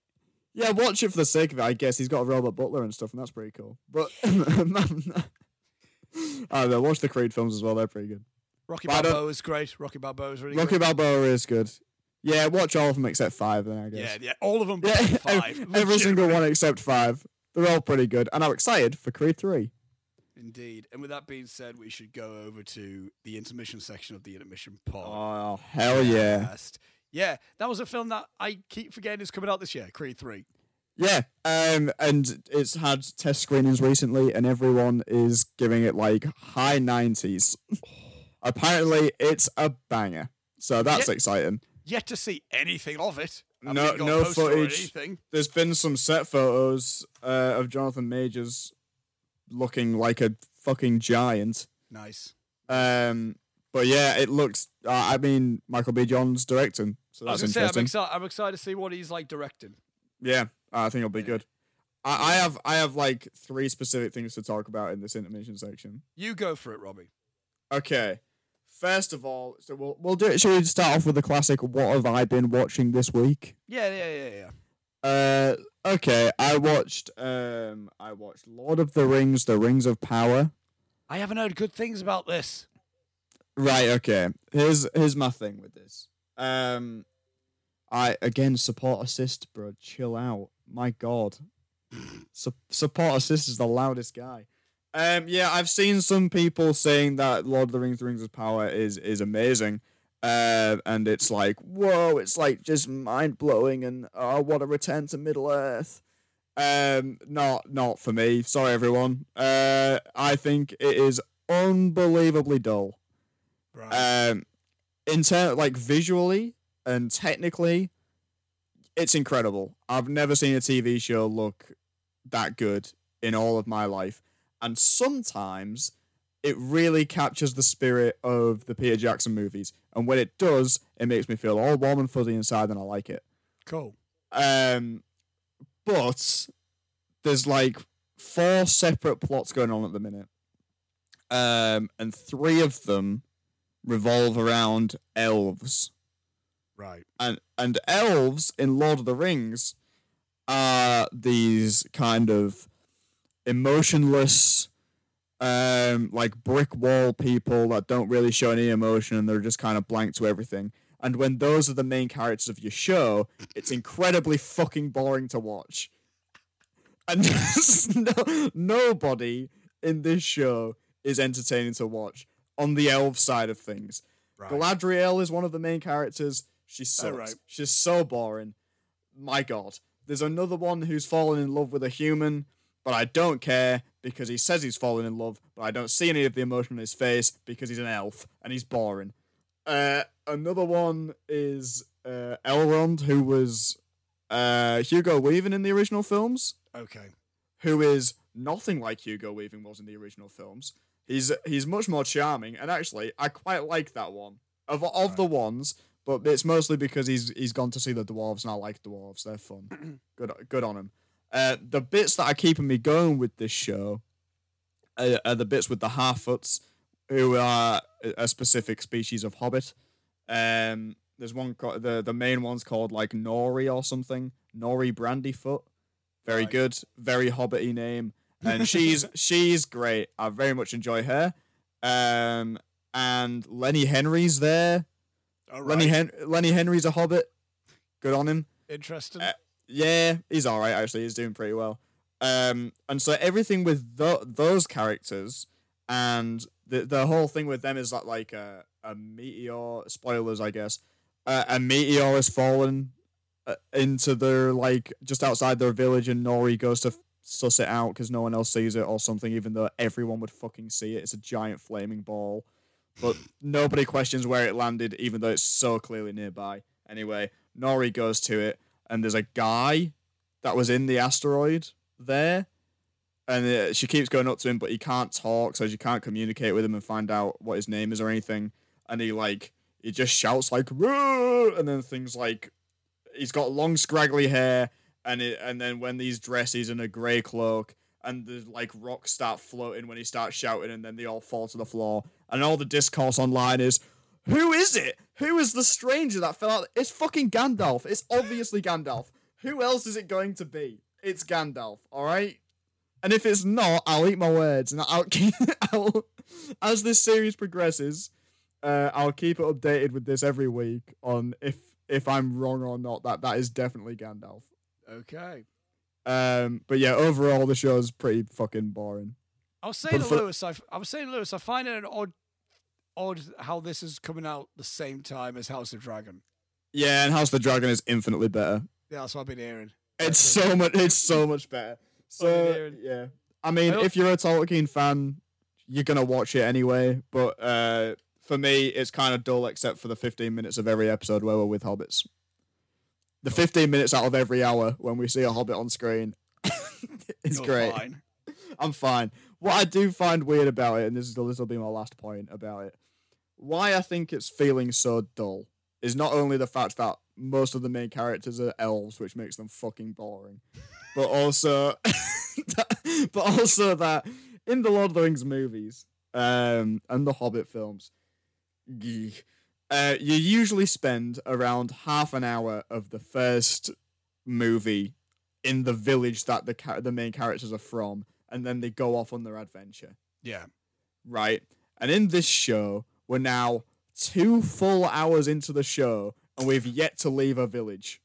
Yeah, watch it for the sake of it. I guess he's got a Robert Butler and stuff, and that's pretty cool. But I don't know. Watch the Creed films as well; they're pretty good. Rocky But Balboa is great. Rocky Balboa is really good. Rocky good. Balboa is good. Yeah, watch all of them except five. Then I guess. yeah, yeah, all of them. Yeah, five. every, every single one except five. They're all pretty good, and I'm excited for Creed three. Indeed. And with that being said, we should go over to the intermission section of the intermission pod. Oh hell yeah, Yeah, that was a film that I keep forgetting is coming out this year, Creed 3. yeah. Um, and it's had test screenings recently, and everyone is giving it like high nineties. Apparently, it's a banger. So that's Yeah. exciting. Yet to see anything of it. I No- haven't got a no footage. there's been some set photos uh, of Jonathan Majors looking like a fucking giant. Nice. Um, but yeah, it looks. Uh, I mean, Michael B. Jordan's directing, so that's gonna say, I'm, interesting. exci- I'm excited to see what he's like directing. yeah, I think it'll be Yeah. good. I, I have I have like three specific things to talk about in this intermission section. You go for it, Robbie. Okay. First of all, so we'll we'll do it. Should we start off with the classic? What have I been watching this week? Yeah, yeah, yeah, yeah. Uh, okay. I watched um, I watched Lord of the Rings: The Rings of Power. I haven't heard good things about this. Right. Okay. Here's here's my thing with this. Um, I again support assist, bro. Chill out. My God. Su- support assist is the loudest guy. Um, yeah, I've seen some people saying that Lord of the Rings: The Rings of Power is is amazing. Uh, and it's like, whoa, it's like just mind blowing, and oh, what a return to Middle Earth. Um, not not for me. Sorry, everyone. Uh, I think it is unbelievably dull. Right. Um, in turn, like visually and technically, it's incredible. I've never seen a TV show look that good in all of my life, and sometimes it really captures the spirit of the Peter Jackson movies. And when it does, it makes me feel all warm and fuzzy inside, and I like it. cool. Um, but there's like four separate plots going on at the minute. Um, and three of them revolve around elves. Right. And and elves in Lord of the Rings are these kind of emotionless um like brick wall people that don't really show any emotion and they're just kind of blank to everything. And when those are the main characters of your show, it's incredibly fucking boring to watch. And no, nobody in this show is entertaining to watch on the elf side of things. Right. Galadriel is one of the main characters. She sucks. right. She's so boring. My God. There's another one who's fallen in love with a human, but I don't care because he says he's fallen in love, but I don't see any of the emotion on his face because he's an elf and he's boring. Uh, another one is uh, Elrond, who was uh, Hugo Weaving in the original films okay. who is nothing like Hugo Weaving was in the original films. He's he's much more charming, and actually, I quite like that one of of the ones. But it's mostly because he's he's gone to see the dwarves, and I like dwarves. They're fun. good good on him. Uh, the bits that are keeping me going with this show are, are the bits with the Harfoots, who are a- specific species of hobbit. Um, there's one co- the the main one's called like Nori or something. Nori Brandyfoot. Very Right. good, very hobbity name, and she's she's great. I very much enjoy her. Um, and Lenny Henry's there. All Lenny right. Hen- Lenny Henry's a hobbit. Good on him. Interesting. Uh, Yeah, he's all right. Actually, he's doing pretty well. Um, and so everything with tho- those characters and the the whole thing with them is that like a a meteor. Spoilers, I guess. Uh, a meteor has fallen uh, into their like just outside their village, and Nori goes to f- suss it out because no one else sees it or something. Even though everyone would fucking see it, it's a giant flaming ball, but nobody questions where it landed, even though it's so clearly nearby. Anyway, Nori goes to it, and there's a guy that was in the asteroid there. And uh, she keeps going up to him, but he can't talk, so she can't communicate with him and find out what his name is or anything. And he like he just shouts like and then things like he's got long scraggly hair, and it, and then when he's dressed, he's in a grey cloak, and the like rocks start floating when he starts shouting, and then they all fall to the floor. And all the discourse online is, "Who is it? Who is the stranger that fell out? It's fucking Gandalf. It's obviously Gandalf. Who else is it going to be? It's Gandalf. All right." And if it's not, I'll eat my words, and I'll keep. I'll, as this series progresses, uh, I'll keep it updated with this every week on if if I'm wrong or not. That that is definitely Gandalf. okay. Um, but yeah, overall the show's pretty fucking boring. I was saying But to Lewis, I, I was saying to Lewis, I find it an odd, odd how this is coming out the same time as House of Dragon. Yeah, and House of the Dragon is infinitely better. Yeah, that's what I've been hearing. It's That's so much. It's so much better. So yeah, I mean, I if you're a Tolkien fan, you're gonna watch it anyway. But uh, for me, it's kind of dull, except for the 15 minutes of every episode where we're with hobbits. The 15 minutes out of every hour when we see a hobbit on screen is You're great. Fine. I'm fine. What I do find weird about it, and this is this will be my last point about it, why I think it's feeling so dull is not only the fact that most of the main characters are elves, which makes them fucking boring, but also, but also that in the Lord of the Rings movies um, and the Hobbit films, uh, you usually spend around half an hour of the first movie in the village that the cha- the main characters are from, and then they go off on their adventure, Yeah. right? And in this show, we're now two full hours into the show, and we've yet to leave a village.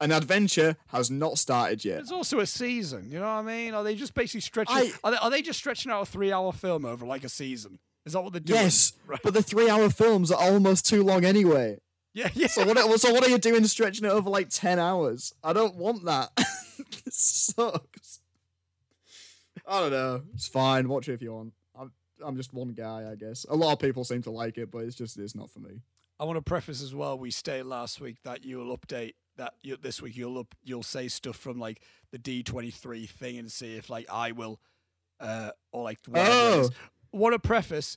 An adventure has not started yet. It's also a season. You know what I mean? Are they just basically stretching? I- are, they, are they just stretching out a three-hour film over like a season? Is that what they're doing? Yes, Right. but the three-hour films are almost too long anyway. Yeah. Yeah. So what? So what are you doing, stretching it over like ten hours? I don't want that. this sucks. I don't know. It's fine. Watch it if you want. I'm just one guy, I guess. A lot of people seem to like it, but it's just it's not for me. I want to preface as well. We stated last week that you'll update that you, this week. You'll up, you'll say stuff from like the D twenty three thing and see if like I will, uh, or like Oh. Want to preface?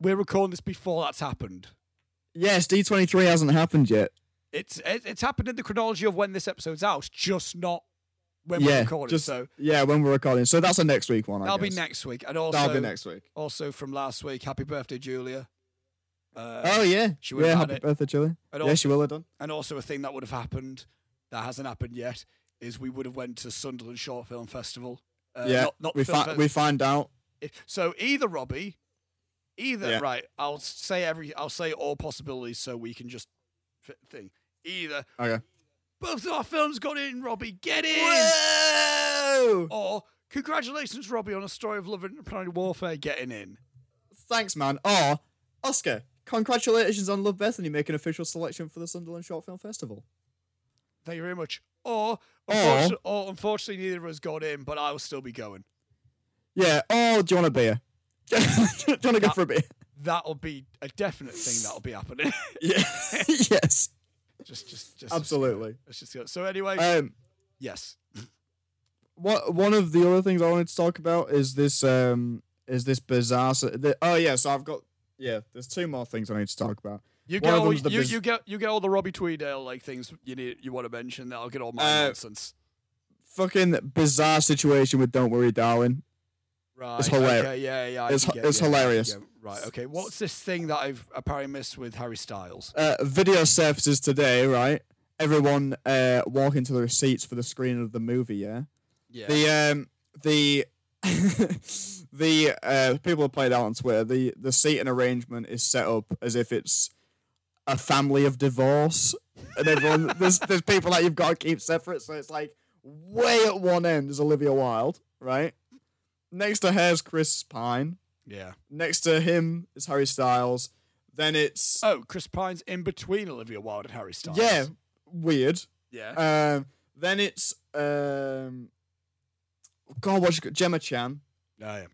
We're recording this before that's happened. Yes, D twenty three hasn't happened yet. It's it's happened in the chronology of when this episode's out, just not when we're yeah, recording. just so yeah, when we're recording. So that's a next week one. I that'll be guess. next week, and also That'll be next week. also from last week. Happy birthday, Julia. Uh, oh yeah, she would've yeah. had Happy it. birthday, Chili. and Yeah, also, she will have done. and also a thing that would have happened that hasn't happened yet is we would have went to Sunderland Short Film Festival. Uh, yeah, not, not we find we find out. so either Robbie, either Yeah. right. I'll say every. I'll say all possibilities so we can just thing. Either Okay. Both of our films got in. Robbie, get in. Whoa! Or congratulations, Robbie, on a story of love and planet warfare getting in. Thanks, man. Or Oscar, congratulations on Love Bethany making official selection for the Sunderland Short Film Festival. Thank you very much. Or, Or- unfortunately, or unfortunately, neither of us got in, but I will still be going. Yeah. Oh, do you want a beer? do you want to go for a beer? That'll be a definite thing. That'll be happening. Yeah. yes. Just, just, just Absolutely. Let's just go. So anyway, Um. yes. What one of the other things I wanted to talk about is this um is this bizarre. The, oh yeah, so I've got yeah. There's two more things I need to talk about. You One get all, the you, biz- you get you get all the Robbie Tweedale like things you need you want to mention. That I'll get all my Uh, nonsense. Fucking bizarre situation with Don't Worry, Darling. Right. It's hilarious. Okay, yeah, yeah. I It's- get- it's yeah, hilarious. get- Right. Okay. What's this thing that I've apparently missed with Harry Styles? Uh, video surfaces today, right? Everyone uh, walking to their seats for the screening of the movie. Yeah. Yeah. The um the the uh people have played out on Twitter. The the seating arrangement is set up as if it's a family of divorce, and everyone there's there's people that you've got to keep separate. So it's like way at one end is Olivia Wilde, right? Next to her is Chris Pine. Yeah. Next to him is Harry Styles. Then it's Oh, Chris Pine's in between Olivia Wilde and Harry Styles. yeah, weird. Yeah. Um, then it's um, God, what's? Gemma Chan. Oh, yeah.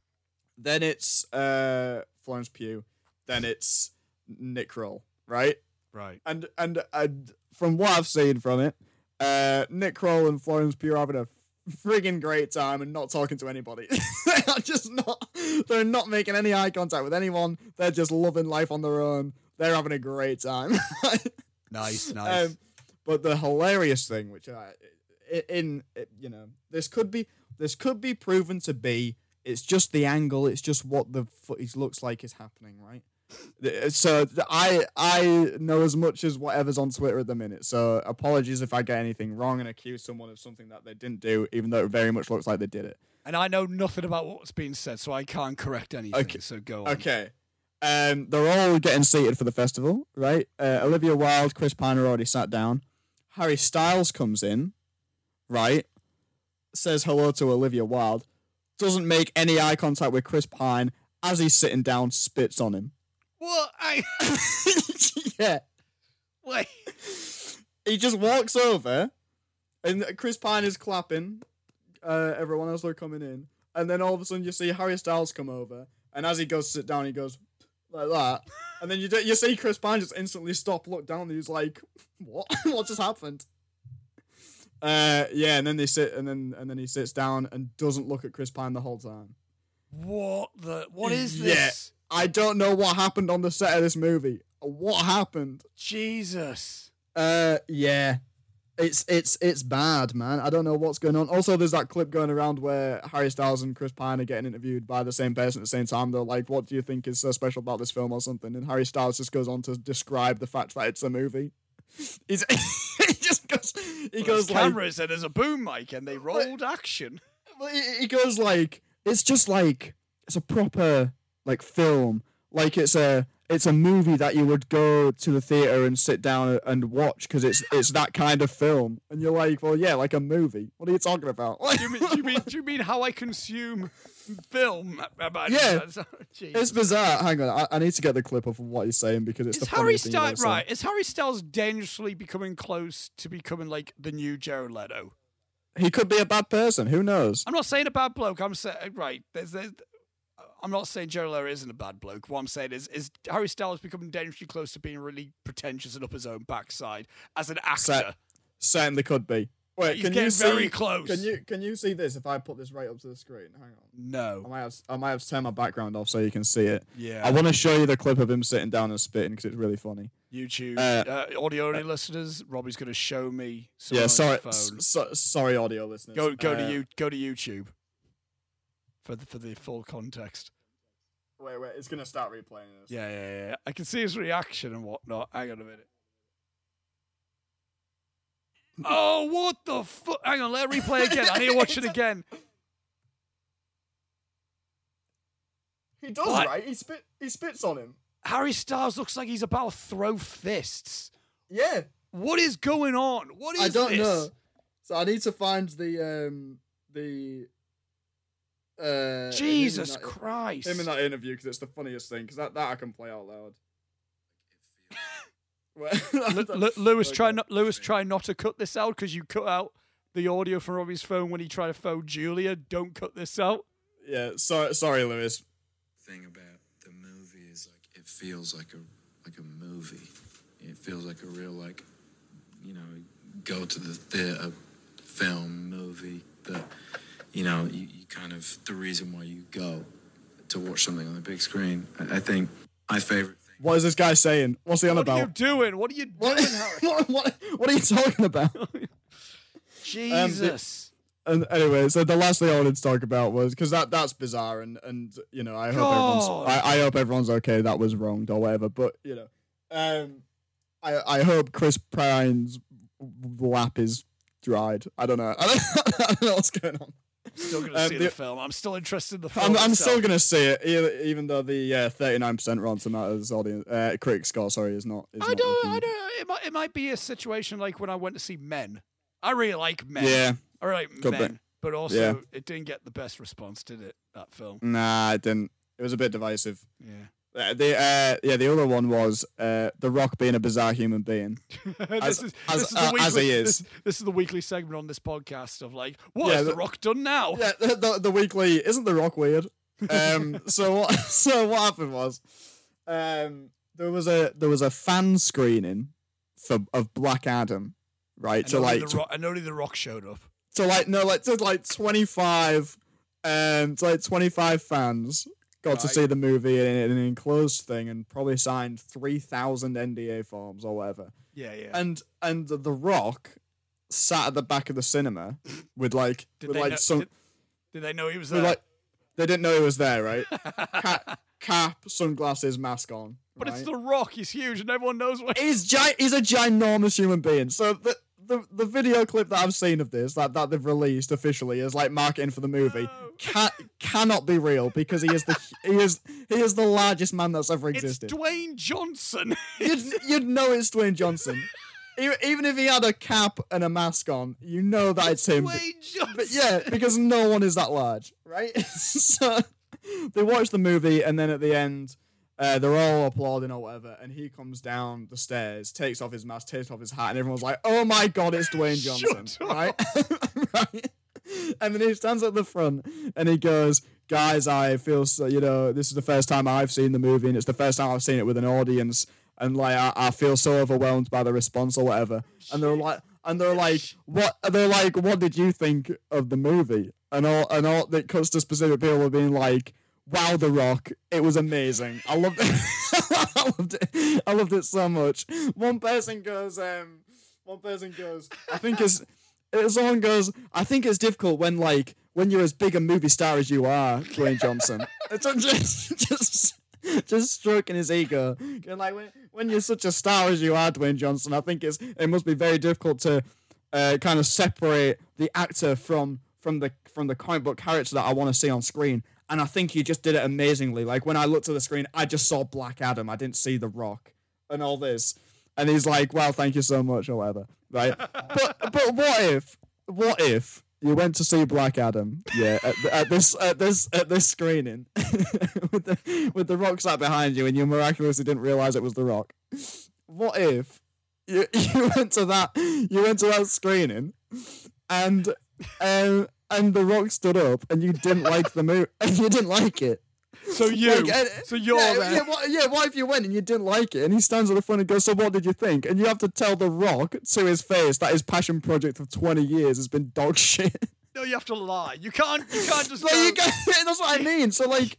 Then it's uh Florence Pugh. Then it's Nick Kroll, right? Right. And and and from what I've seen from it, uh, Nick Kroll and Florence Pugh are having a friggin' great time and not talking to anybody. they're just not. They're not making any eye contact with anyone. They're just loving life on their own. They're having a great time. Nice. Nice. Um, but the hilarious thing, which I, i- in you know, this could be this could be proven to be. It's just the angle. It's just what the footage looks like is happening, right? So I I know as much as whatever's on Twitter at the minute. So apologies if I get anything wrong and accuse someone of something that they didn't do, even though it very much looks like they did it. and I know nothing about what's being said, so I can't correct anything. Okay. So go on. Okay. Um, they're all getting seated for the festival, right? Uh, Olivia Wilde, Chris Pine are already sat down. Harry Styles comes in, right? Says hello to Olivia Wilde. Doesn't make any eye contact with Chris Pine as he's sitting down. Spits on him. What? I yeah. wait. He just walks over, and Chris Pine is clapping. Uh, everyone else are coming in, and then all of a sudden you see Harry Styles come over, and as he goes to sit down, he goes like that, and then you do, you see Chris Pine just instantly stop, look down, and he's like, "What? what just happened?" Uh, yeah, and then they sit, and then and then he sits down and doesn't look at Chris Pine the whole time. What the? What is Yeah. this? I don't know what happened on the set of this movie. What happened? Jesus. Uh, yeah, it's it's it's bad, man. I don't know what's going on. Also, there's that clip going around where Harry Styles and Chris Pine are getting interviewed by the same person at the same time. They're like, "What do you think is so special about this film?" or something, and Harry Styles just goes on to describe the fact that it's a movie. He's he just goes he Well, goes like cameras and there's a boom mic and they rolled action. he goes like it's just like it's a proper like film like it's a it's a movie that you would go to the theater and sit down and watch because it's it's that kind of film and you're like well yeah like a movie what are you talking about Do you mean? Do you mean? Do you mean how I consume film? Yeah. It's bizarre hang on I, I need to get the clip of what he's saying because it's Is the Harry Styles right? Is Harry Styles dangerously becoming close to becoming like the new Jared Leto? he could be a bad person who knows I'm not saying a bad bloke. I'm saying right. There's, there's, I'm not saying Jared Leto isn't a bad bloke. What I'm saying is, is Harry Styles becoming dangerously close to being really pretentious and up his own backside as an actor. Set. certainly could be wait He's can you very see close. can you can you see this if I put this right up to the screen hang on I No. might have I might have to turn my background off so you can see it Yeah. I want to show you the clip of him sitting down and spitting because it's really funny. YouTube Uh, uh, audio only listeners. Robbie's going to show me. Yeah, sorry, phone. s- so, sorry, audio listeners. Go go Uh, to you go to YouTube for the for the full context. Wait, wait, it's gonna start replaying this. Yeah, yeah, yeah. I can see his reaction and whatnot. Hang on a minute. Oh, what the fuck? Hang on, let it replay again. I need to watch it again. he does What? right. He spit. He spits on him. Harry Styles looks like he's about to throw fists. Yeah, What is going on? What is this? I don't this? know. So I need to find the um the. Uh, him in Jesus that- Christ. Him in that interview because it's the funniest thing because that, that I can play out loud. L- L- Lewis, try not Lewis, try not to cut this out because you cut out the audio from Robbie's phone when he tried to phone Julia. Don't cut this out. Yeah, sorry, sorry, Lewis. thing about the movie is like it feels like a like a movie. It feels like a real like you know go to the theater film movie that you know you, you kind of the reason why you go to watch something on the big screen. I, I think my favorite thing. What is this guy saying? What's he on What are you about? doing? What are you doing, What, Harry? what, what, what are you talking about? Jesus. and anyway, so the last thing I wanted to talk about was because that that's bizarre, and and you know I hope everyone's I, I hope everyone's okay. That was wronged or whatever, but you know, um, I I hope Chris Pine's lap is dried. I don't know. I don't, I don't know what's going on. Still going to Um, see the- the film. I'm still interested in the film. I'm, I'm still gonna see it, even, even though the thirty nine percent Rotten Tomatoes audience uh, critic score, sorry, is not. Is I not don't. looking- I don't. It might. It might be a situation like when I went to see Men. I really like Men. Yeah, I really like Could be. Men, but also Yeah. it didn't get the best response, did it? That film. nah, it didn't. It was a bit divisive. Yeah. Uh, the uh, yeah, the other one was uh, the Rock being a bizarre human being. this As- is as- this is uh, weekly, as he is. This, this is the weekly segment on this podcast of like, what Yeah, has the, the- Rock done now? Yeah, the, the, the weekly isn't the Rock weird. Um, so what? So what happened was, um, there was a there was a fan screening for of Black Adam, right? And So like, the Rock, and only the Rock showed up. so like no, like to like twenty five, um, to like twenty five fans got to Right. see the movie in, in an enclosed thing and probably signed three thousand NDA forms or whatever. Yeah, yeah. and and the Rock sat at the back of the cinema with like did with they like know, some did, did they know he was there? like they didn't know he was there, right? Cap, cap sunglasses, mask on. but it's the Rock. He's huge, and everyone knows what. he's gi- he's a ginormous human being. So the. The, the video clip that I've seen of this that, that they've released officially is like marketing for the movie Can, cannot be real because he is the he is he is the largest man that's ever existed. It's. Dwayne Johnson. you'd, you'd know it's Dwayne Johnson. Even, if he had a cap and a mask on, you know that it's him. Dwayne Johnson. But yeah, because no one is that large, right? so they watch the movie, and then at the end, uh, they're all applauding or whatever, and he comes down the stairs, takes off his mask, takes off his hat, and everyone's like, "Oh my god, it's Dwayne Johnson!" Right? right? And then he stands at the front and he goes, "Guys, I feel so. You know, this is the first time I've seen the movie, and it's the first time I've seen it with an audience." And like I, I feel so overwhelmed by the response or whatever. And they're like, and they're like, what? They're like, what did you think of the movie? And all, and all that cuts to specific people being like, wow, The Rock, it was amazing. I loved it. I loved it. I loved it so much. One person goes, um, one person goes, I think it's, someone goes, I think it's difficult when like when you're as big a movie star as you are, Dwayne Johnson. it's just, just, just stroking his ego. And like when, when you're such a star as you are, Dwayne Johnson, I think it's it must be very difficult to uh, kind of separate the actor from from the from the comic book character that I want to see on screen. And I think he just did it amazingly. Like when I looked at the screen, I just saw Black Adam. I didn't see The Rock and all this. And he's like, "Well, thank you so much," or whatever, right? but but what if what if you went to see Black Adam? Yeah, at, at this at this at this screening with the with the Rock sat behind you, and you miraculously didn't realize it was the Rock. What if you you went to that you went to that screening, and um and the Rock stood up, and you didn't like the movie, and you didn't like it. So you, Like, uh, so you're yeah, there. Yeah what, yeah, what if you went and you didn't like it? And he stands at the front and goes, So what did you think? And you have to tell The Rock to his face that his passion project of 20 years has been dog shit. No, you have to lie. You can't. You can't just. like, go, you go, that's what I mean. So, like,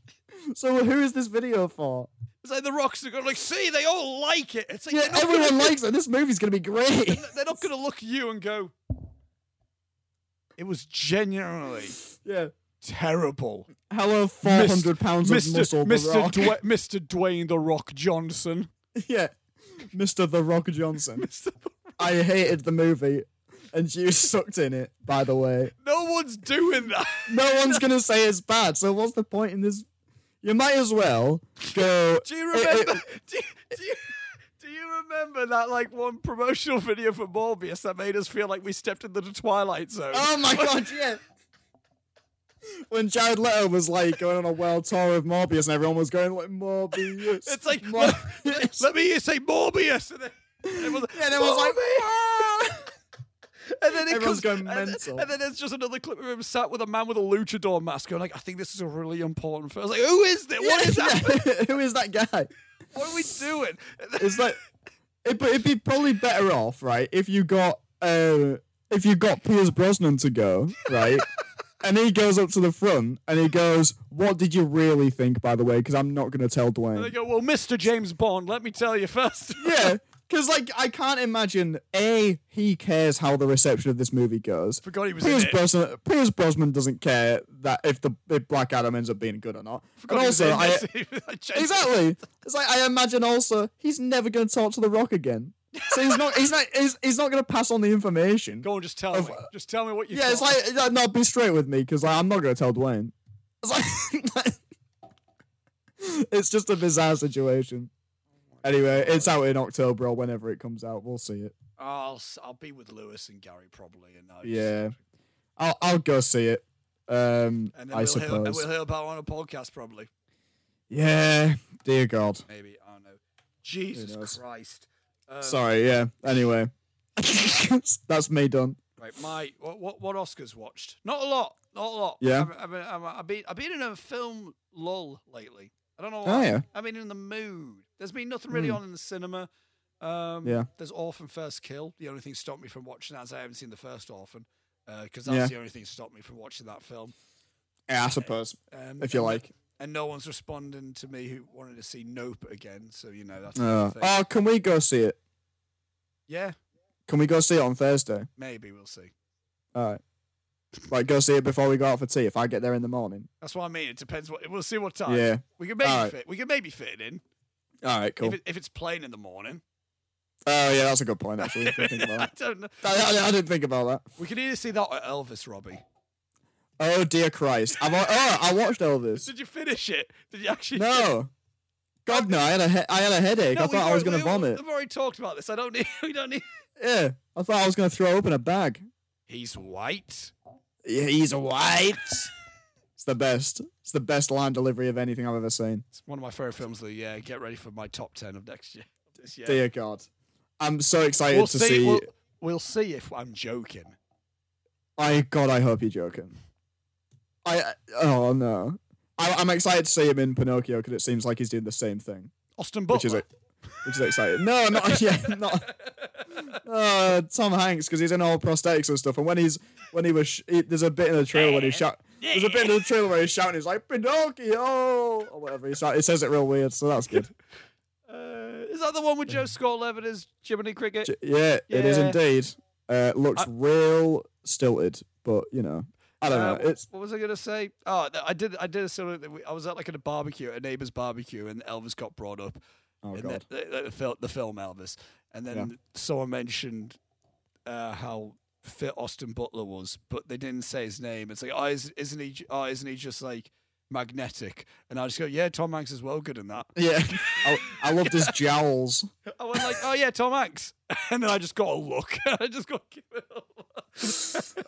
so who is this video for? It's like the rocks are going like, see, they all like it. It's like Yeah, everyone gonna, likes it. This movie's going to be great. they're not going to look at you and go. It was genuinely Yeah. Terrible, Hello, 400 pounds of Mr. muscle, The Mr. Rock. Dwa- Mr. Dwayne the Rock Johnson. yeah. Mr. The Rock Johnson. Mr. I hated the movie. And you sucked in it, by the way. No one's doing that. no one's gonna say it's bad. So what's the point in this? You might as well go. Do you Eh, eh, remember? do, you, do, you, do you remember that like one promotional video for Morbius that made us feel like we stepped into the Twilight Zone? oh my god, yeah. When Jared Leto was like going on a world tour of Morbius, and everyone was going like Morbius. It's like let, Morbius. let me you say Morbius, and then it was, yeah, and everyone's like, "Ah!" and then it everyone's comes, going and then- mental. And, then there's just another clip of him sat with a man with a luchador mask, going like, I think this is a really important film. I was like, who is this? What is that? Yeah, Who is that guy? What are we doing? It's like, it, but it'd be probably better off, right, if you got, uh, if you got Pierce Brosnan to go, right, and he goes up to the front and he goes, "What did you really think, by the way? Because I'm not going to tell Dwayne." And they Dwayne." go, well, Mr. James Bond, let me tell you first. yeah, Because like I can't imagine a he cares how the reception of this movie goes. Forgot he was in it. Brosnan, Pierce Brosnan doesn't care that if the if Black Adam ends up being good or not. Forgot and he was also, in I, exactly, it's like I imagine also he's never going to talk to the Rock again. So he's not he's not he's, he's not going to pass on the information. Go on, just tell Of- me. Just tell me what you. yeah, it's like no, be straight with me because like, I'm not going to tell Dwayne. It's like it's just a bizarre situation. Anyway, it's out in October or whenever it comes out. We'll see it. I'll I'll be with Lewis and Gary probably, and I just- Yeah. I'll I'll go see it. Um, and then I we'll suppose. hear, and we'll hear about it on a podcast probably. Yeah, dear God. Maybe I don't know. Jesus? Christ. Um, Sorry. Yeah. Anyway, that's me done. Right, my what, what what Oscars watched? Not a lot. Not a lot. Yeah. I've, I've, been- I've, been I've been in a film lull lately. I don't know Oh, why. yeah. I've been in the mood. There's been nothing really Hmm. on in the cinema. Um, Yeah. There's Orphan First Kill. The only thing stopped me from watching that is I haven't seen the first Orphan. Because that's Yeah. the only thing that stopped me from watching that film. Yeah, I suppose Um, if you like. And no one's responding to me who wanted to see Nope again. So you know that's Uh, oh, can we go see it? yeah, Can we go see it on Thursday? maybe we'll see. All right. Like, go see it before we go out for tea. If I get there in the morning. That's what I mean. It depends. What we'll see. What time? Yeah. we can maybe Alright. fit. We can maybe fit it in. All right. Cool. If, it, if it's playing in the morning. Oh yeah, that's a good point. Actually, I think about I don't know. I, I- I didn't think about that. We could either see that or Elvis, Robbie. Oh dear Christ! I've, oh, I watched Elvis. Did you finish it? Did you actually? No. God no! I had a he- I had a headache. No, I thought I was going to vomit. We've already talked about this. I don't need. We don't need. Yeah, I thought I was going to throw open a bag. He's white. Yeah, He's white. it's the best. It's the best line delivery of anything I've ever seen. It's one of my favorite films of the year. Get ready for my top ten of next year. This year. Dear God, I'm so excited we'll to see. see. We'll, we'll see if I'm joking. I God, I hope you're joking. I oh no, I, I'm excited to see him in Pinocchio because it seems like he's doing the same thing, Austin which is which is exciting. No, not yeah, not uh, Tom Hanks because he's in all prosthetics and stuff. And when he's when he was, sh- he, there's a bit in the trailer when he's shout. There's a bit in the trailer where he's shouting. He's like Pinocchio or whatever. He's like, he says it real weird, so that's good. Uh, is that the one with Joe Scott Levitt as Jiminy Cricket? J- yeah, it is indeed. Uh, looks I- real stilted, but you know, I don't Uh, know. It's what was I gonna say? Oh, I did. I did a similar. I was at like at a barbecue, a neighbor's barbecue, and Elvis got brought up oh in god. the, the, the, fil- the film Elvis, and then Yeah. someone mentioned uh, how fit Austin Butler was, but they didn't say his name. It's like, oh, is, isn't he? Oh, isn't he just like magnetic? And I just go, yeah, Tom Hanks is well good in that. Yeah, I, I loved his jowls. I went like, oh yeah, Tom Hanks, and then I just got a look. I just got it up.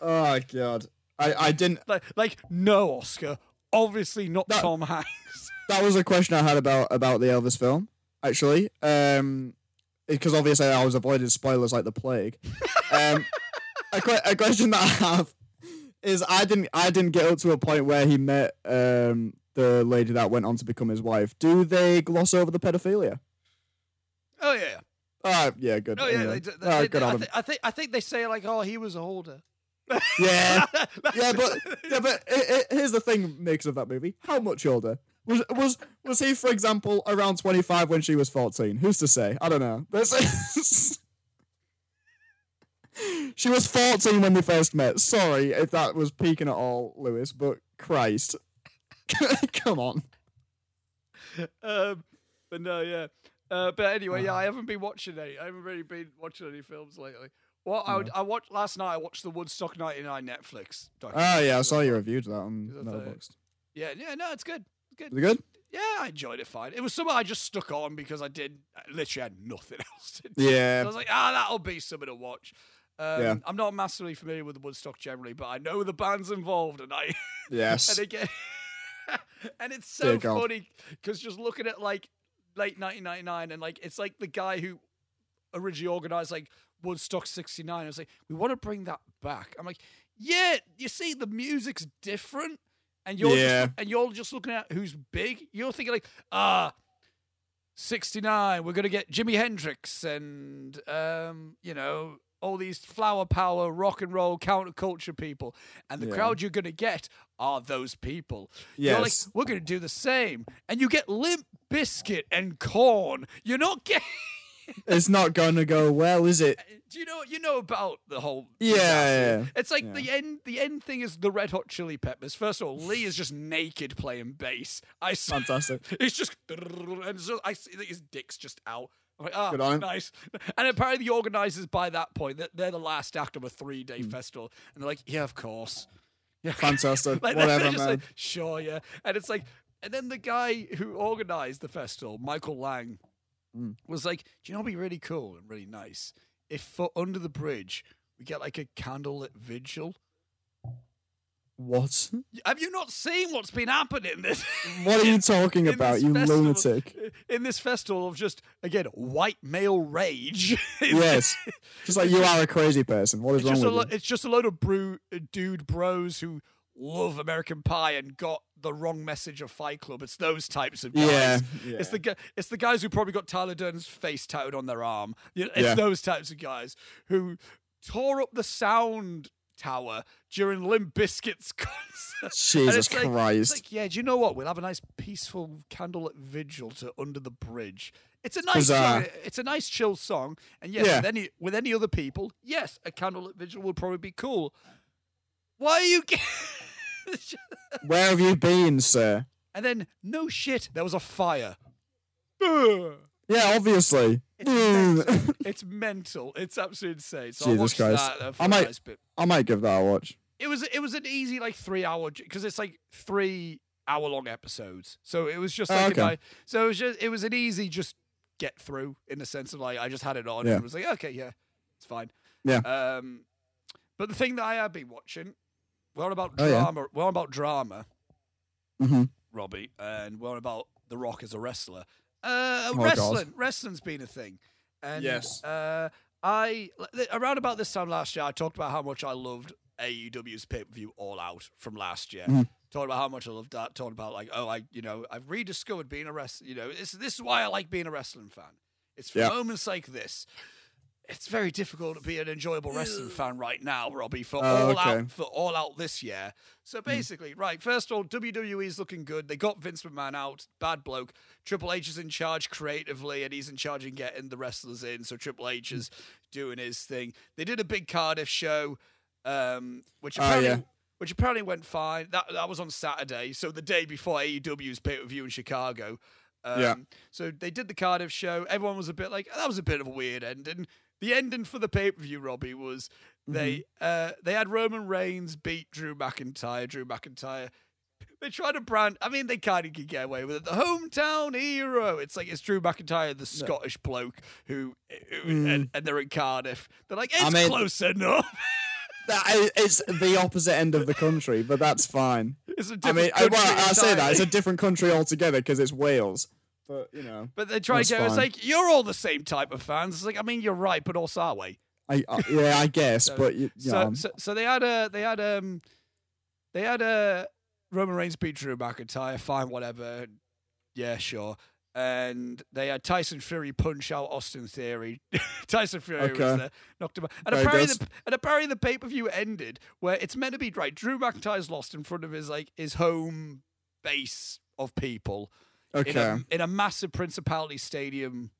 Oh god, I, I didn't. like, like no Oscar, obviously not No. Tom Hanks. That was a question I had about about the Elvis film, actually. Um, because obviously I was avoiding spoilers like the plague. Um, a, que- a question that I have is I didn't I didn't get up to a point where he met um the lady that went on to become his wife. Do they gloss over the pedophilia? Oh yeah. Oh yeah, good. Oh yeah, anyway. they, they, Oh, they- good I, thi- I think I think they say like, oh, he was older. Yeah, yeah, but yeah, but i i here's the thing, makes of that movie. How much older was was was he? For example, around twenty five when she was fourteen. Who's to say? I don't know. There's- she was fourteen when they first met. Sorry if that was peaking at all, Lewis, but Christ, come on. um, but no, yeah. Uh, but anyway, yeah, I haven't been watching any. I haven't really been watching any films lately. Well, I, would, I watched last night. I watched the Woodstock '99 Netflix. Oh yeah, I saw you reviewed that on Is that the- Letterboxd. Yeah, yeah, no, it's good. It's good. Is it good? Yeah, I enjoyed it fine. It was something I just stuck on because I did I literally had nothing else to do. Yeah. So I was like, ah, that'll be something to watch. Um, Yeah. I'm not massively familiar with the Woodstock generally, but I know the bands involved, and I Yes. and again, and it's so Dear funny because just looking at like late 1999 and like it's like the guy who originally organized like Woodstock 69. I was like, we want to bring that back. I'm like, yeah, you see, the music's different, and you're Yeah. just, and you're just looking at who's big. You're thinking like, ah. 69 we're going to get Jimi Hendrix and um you know all these flower power rock and roll counterculture people and the Yeah. crowd you're going to get are those people you're like Yes. we're going to do the same and you get Limp Bizkit and Korn you're not getting it's not gonna go well, is it? Do you know you know about the whole? Yeah, yeah, It's like yeah. the end. The end thing is the Red Hot Chili Peppers. First of all, Flea is just naked playing bass. I s- Fantastic. He's just and just- I see that his dick's just out. I'm like, ah, Good nice. And apparently, the organizers by that point, they're, they're the last act of a three-day Hmm. festival, and they're like, yeah, of course. Yeah, Fantastic. like, Whatever, man. like, sure, yeah. And it's like, and then the guy who organized the festival, Michael Lang, Mm. was like, do you know what'd be really cool and really nice? If for Under the Bridge, we get like a candlelit vigil. what? Have you not seen what's been happening in this? What are you talking in about, you festival- lunatic? In this festival of just, again, white male rage. Yes. Just like you are a crazy person. What is It's wrong with lo- you? it's just a load of brew, uh, dude bros who love American Pie and got the wrong message of Fight Club. It's those types of guys. Yeah, It's the it's the guys who probably got Tyler Durden's face tattooed on their arm. It's Yeah. those types of guys who tore up the sound tower during Limp Bizkit's concert. Jesus like- Christ. like, yeah, do you know what? We'll have a nice peaceful candlelit vigil to Under the Bridge. It's a nice song. It's a nice chill song. And yes, Yeah. with any with any other people, yes, a candlelit vigil would probably be cool. Why are you Where have you been, sir? And then no shit, there was a fire. Yeah, obviously. It's mental. it's mental. It's absolutely insane. So I Jesus Christ. uh, for might-. I might give that a watch. It was it was an easy like three hour because it's like three hour long episodes. So it was just Oh, like a okay. so it was just it was an easy just get through in the sense of like I just had it on Yeah. and was like okay yeah it's fine. Yeah. Um, but the thing that I have been watching, we're on about Oh, yeah. drama. We're about drama, hmm Robbie, and we're about The Rock as a wrestler. Uh, Oh, God. wrestling, wrestling's been a thing, and Yes. uh, I around about this time last year, I talked about how much I loved AEW's pay per view All Out from last year. Mhm. Talked about how much I loved that. Talked about like, oh, I, you know, I've rediscovered being a wrestler. You know, it's, this is why I like being a wrestling fan. It's for Yeah. moments like this. It's very difficult to be an enjoyable wrestling fan right now, Robbie. For Oh, all out, for all out this year. So basically, right. First of all, WWE's looking good. They got Vince McMahon out, bad bloke. Triple H is in charge creatively, and he's in charge in getting the wrestlers in. So Triple H is doing his thing. They did a big Cardiff show, um, which Oh, apparently. yeah. Which apparently went fine. That that was on Saturday, so the day before AEW's pay per view in Chicago. Um, Yeah. So they did the Cardiff show. Everyone was a bit like, that was a bit of a weird ending. The ending for the pay per view, Robbie, was they uh, they had Roman Reigns beat Drew McIntyre. Drew McIntyre. They try to brand. I mean, they kind of could get away with it. The hometown hero. It's like it's Drew McIntyre, the Scottish bloke who, who and, and they're in Cardiff. They're like, it's I mean- close enough. That, it's the opposite end of the country, but that's fine. it's a I different mean, I, well, I say that it's a different country altogether because it's Wales. But you know, But they try to get. It's like you're all the same type of fans. It's like I mean, you're right, but also are we? I, I yeah, I guess. So- but you, you So, know, so, so they had a, they had um, they had a Roman Reigns beat Drew McIntyre. Fine, whatever. Yeah, sure. And they had Tyson Fury punch out Austin Theory. Tyson Fury Okay. was there, knocked him out. And apparently, the, and apparently the pay per view ended where it's meant to be right. Drew McIntyre's lost in front of his like his home base of people in okay. a, in a massive Principality Stadium,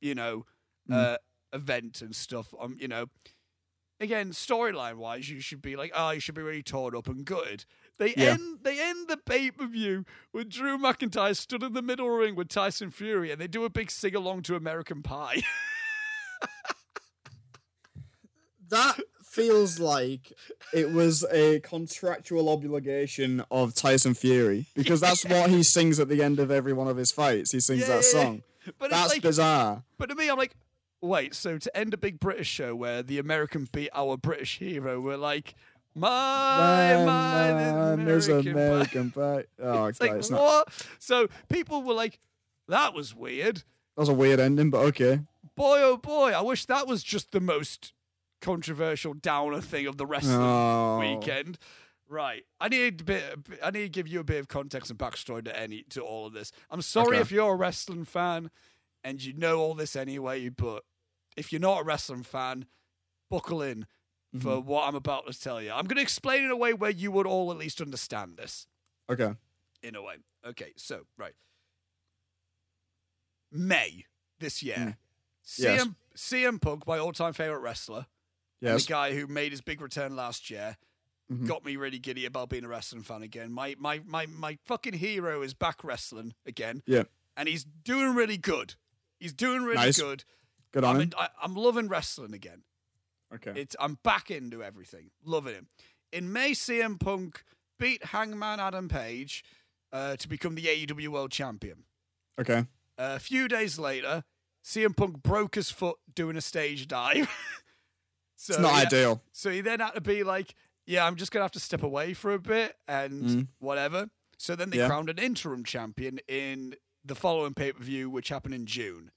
you know, Mm. uh, event and stuff. Um, you know, again, storyline wise, you should be like, oh, you should be really torn up and good. They Yeah. end they end the pay per view with Drew McIntyre stood in the middle ring with Tyson Fury, and they do a big sing along to American Pie. That feels like it was a contractual obligation of Tyson Fury because that's what he sings at the end of every one of his fights. He sings Yeah, that song. but That's like, bizarre. but to me, I'm like, wait. So to end a big British show where the American beat our British hero, we're like, my Man, man, there's American Pie. Oh, It's okay. like it's not, what? So people were like, "That was weird." that was a weird ending, but okay. Boy, oh boy, I wish that was just the most controversial downer thing of the wrestling Oh. weekend. Right, I need a bit. I need to give you a bit of context and backstory to any to all of this. I'm sorry Okay. if you're a wrestling fan and you know all this anyway, but if you're not a wrestling fan, buckle in for Mm-hmm. what I'm about to tell you. I'm going to explain in a way where you would all at least understand this. Okay. in a way. Okay, so right. May this year, Yes. CM CM Punk, my all-time favorite wrestler, and Yes. the guy who made his big return last year, Mhm. got me really giddy about being a wrestling fan again. My my my my fucking hero is back wrestling again, Yeah. and he's doing really good. He's doing really Nice. good. Good I'm on in, him. I, I'm loving wrestling again. Okay. It's I'm back into everything. Loving him. In May, CM Punk beat Hangman Adam Page uh, to become the AEW World Champion. Okay. a few days later, CM Punk broke his foot doing a stage dive. so It's not he- ideal. So he then had to be like, "Yeah, I'm just gonna have to step away for a bit and Mm. whatever." So then they Yeah. crowned an interim champion in the following pay per view, which happened in June.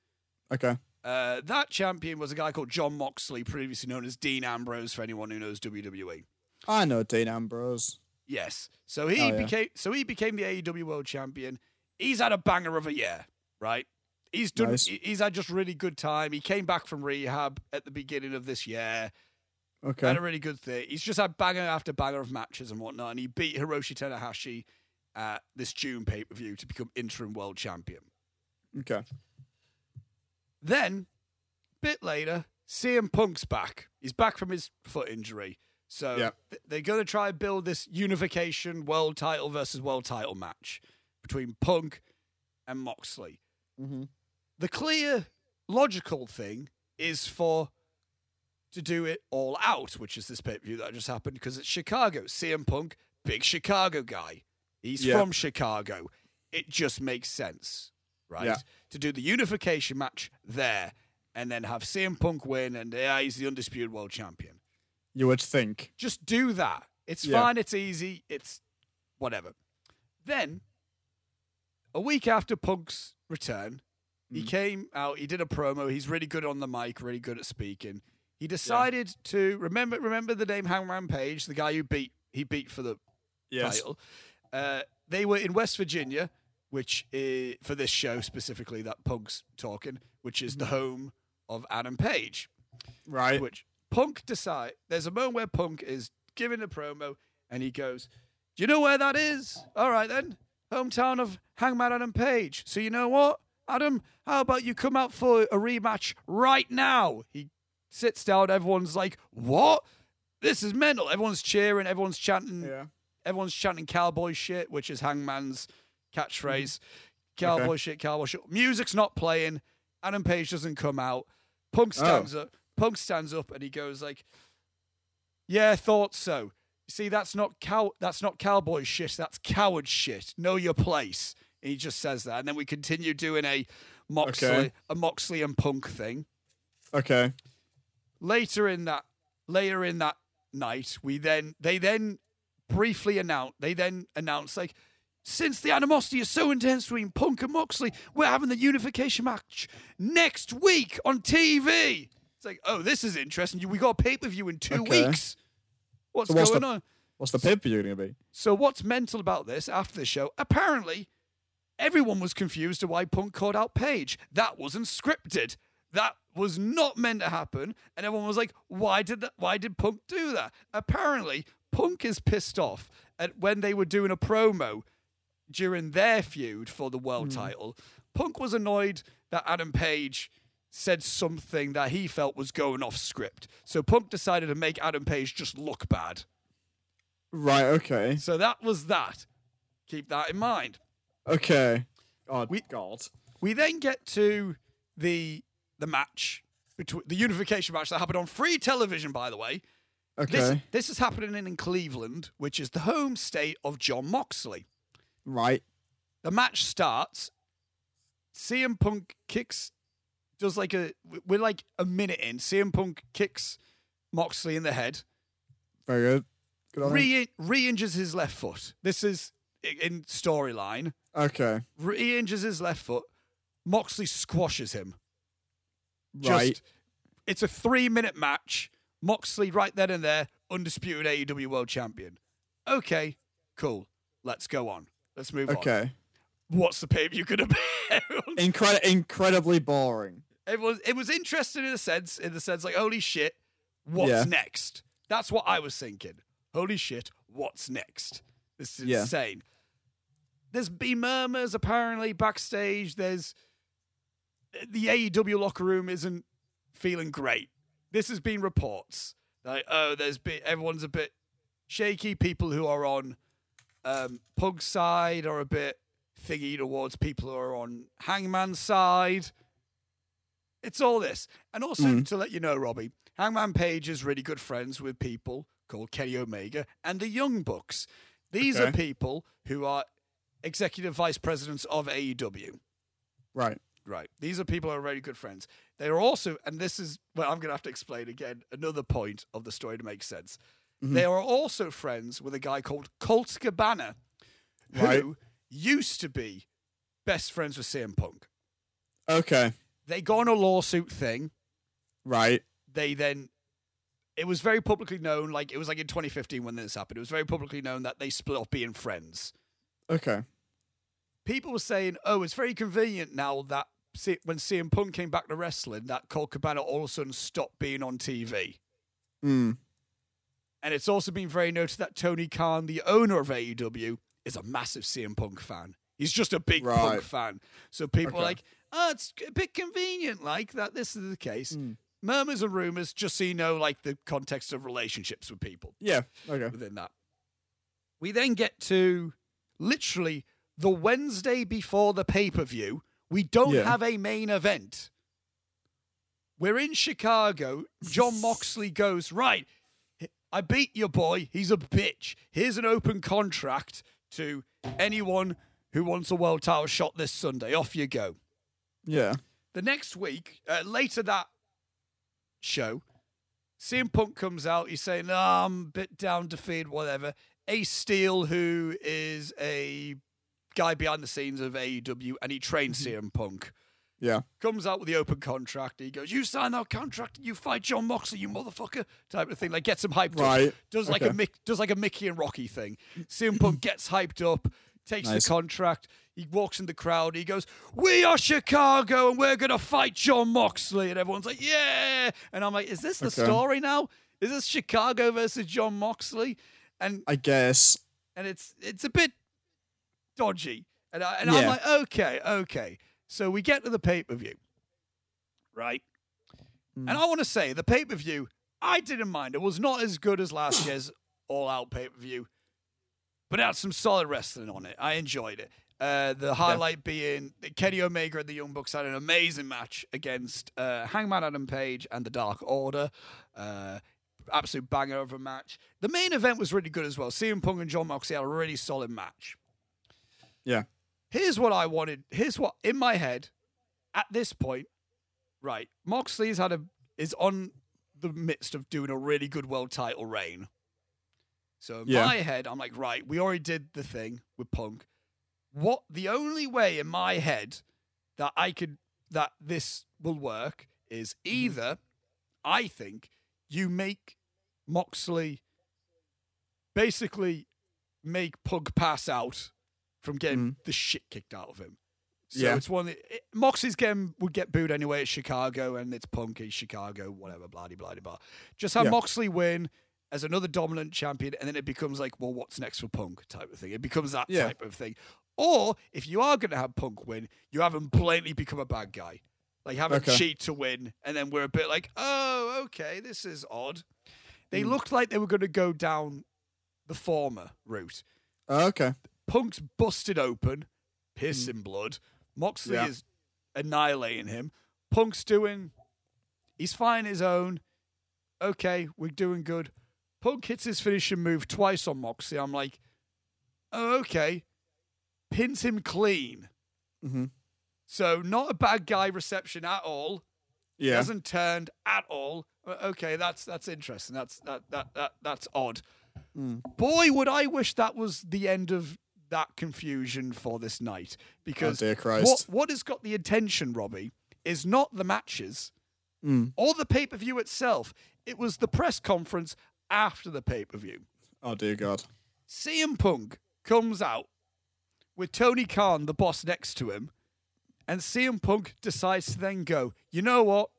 Okay. Uh, that champion was a guy called Jon Moxley, previously known as Dean Ambrose, for anyone who knows WWE. I know Dean Ambrose. Yes. So he Oh, yeah. became so he became the AEW World Champion. He's had a banger of a year, right? He's done. Nice. He's had just really good time. He came back from rehab at the beginning of this year. Okay. Had a really good thing. He's just had banger after banger of matches and whatnot, and he beat Hiroshi Tanahashi at this June pay per view to become interim world champion. Okay. Then, bit later, CM Punk's back. He's back from his foot injury. So Yeah. th- they're going to try and build this unification world title versus world title match between Punk and Moxley. Mm-hmm. The clear, logical thing is for to do it all out, which is this pay per view that just happened because it's Chicago. CM Punk, big Chicago guy. He's Yeah. from Chicago. It just makes sense, right? Yeah. To do the unification match there and then have CM Punk win and yeah, he's the undisputed world champion. You would think. Just do that. It's Yeah. fine. It's easy. It's whatever. Then, a week after Punk's return, he Mm. came out. He did a promo. He's really good on the mic. Really good at speaking. He decided to remember. Remember the name Hangman Page, the guy who beat he beat for the Yes. title. Uh, they were in West Virginia, which is, for this show specifically that Punk's talking, which is the Mm-hmm. home of Adam Page. Right. Which Punk decide there's a moment where Punk is giving a promo and he goes, Do you know where that is? All right then. Hometown of Hangman Adam Page. So you know what? Adam, how about you come out for a rematch right now? He sits down, everyone's like, What? This is mental. Everyone's cheering, everyone's chanting Yeah. everyone's chanting cowboy shit, which is Hangman's catchphrase. Mm-hmm. Cowboy Okay. shit, cowboy shit. Music's not playing. Adam Page doesn't come out. Punk oh. stands up. Punk stands up and he goes like, "Yeah, thought so. See, that's not cow. That's not cowboy shit. That's coward shit. Know your place." And he just says that, and then we continue doing a Moxley, Okay. a Moxley and Punk thing Okay. later in that later in that night we then they then briefly announce they then announce like since the animosity is so intense between Punk and Moxley, we're having the unification match next week on TV. It's like, oh, this is interesting. We got a pay per view in two Okay. weeks. What's So what's going the- on? What's the pay per view going to be? So what's mental about this after the show? Apparently, everyone was confused to why Punk called out Page. That wasn't scripted. That was not meant to happen. And everyone was like, why did that why did Punk do that? Apparently, Punk is pissed off at when they were doing a promo during their feud for the world hmm. title. Punk was annoyed that Adam Page said something that he felt was going off script. So Punk decided to make Adam Page just look bad. Right. Okay. So that was that. Keep that in mind. Okay. Oh We- God. We then get to the the match between the unification match that happened on free television, by the way. Okay. This this is happening in Cleveland, which is the home state of Jon Moxley. right. The match starts. CM Punk kicks, does like a we're like a minute in. CM Punk kicks Moxley in the head. Very good. Good on. Re re injures his left foot. This is in storyline. Okay. Re injures his left foot. Moxley squashes him. Just, Right. It's a three minute match. Moxley right then and there, undisputed AEW World Champion. Okay, cool. Let's go on. Let's move on. Okay. What's the pay per view gonna be? Incredi- incredibly boring. it was it was interesting in a sense, in the sense like, holy shit, what's Yeah. next? That's what I was thinking. Holy shit, what's next? This is Yeah. insane. There's been murmurs apparently backstage. There's the AEW locker room isn't feeling great. This has been reports like, oh, there's been everyone's a bit shaky. People who are on um, Pug's side are a bit thingy towards people who are on Hangman's side. It's all this, and also Mhm. to let you know, Robbie, Hangman Page is really good friends with people called Kenny Omega and the Young Bucks. These are people who are executive vice presidents of AEW. Right. Right. These are people who are very good friends. They are also, and this is well, I'm going to have to explain again another point of the story to make sense. Mhm. They are also friends with a guy called Colt Cabana, who Right. used to be best friends with CM Punk. Okay. They got on a lawsuit thing. Right. They then, it was very publicly known, like it was like in 2015 when this happened. It was very publicly known that they split off being friends. Okay. people were saying, "Oh, it's very convenient now that C- when CM Punk came back to wrestling, that Colt Cabana all of a sudden stopped being on TV." Mm. And it's also been very noted that Tony Khan, the owner of AEW, is a massive CM Punk fan. He's just a big Punk fan. So people are like, "Oh, it's a bit convenient, like that. This is the case." Mm. Murmurs and rumors, just so you know, like the context of relationships with people. Yeah. Okay. within that. We then get to literally the Wednesday before the pay per view. We don't Yeah. have a main event. We're in Chicago. Jon Moxley goes, Right, I beat your boy. He's a bitch. Here's an open contract to anyone who wants a world title shot this Sunday. Off you go. Yeah. The next week, uh, later that show, CM Punk comes out. He's saying, oh, I'm a bit down defeated, whatever. Ace Steel, who is a guy behind the scenes of AEW, and he trains mm-hmm. CM Punk, Yeah. comes out with the open contract. He goes, You sign that contract and you fight Jon Moxley, you motherfucker, type of thing. Like, gets him hyped up. Right. Does like a Mick, does like a Mickey and Rocky thing. CM Punk gets hyped up, takes Nice. the contract. He walks in the crowd. He goes, "We are Chicago, and we're gonna fight Jon Moxley." And everyone's like, "Yeah!" And I'm like, "Is this the Okay. story now? Is this Chicago versus John Moxley?" And I guess. and it's it's a bit dodgy. And I, and I'm like, "Okay, okay." So we get to the pay per view, right? Mm. And I want to say the pay per view, I didn't mind. It was not as good as last year's All Out pay per view, but it had some solid wrestling on it. I enjoyed it. Uh, the highlight being that Kenny Omega and the Young Bucks had an amazing match against uh, Hangman Adam Page and the Dark Order. Uh, absolute banger of a match. The main event was really good as well. CM Punk and Jon Moxley had a really solid match. Yeah. Here's what I wanted. Here's what in my head at this point. Right, Moxley's had a is on the midst of doing a really good world title reign. So in Yeah. my head, I'm like, right, we already did the thing with Punk. What the only way in my head that I could that this will work is mm-hmm. either I think you make Moxley basically make Pug pass out from getting mm. the shit kicked out of him. So Yeah. it's one it, Moxley's game would get booed anyway at Chicago, and it's punky Chicago, whatever, blah, blah, blah, blah. Just have Yeah. Moxley win as another dominant champion, and then it becomes like, well, what's next for Punk type of thing. It becomes that Yeah. type of thing. Or if you are going to have Punk win, you have him blatantly become a bad guy. Like have him Okay. cheat to win, and then we're a bit like, oh, okay, this is odd. They Hmm. looked like they were going to go down the former route. Oh, okay. Punk's busted open, pissing blood. Moxley. Yeah. is annihilating him. Punk's doing, he's fine his own. Okay, we're doing good. Punk hits his finishing move twice on Moxley. I'm like, oh, okay. Pins him clean. Mm-hmm. So not a bad guy reception at all. Yeah. Hasn't turned at all. Okay, that's that's interesting. That's that that, that that's odd. Mm. Boy, would I wish that was the end of that confusion for this night. Because oh what what has got the attention, Robbie, is not the matches Mm. or the pay per view itself. It was the press conference after the pay per view. Oh dear God. CM Punk comes out with Tony Khan, the boss, next to him, and CM Punk decides to then go, you know what?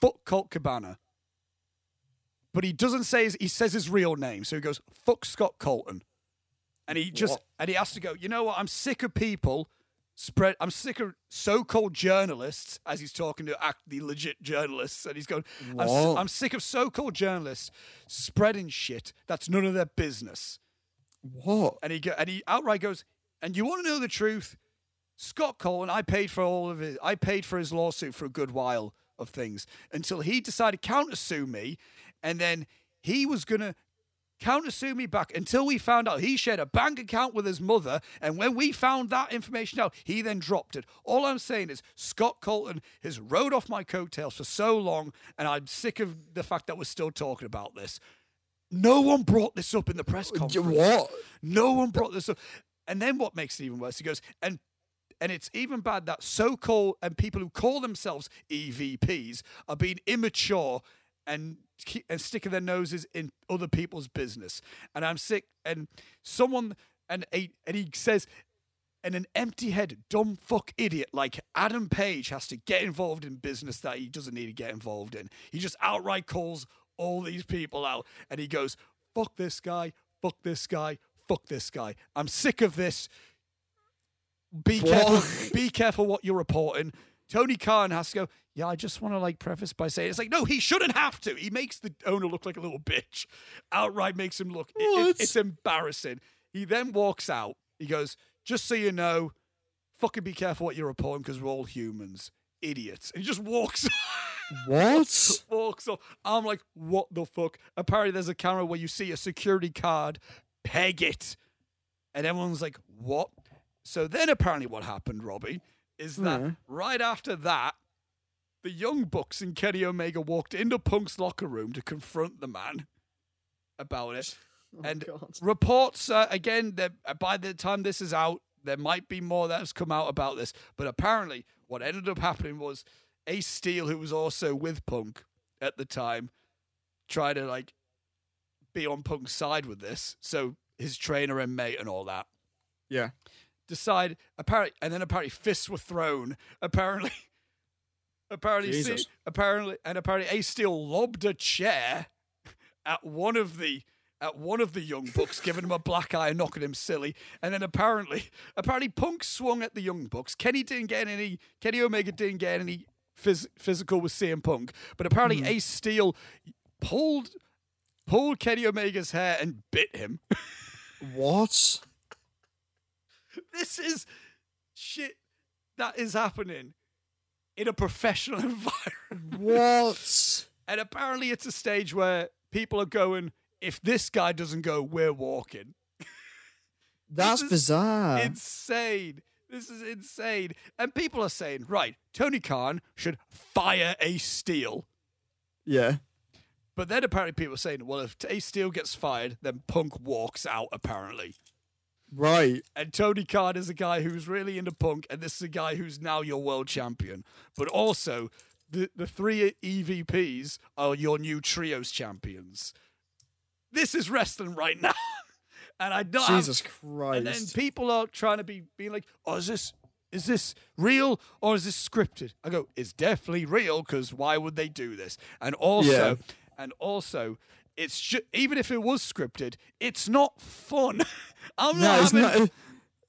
Fuck Colt Cabana. But he doesn't say his, he says his real name, so he goes, fuck Scott Colton. And he just What? and he has to go, you know what, I'm sick of people spread. I'm sick of so-called journalists, as he's talking to act the legit journalists, and he's going, I'm. I'm sick of so-called journalists spreading shit that's none of their business. What? And he go, and he outright goes, and you want to know the truth? Scott Colton, I paid for all of it. I paid for his lawsuit for a good while of things until he decided to countersue me, and then he was gonna countersue me back until we found out he shared a bank account with his mother, and when we found that information out, he then dropped it. All I'm saying is Scott Colton has rode off my coattails for so long, and I'm sick of the fact that we're still talking about this. No one brought this up in the press conference. What? No one brought this up. And then what makes it even worse? He goes, and and it's even bad that so-called and people who call themselves EVPs are being immature and and sticking their noses in other people's business. And I'm sick. And someone and a, and he says, and an empty-headed, dumb fuck idiot like Adam Page has to get involved in business that he doesn't need to get involved in. He just outright calls all these people out, and he goes, "Fuck this guy, fuck this guy, fuck this guy. I'm sick of this. Be careful. Be careful what you're reporting." Tony Khan has to go. Yeah, I just want to like preface by saying it's like no, he shouldn't have to. He makes the owner look like a little bitch. Outright makes him look. it- it- it's embarrassing. He then walks out. He goes, "Just so you know, fucking be careful what you're reporting because we're all humans, idiots." And he just walks. What? walks off. I'm like, what the fuck? Apparently, there's a camera where you see a security card, peg it, and everyone's like, what? So then, apparently, what happened, Robbie, is that Yeah. right after that, the Young Bucks and Kenny Omega walked into Punk's locker room to confront the man about it. and Oh, God. reports uh, again that uh, by the time this is out, there might be more that has come out about this. But apparently, what ended up happening was Ace Steel, who was also with Punk at the time, tried to like be on Punk's side with this. So his trainer and mate and all that Yeah. Decide apparently, and then apparently fists were thrown. Apparently, apparently, see- Jesus. apparently, and apparently, Ace Steel lobbed a chair at one of the at one of the young bucks, giving him a black eye and knocking him silly. And then apparently, apparently, Punk swung at the young bucks. Kenny didn't get any. Kenny Omega didn't get any phys- physical with CM Punk, but apparently, Hmm. Ace Steel pulled pulled Kenny Omega's hair and bit him. What? this is shit that is happening in a professional environment. What? And apparently it's a stage where people are going, if this guy doesn't go, we're walking. That's bizarre. insane. This is insane. And people are saying, right, Tony Khan should fire Ace Steel. yeah. But then apparently people are saying, well, if Ace Steel gets fired, then Punk walks out, apparently. Right. And Tony Khan is a guy who's really into punk, and this is a guy who's now your world champion. But also, the, the three EVPs are your new trios champions. This is wrestling right now. and I don't Jesus Christ. and then people are trying to be being like, "Oh, is this is this real or is this scripted?" I go, "It's definitely real because why would they do this?" And also, Yeah. and also, it's ju- even if it was scripted, it's not fun. I'm no, not it's having. not.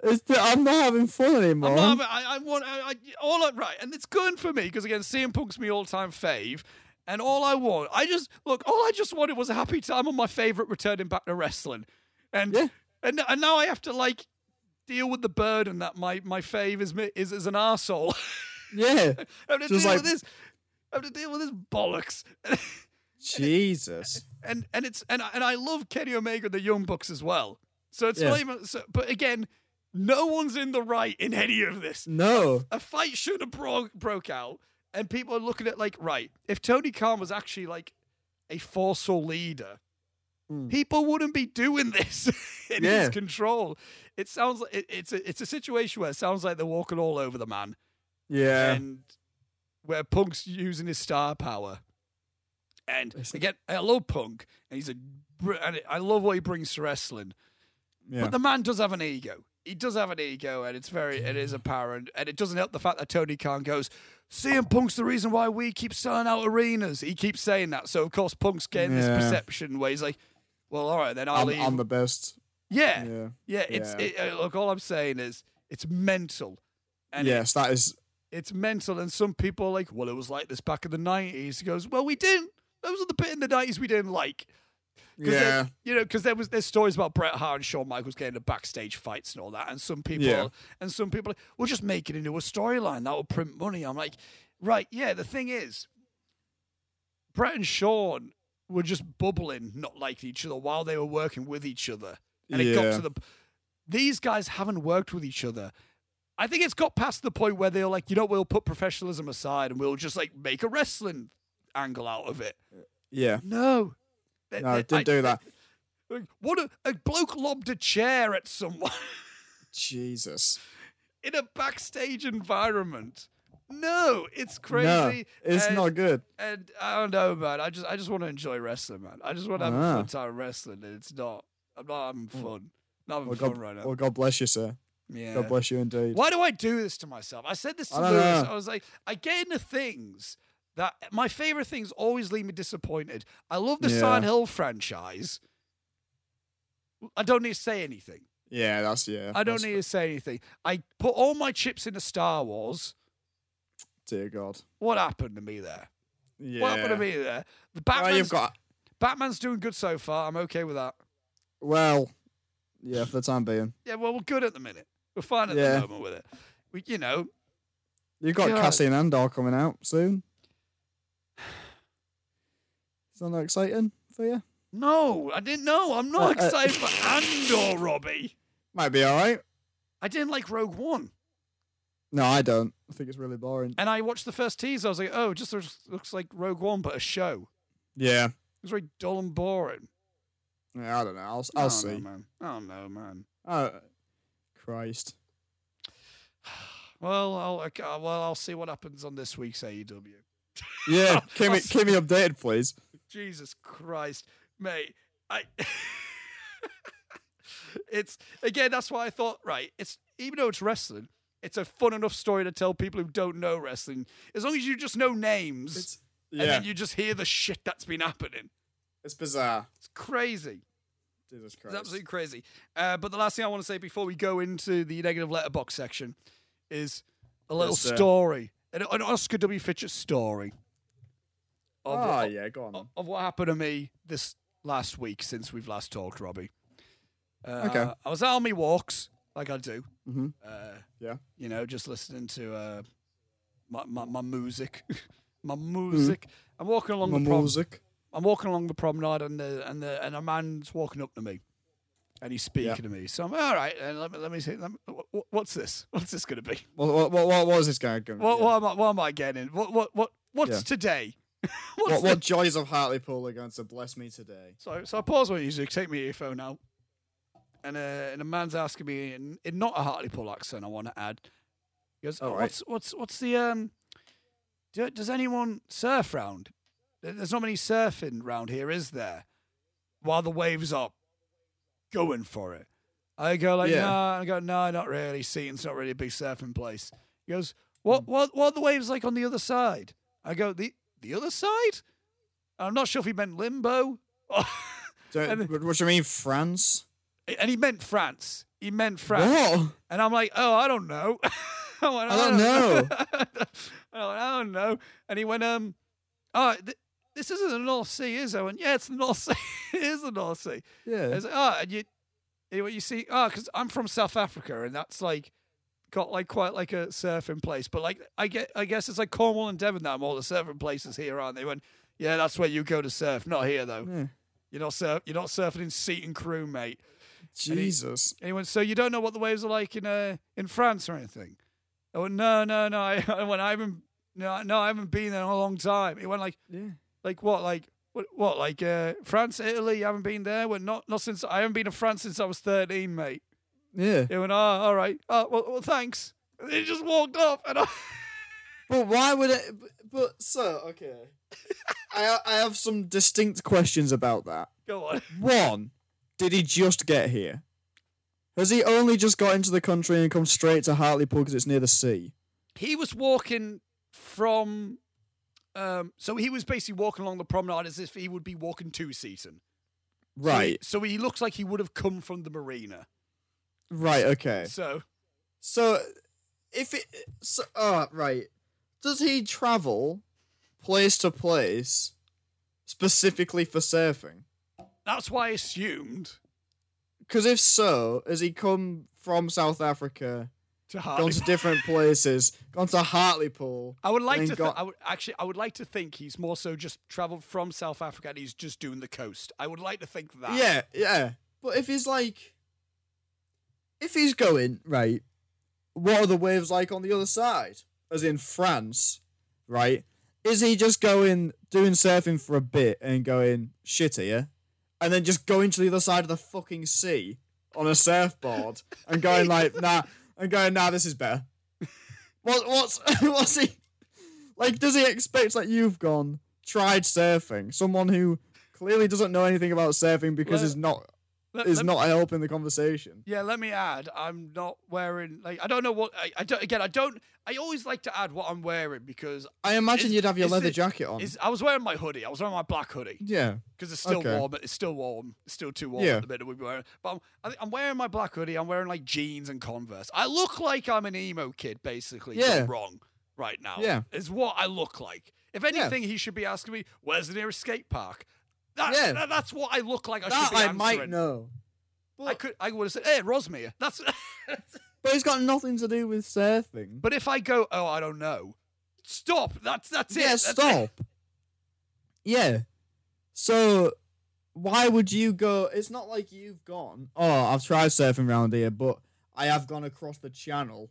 It's, I'm not having fun anymore. I'm not having, I, I want I, I, all I, right, and it's good for me because again, CM Punk's my all-time fave, and all I want, I just look, all I just wanted was a happy time on my favorite returning back to wrestling, and Yeah. and and now I have to like deal with the burden that my my fave is is as an asshole. yeah. I have to Just deal like- with this. I have to deal with this bollocks. Jesus. and and it's and I- and I love Kenny Omega and the Young Bucks as well. So it's Yeah. not even. So, but again, no one's in the right in any of this. No. A fight should have bro- broke out, and people are looking at like, right, if Tony Khan was actually like a forceful leader, Hmm. people wouldn't be doing this in Yeah. his control. It sounds like it, it's a it's a situation where it sounds like they're walking all over the man, Yeah. and where Punk's using his star power. And again, I love Punk, and he's a, and I love what he brings to wrestling. yeah. But the man does have an ego. He does have an ego, and it's very, it is apparent, and it doesn't help the fact that Tony Khan goes, CM Punk's the reason why we keep selling out arenas. He keeps saying that, so of course Punk's getting this perception where he's like, well, all right, then I'll I'm, leave. I'm the best. yeah, Yeah. yeah. It's Yeah. It, uh, look. All I'm saying is it's mental And it- yes, that is. it's mental. And some people are like, well, it was like this back in the 90s. He goes, well, we didn't. Those are the bit in the 90s we didn't like. Yeah. you know, because there was there's stories about Bret Hart and Shawn Michaels getting into backstage fights and all that, and some people Yeah. and some people we'll just make it into a storyline that will print money. I'm like, right, yeah. The thing is, Bret and Shawn were just bubbling, not liking each other while they were working with each other, and it got to the. These guys haven't worked with each other. I think it's got past the point where they're like, you know, we'll put professionalism aside and we'll just like make a wrestling angle out of it. Yeah. No. They- No, they- didn't I- do that. What a, a bloke lobbed a chair at someone Jesus. in a backstage environment. No, it's No, crazy. it's and, not good. And I don't know, man. I just I just want to enjoy wrestling, man. I just want to have a Ah. fun time wrestling, and it's not. I'm not having fun. Not having Well, fun God, right now. well, God bless you, sir. yeah. God bless you indeed. Why do I do this to myself? I said this to I Lewis. know. I was like, I get into things that my favorite things always leave me disappointed. I love the Yeah. Silent Hill franchise. I don't need to say anything. Yeah, that's yeah. I don't need to say anything. I put all my chips into Star Wars. Dear God. What happened to me there? Yeah. What happened to me there? The Batman's, you've got. Batman's doing good so far. I'm okay with that. Well, yeah, for the time being, Yeah, well, we're good at the minute. We're fine at Yeah. the moment with it. We, you know, you've got God. Cassian Andor coming out soon. Is that not exciting for you? no, I didn't know. I'm not Uh, uh, excited for Andor, Robbie. Might be all right. I didn't like Rogue One. No, I don't. I think it's really boring. And I watched the first teaser. I was like, oh, it just looks, looks like Rogue One, but a show. Yeah. It was very dull and boring. Yeah, I don't know. I'll, I'll know, see. man. I don't know, man. Oh, Christ. Well, I'll okay, well I'll see what happens on this week's AEW. Yeah, keep me keep me updated, please. Jesus Christ, mate. I It's again that's why I thought right, it's even though it's wrestling, it's a fun enough story to tell people who don't know wrestling. As long as you just know names It's and yeah, then you just hear the shit that's been happening. it's bizarre. It's crazy. Jesus It's Christ. absolutely crazy. Uh, but the last thing I want to say before we go into the negative Letterboxd section is a little Yes, story, an, an Oscar W. Fitchett story of, Oh of, yeah, go on. of- of what happened to me this last week since we've last talked, Robbie. Uh, Okay. I was out on my walks, like I do. Mhm. Uh, Yeah. You know, just listening to uh, my, my, my music. my music. I'm walking along My the prom- music. I'm walking along the promenade and the and the and a man's walking up to me, and he's speaking Yeah. to me. So I'm all right. And let me let me see. Let me, what, what's this? What's this going to be? What what what, what was this guy going? What, yeah. what am I? What am I getting? What what what what's Yeah. today? what, what joys of Hartlepool are going to bless me today? So so I pause my music, take my earphone out, and uh, and a man's asking me in, in not a Hartlepool accent. I want to add. He goes, All oh, right. what's what's what's the um? Do, does anyone surf round? There's not many surfing round here, is there? While the waves are going for it, I go like, Yeah. no. I go, no, not really. Seaton's not really a big surfing place. He goes, what what what are the waves like on the other side? I go, the the other side. I'm not sure if he meant limbo. And- what, do you mean, France? and he meant France. He meant France. What? And I'm like, oh, I don't know. I, went, I don't know. I went, oh, I don't know. And he went, um, oh, th- this isn't the North Sea, is it? I went, yeah, it's the North Sea. it is the North Sea. Yeah. Was like, oh, and you, you, you see, ah, oh, because I'm from South Africa, and that's like got like quite like a surfing place. But like, I get, I guess it's like Cornwall and Devon that all the surfing places here, aren't they? When yeah, that's where you go to surf, not here though. yeah. You're not surf, you're not surfing in Seaton Carew, mate. And he- Jesus. And he went, so you don't know what the waves are like in uh, in France or anything? I went, no, no, no. I, I went, I haven't, no, no, I haven't been there in a long time. He went like, Yeah. like what, like what, what, like uh, France, Italy? You haven't been there? Well, not, not since I haven't been to France since I was thirteen, mate. Yeah. He went, oh, all right. Oh, well, well thanks. And he just walked off, and I, But why would it? But, but sir, okay. I I have some distinct questions about that. go on. One, did he just get here? Has he only just got into the country and come straight to Hartlepool because it's near the sea? He was walking from, um, so he was basically walking along the promenade as if he would be walking to Seaton. So Right. So he, looks like he would have come from the marina. Right. Okay. So So, if it, so, oh, right, does he travel place to place specifically for surfing? That's why I assumed Because if so, has he come from South Africa, to gone to different places, gone to Hartlepool? I would like to. got- I would actually. I would like to think he's more so just travelled from South Africa and he's just doing the coast. I would like to think that. Yeah, yeah. But if he's like, if he's going right, what are the waves like on the other side? As in France, right? Is he just going doing surfing for a bit and going shit here, and then just going to the other side of the fucking sea on a surfboard and going like nah, and going nah, this is better. What what's what's he like? Does he expect like you've gone tried surfing? Someone who clearly doesn't know anything about surfing because Well, is not Let- is let- not helping the conversation. Yeah, let me add. I'm not wearing like I don't know what I, I don't again. I don't. I always like to add what I'm wearing because I imagine Is- you'd have your leather it- jacket on. is I was wearing my hoodie. I was wearing my black hoodie yeah, because it's still Okay. warm. It's still warm. It's still too warm Yeah. at the minute. We'd be wearing. But I'm, I think I'm wearing my black hoodie. I'm wearing like jeans and Converse. I look like I'm an emo kid, basically. Yeah. wrong right now. Yeah. is what I look like. If anything, he should be asking me, "Where's the nearest skate park?" That, Yeah. that- that's what I look like. I that should be I answering. might know. I could. I would have said, "Hey, Rossmere." That's. But it's got nothing to do with surfing. But if I go, oh, I don't know. Stop. That's that's it. yeah, it. stop. Yeah. So why would you go? It's not like you've gone. Oh, I've tried surfing around here, but I have gone across the channel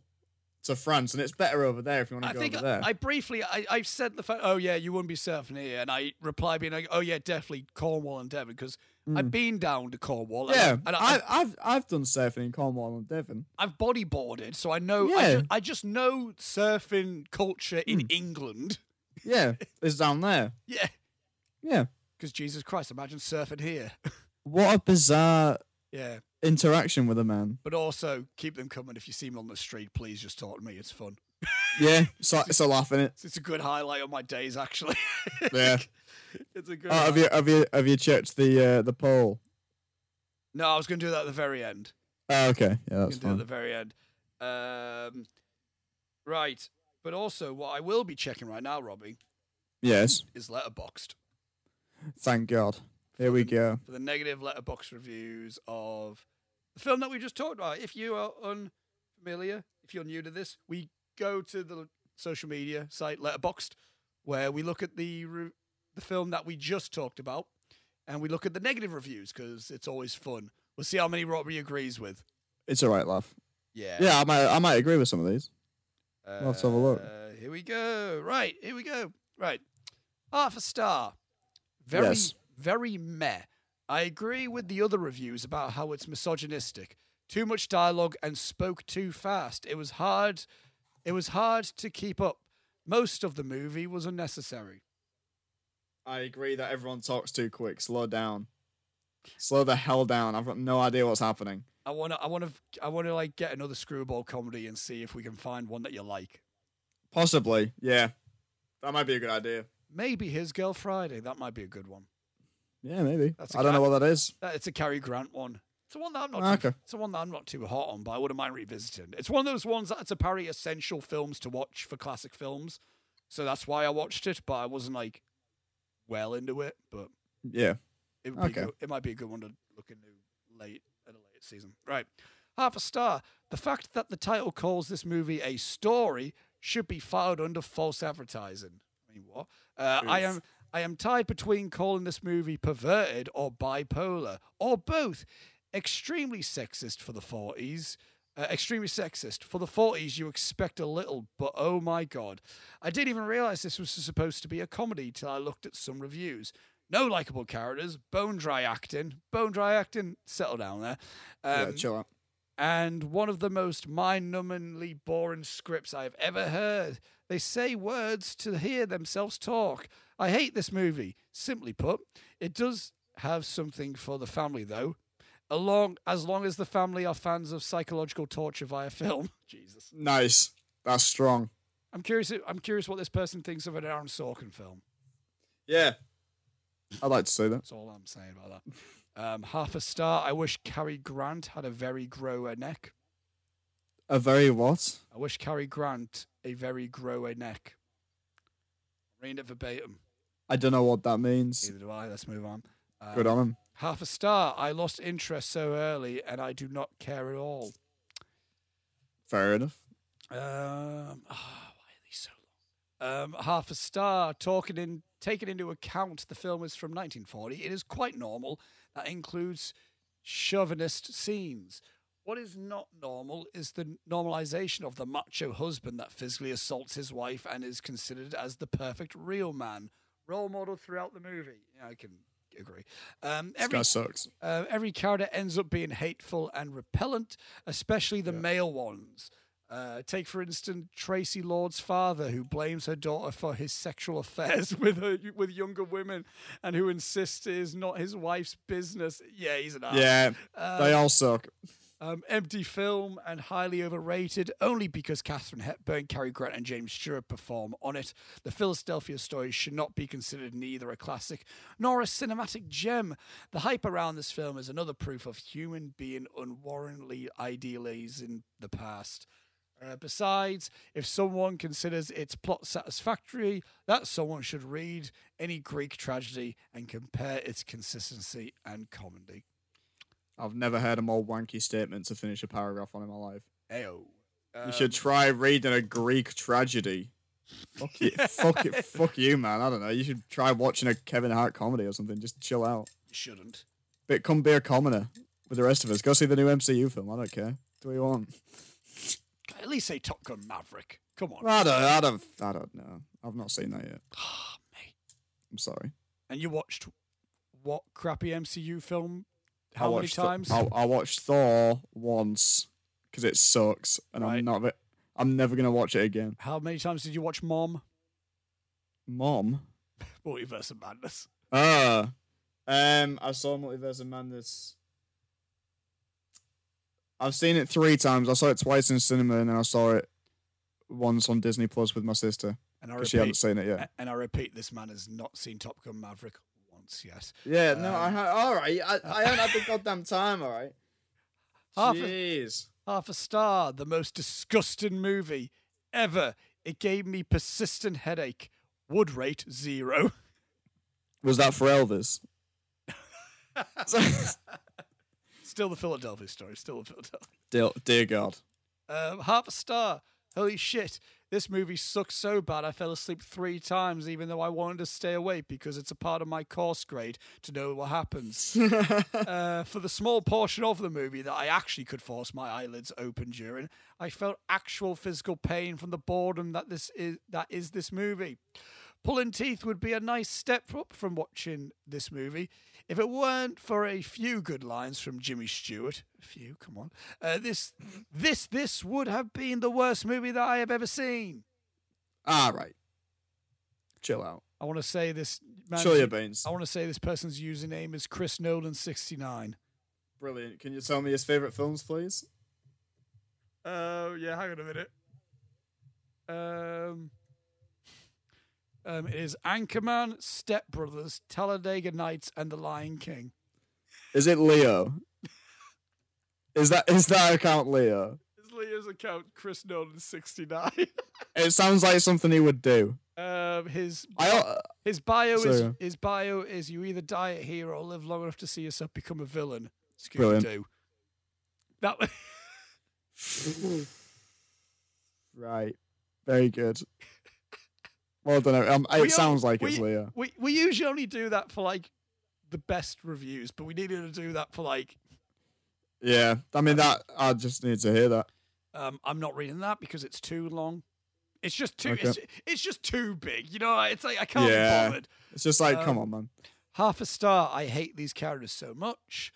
to France, and it's better over there if you want I to go think over there. I briefly I, I said the fact, oh yeah, you wouldn't be surfing here, and I replied being like, oh yeah, definitely Cornwall and Devon because I've been down to Cornwall. and yeah, I, and I, I, I've I've done surfing in Cornwall and Devon. I've bodyboarded, so I know. I, Yeah. just, I just know surfing culture in Hmm. England. Yeah, it's down there. Yeah, Yeah. because Jesus Christ, imagine surfing here. What a bizarre yeah, interaction with a man. but also keep them coming. If you see me on the street, please just talk to me. It's fun. Yeah, so it's a laugh in it. It's a good highlight of my days, actually. Yeah. it's a good. Oh, have you have you have you checked the uh, the poll? No, I was going to do that at the very end. Oh, okay, yeah, that's it at the very end. Um, right, but also what I will be checking right now, Robbie, Yes, is Letterboxd thank God. Here we go. for the negative Letterboxd reviews of the film that we just talked about. If you are unfamiliar, if you're new to this, we go to the social media site Letterboxd, where we look at the re- the film that we just talked about, and we look at the negative reviews because it's always fun. We'll see how many Robbie agrees with. It's a right laugh. Yeah. Yeah, I might I might agree with some of these. Uh, Let's have a look. Here we go. Right, here we go. Right. Half a star. Very, Yes. very meh. I agree with the other reviews about how it's misogynistic. Too much dialogue and spoke too fast. It was hard. It was hard to keep up. Most of the movie was unnecessary. I agree that everyone talks too quick. Slow down. Slow the hell down. I've got no idea what's happening. I want to. I want to. I want to like get another screwball comedy and see if we can find one that you like. Possibly, yeah. That might be a good idea. Maybe His Girl Friday. That might be a good one. Yeah, maybe. That's I don't know what that is. It's a Cary Grant one. It's a one that I'm not. Ah, Too, okay. It's one that I'm not too hot on, but I wouldn't mind revisiting. It's one of those ones that's apparently essential films to watch for classic films, so that's why I watched it. But I wasn't like well into it. But Yeah. it would be Okay. good. it might be a good one to look into late at a late season. Right, half a star. The fact that the title calls this movie a story should be filed under false advertising. I mean, what? Uh, I am. I am tied between calling this movie perverted or bipolar or both. Extremely sexist for the 40s. Uh, extremely sexist. For the 40s, you expect a little, but oh my god. I didn't even realize this was supposed to be a comedy till I looked at some reviews. No likable characters, bone dry acting. Bone dry acting, settle down there. yeah, Um, chill out. and one of the most mind numbingly boring scripts I've ever heard. They say words to hear themselves talk. I hate this movie. Simply put, it does have something for the family, though. Along as long as the family are fans of psychological torture via film. Jesus, Nice. That's strong. I'm curious. I'm curious what this person thinks of an Aaron Sorkin film. Yeah. I'd like to say that. That's all I'm saying about that. Um, half a star. I wish Cary Grant had a very grower neck. A very what? I wish Cary Grant a very grow a neck. Read it verbatim. I don't know what that means. Neither do I. Let's move on. Um, Good on him. Half a star. I lost interest so early, and I do not care at all. Fair enough. Um, ah, why are these so long? Um, half a star. Talking in, taking into account the film is from 1940, it is quite normal. That includes chauvinist scenes. What is not normal is the normalization of the macho husband that physically assaults his wife and is considered as the perfect real man, role model throughout the movie. Yeah, I can agree. Um, This every guy sucks. uh, every character ends up being hateful and repellent, especially the Yeah. male ones. Uh, take, for instance, Tracy Lord's father, who blames her daughter for his sexual affairs with her with younger women, and who insists it is not his wife's business. Yeah, he's an ass. Yeah, Um, they all suck. Um, empty film and highly overrated only because Katharine Hepburn, Cary Grant, and James Stewart perform on it. The Philadelphia story should not be considered neither a classic nor a cinematic gem. The hype around this film is another proof of human being unwarrantedly idealizing the past. Uh, besides, if someone considers its plot satisfactory, that someone should read any Greek tragedy and compare its consistency and comedy. I've never heard a more wanky statement to finish a paragraph on in my life. Ayo. you should try reading a Greek tragedy. Fuck you, fuck it, fuck you, man. I don't know. You should try watching a Kevin Hart comedy or something. Just chill out. You shouldn't. But come be a commoner with the rest of us. Go see the new MCU film. I don't care. Do what you want. At least say Top Gun Maverick. Come on. I don't. I don't. I don't know. I've not seen that yet. Ah, mate. I'm sorry. And you watched what crappy MCU film? How many times? I, I watched Thor once because it sucks, and Right. I'm not. I'm never gonna watch it again. How many times did you watch Mom? Mom. Multiverse of Madness. Ah. Um, I saw Multiverse of Madness. I've seen it three times. I saw it twice in cinema, and then I saw it once on Disney Plus with my sister. And I 'cause she hadn't seen it yet. and I repeat, this man has not seen Top Gun Maverick once yet. Yeah, no, I Um, ha- all right. I, I haven't had the goddamn time. All right. Half a- Jeez. Half a star, the most disgusting movie ever. It gave me persistent headache. Would rate zero. Was that for Elvis? Still the Philadelphia story. Still the Philadelphia. dear, dear God. Um, half a star. Holy shit. This movie sucks so bad I fell asleep three times, even though I wanted to stay awake because it's a part of my course grade to know what happens. uh, for the small portion of the movie that I actually could force my eyelids open during, I felt actual physical pain from the boredom that this is that is this movie. Pulling teeth would be a nice step up from watching this movie. If it weren't for a few good lines from Jimmy Stewart, a few, come on, uh, this, this, this would have been the worst movie that I have ever seen. all right. Chill out. I want to say this. man's- Chill your beans. I want to say this person's username is Chris Nolan sixty nine. Brilliant. Can you tell me his favorite films, please? Oh yeah, hang on a minute. Um, um, it is Anchorman, Step Brothers, Talladega Nights, and The Lion King. Is it Leo? Is that is that account Leo? Is Leo's account, Chris Nolan sixty nine. It sounds like something he would do. um, his I uh, his bio is his bio is you either die a hero or live long enough to see yourself become a villain. Scooby. Doo. That right. Very good. Well. Um, We it sounds like it's we- we we usually only do that for like the best reviews, but we needed to do that for like Yeah. I mean that. I just need to hear that. Um, I'm not reading that because it's too long. It's just too. Okay. It's, it's just too big. You know, it's like I can't Yeah. be bothered. It's just like, come Um, on, man. Half a star. I hate these characters so much.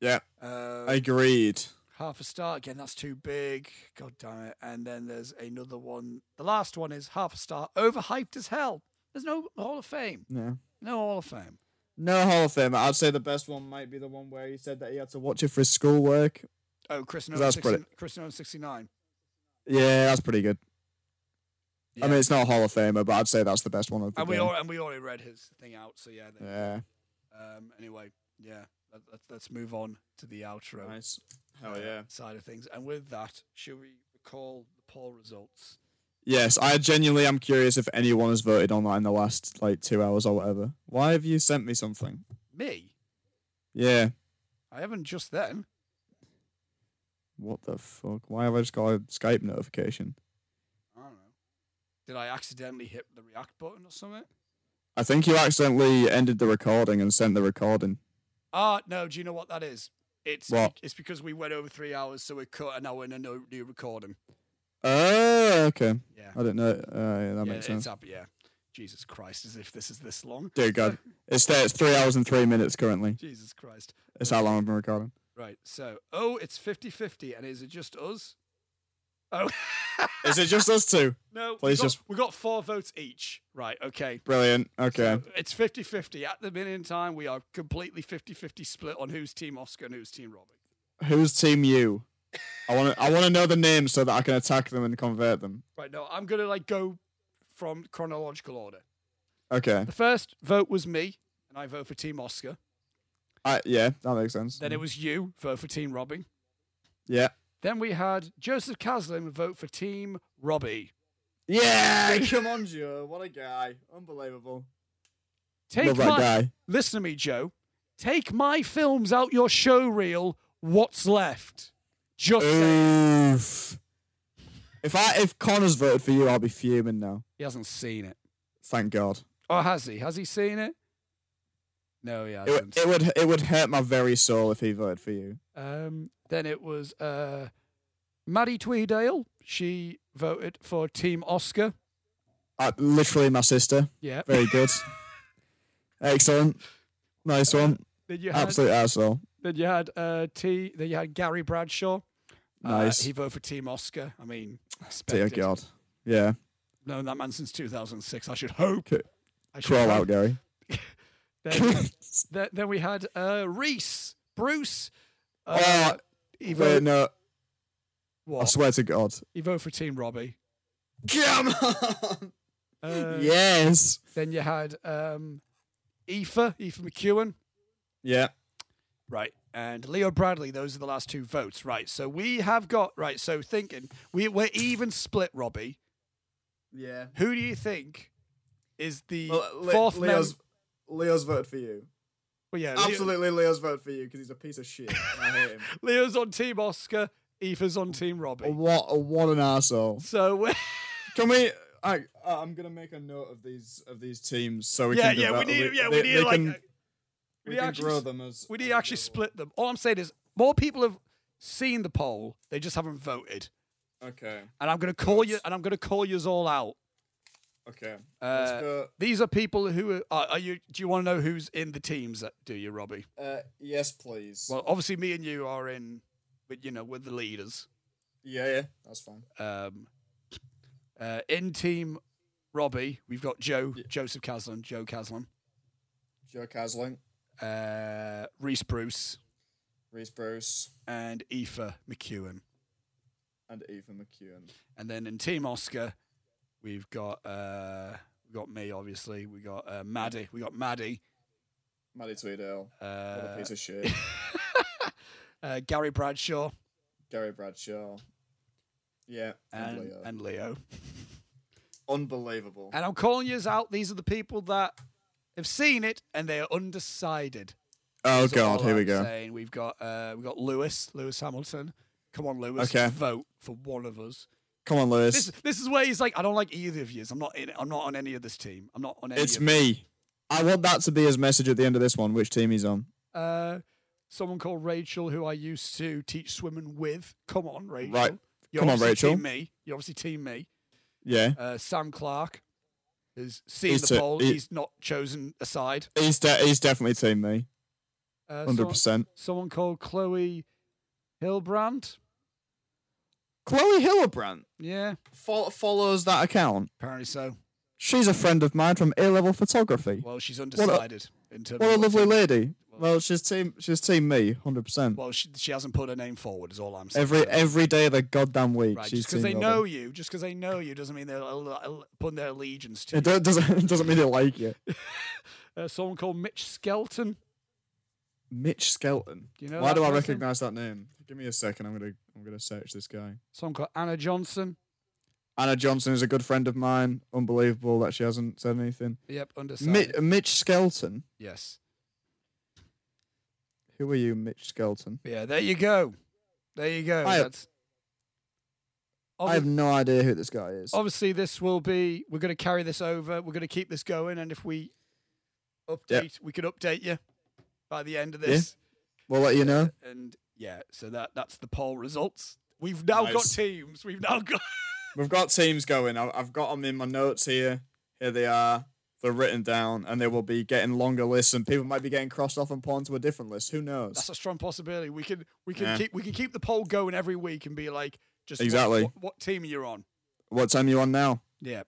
Yeah. Uh, Agreed. Half a star again. That's too big. God damn it. And then there's another one. The last one is half a star. Overhyped as hell. There's no Hall of Fame. Yeah. No Hall of Fame. No Hall of Fame. I'd say the best one might be the one where he said that he had to watch it for his schoolwork. Oh, Chris Nolan. That's 60, pretty- Chris Nolan 69. Yeah, that's pretty good. Yeah. I mean, it's not a Hall of Famer, but I'd say that's the best one of the and we game. all, and we already read his thing out. So yeah. Then, Yeah. Um, anyway, Yeah. Let, let's move on to the outro Nice. Hell uh, yeah. side of things. And with that, shall we recall the poll results? Yes, I genuinely am curious if anyone has voted on that in the last like two hours or whatever. Why have you sent me something? Me? Yeah. I haven't just then. What the fuck? Why have I just got a Skype notification? I don't know. Did I accidentally hit the react button or something? I think you accidentally ended the recording and sent the recording. Ah, no. Do you know what that is? It's What? it's because we went over three hours, so we cut an hour in a no, new recording. Oh, okay. Yeah. I don't know. Uh, yeah, that yeah, makes sense. It's up, yeah. Jesus Christ, as if this is this long. Dear God, it's there. It's three hours and three minutes currently. Jesus Christ. It's how long I've been recording. Right. So, oh, it's 50 50. And is it just us? Oh. Is it just us two? No. Please we got, just- We got four votes each. Right. Okay. Brilliant. Okay. So it's 50 50. At the minute in time, we are completely 50 50 split on who's Team Oscar and who's Team Robbie. Who's team you? I want to. I want to know the names so that I can attack them and convert them. Right. No, I'm going to like go from chronological order. Okay. The first vote was me, and I vote for Team Oscar. I yeah, that makes sense. Then it was you, vote for Team Robbie. yeah. Then we had Joseph Caslin vote for Team Robbie. Yeah. Come on, Joe. What a guy. Unbelievable. Take Love my, that guy. Listen to me, Joe. Take my films out your show reel. What's left? Just say Oof. If I if Connor's voted for you, I'll be fuming now. he hasn't seen it. Thank God. Oh, has he? Has he seen it? No, he It, it would it would hurt my very soul if he voted for you. um, then it was uh, Maddie Tweedale. She voted for Team Oscar. Uh, literally my sister. Yeah. Very good. Excellent. Nice one. Then you had Absolute asshole. then you had uh, T. Then you had Gary Bradshaw. Uh, Nice. he voted for Team Oscar. I mean, Dear. God. Yeah. known that man since 2006. I should hope. Okay. I should Crawl hope. out, Gary. Then, then, then we had uh, Reese, Bruce. Uh, Oh, he Wait, voted, no. I swear to God. He voted for Team Robbie. Come on. Uh, yes. Then you had um, Aoife, Aoife McEwen. Yeah. Right. And Leo Bradley, those are the last two votes. Right. So we have got, right. So thinking, we, we're even split, Robbie. Yeah. Who do you think is the Well, Le- fourth member? Leo's, Leo's voted for you. Well, yeah, Leo- Absolutely, Leo's voted for you because he's a piece of shit. and I hate him. Leo's on Team Oscar, Aoife's on Team Robbie. what? What an asshole. So we're- Can we? I, I'm gonna make a note of these of these teams so we yeah, can. yeah, we develop- need, yeah, we need like, can- uh, we we can actually grow s- them as. we need we to actually go. split them. All I'm saying is more people have seen the poll, they just haven't voted. Okay. And I'm gonna call you, and I'm gonna call you all out. Okay. Uh. These are people who are, are, are you? Do you want to know who's in the teams? That do you, Robbie? Uh, yes, please. Well, obviously, me and you are in, but you know, we're the leaders. yeah, yeah, that's fine. Um, uh, in team Robbie, we've got Joe, Yeah. Joseph Caslin, Joe Caslin, Joe Casling, uh, Reese Bruce, Reese Bruce, and Aoife McEwen. and Ethan McEwen. And then in Team Oscar, we've got uh, we got me, obviously. We got uh, Maddie. We got Maddie. Maddie Tweedale. What a Uh, piece of shit. uh, Gary Bradshaw Gary Bradshaw. Yeah, and, and Leo. and Leo. Unbelievable. And I'm calling you out. These are the people that have seen it and they are undecided. oh That's God, here we I'm go. Saying. We've got uh, we've got Lewis, Lewis Hamilton. Come on, Lewis. Okay. Vote for one of us. Come on, Lewis. This this is where he's like, I don't like either of you. I'm not in. it. I'm not on any of this team. I'm not on any. it's me. I want that to be his message at the end of this one. Which team he's on? Uh, someone called Rachel, who I used to teach swimming with. Come on, Rachel. Right. You're Come on, Rachel. Team me. You're obviously team me. Yeah, Uh, Sam Clark has seen He's the poll. he- he's not chosen a side. he's de- he's definitely team me. Uh, Hundred someone, percent. someone called Chloe Hilbrand. Chloe Hillebrand Yeah, fo- follows that account. apparently so. She's a friend of mine from A level photography. Well, she's undecided in terms. What a of lovely lady. Well, she's team she's team me, hundred percent. Well, she, she hasn't put her name forward. Is all I'm saying. Every every day of the goddamn week, right, she's just because team they Robin. know you, just because they know you, doesn't mean they're al- al- putting their allegiance to It you. do- doesn't it doesn't mean they like you. Uh, someone called Mitch Skelton. Mitch Skelton. Do you know Why that do I person? recognize that name? Give me a second. I'm gonna I'm gonna search this guy. Someone called Anna Johnson. Anna Johnson is a good friend of mine. Unbelievable that she hasn't said anything. Yep, Mi- Mitch Skelton. yes. Who are you, Mitch Skelton? Yeah, there you go. There you go. I have- That's, I have no idea who this guy is. obviously, this will be. We're going to carry this over. We're going to keep this going, and if we update, we could update you by the end of Yeah. this. We'll let you know. And yeah, so that that's the poll results. We've now got teams. We've now got. We've got teams going. I- I've got them in my notes here. Here they are. They're written down, and they will be getting longer lists, and people might be getting crossed off and put onto a different list. Who knows? That's a strong possibility. We can we can Yeah. keep we can keep the poll going every week and be like, just Exactly. what, what team are on? What time you on now? Yeah,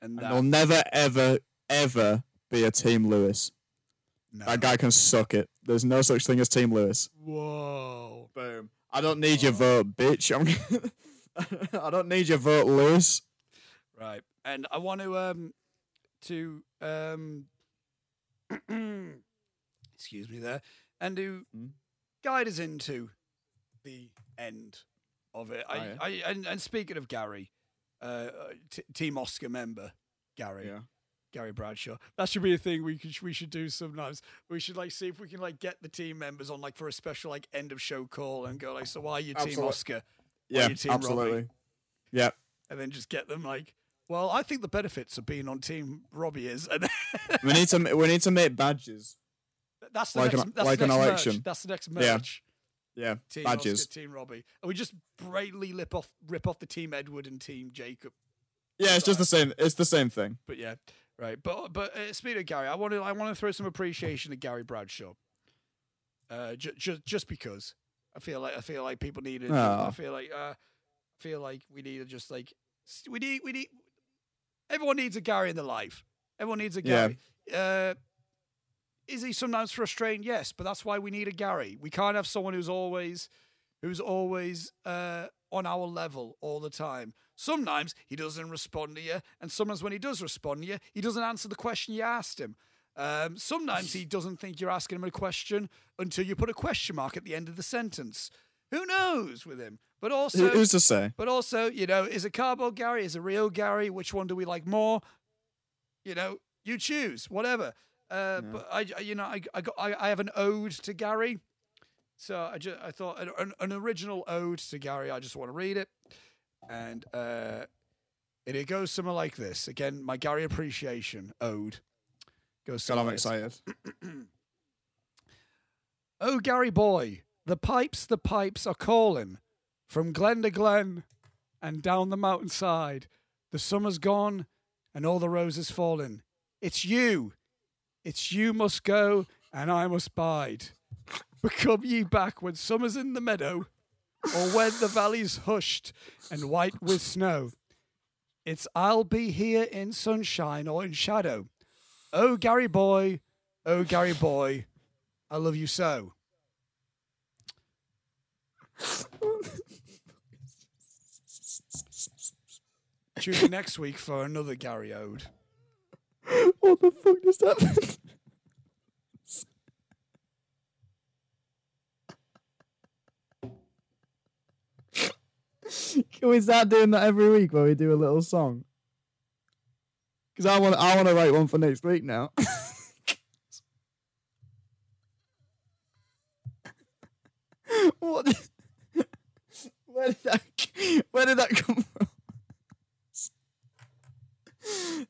and and there'll never, ever, ever be a Team Lewis. No. That guy can suck it. There's no such thing as Team Lewis. Whoa. Boom. I don't need your vote, bitch. I'm. I don't need your vote, Lewis. Right. And I want to um to um excuse me there and to Hmm? guide us into the end of it. I, Oh, yeah. I and, and speaking of Gary, uh, uh, t- Team Oscar member Gary. Gary Bradshaw. That should be a thing we could, we should do sometimes. We should like see if we can like get the team members on like for a special like end of show call and go like, so why are you Team Oscar? Yeah, you Team Robbie? absolutely. Yeah. And then just get them like, well, I think the benefits of being on Team Robbie is, and We need to. We need to make badges. that's the Like next, an- that's like the an next merch. election. That's the next Yeah. merch. Yeah, Team badges. Oscar, Team Robbie, and we just blatantly lip off, rip off the Team Edward and Team Jacob. Yeah, it's just the same. It's the same thing. But yeah, right. But but uh, speaking of Gary, I want to I want to throw some appreciation to Gary Bradshaw. Uh, just just just because I feel like I feel like people need it. I feel like uh, I feel like we need to just like we need we need everyone needs a Gary in their life. Everyone needs a Yeah. Gary. Uh, is he sometimes frustrating? Yes, but that's why we need a Gary. We can't have someone who's always who's always uh, on our level all the time. Sometimes he doesn't respond to you, and sometimes when he does respond to you, he doesn't answer the question you asked him. Um, sometimes he doesn't think you're asking him a question until you put a question mark at the end of the sentence. Who knows with him? But also, Who's to say? but also, you know, is a cardboard Gary? Is a real Gary? Which one do we like more? You know, you choose, whatever. Uh, But I, you know, I, I, got, I, I have an ode to Gary. So I just, I thought an, an original ode to Gary. I just want to read it, and uh, and it goes somewhere like this. Again, my Gary appreciation ode goes. God, I'm like this. excited. Oh, Gary boy, the pipes, the pipes are calling from glen to glen and down the mountainside. The summer's gone and all the roses fallen. It's you. It's you must go and I must bide. But come ye back when summer's in the meadow or when the valley's hushed and white with snow. It's I'll be here in sunshine or in shadow. Oh, Gary boy, oh, Gary boy, I love you so. Tune in next week for another Gary Ode. what the fuck just happened? Can we start doing that every week where we do a little song? Because I want, I want to write one for next week now. what? did- Where did that? Where did that come from?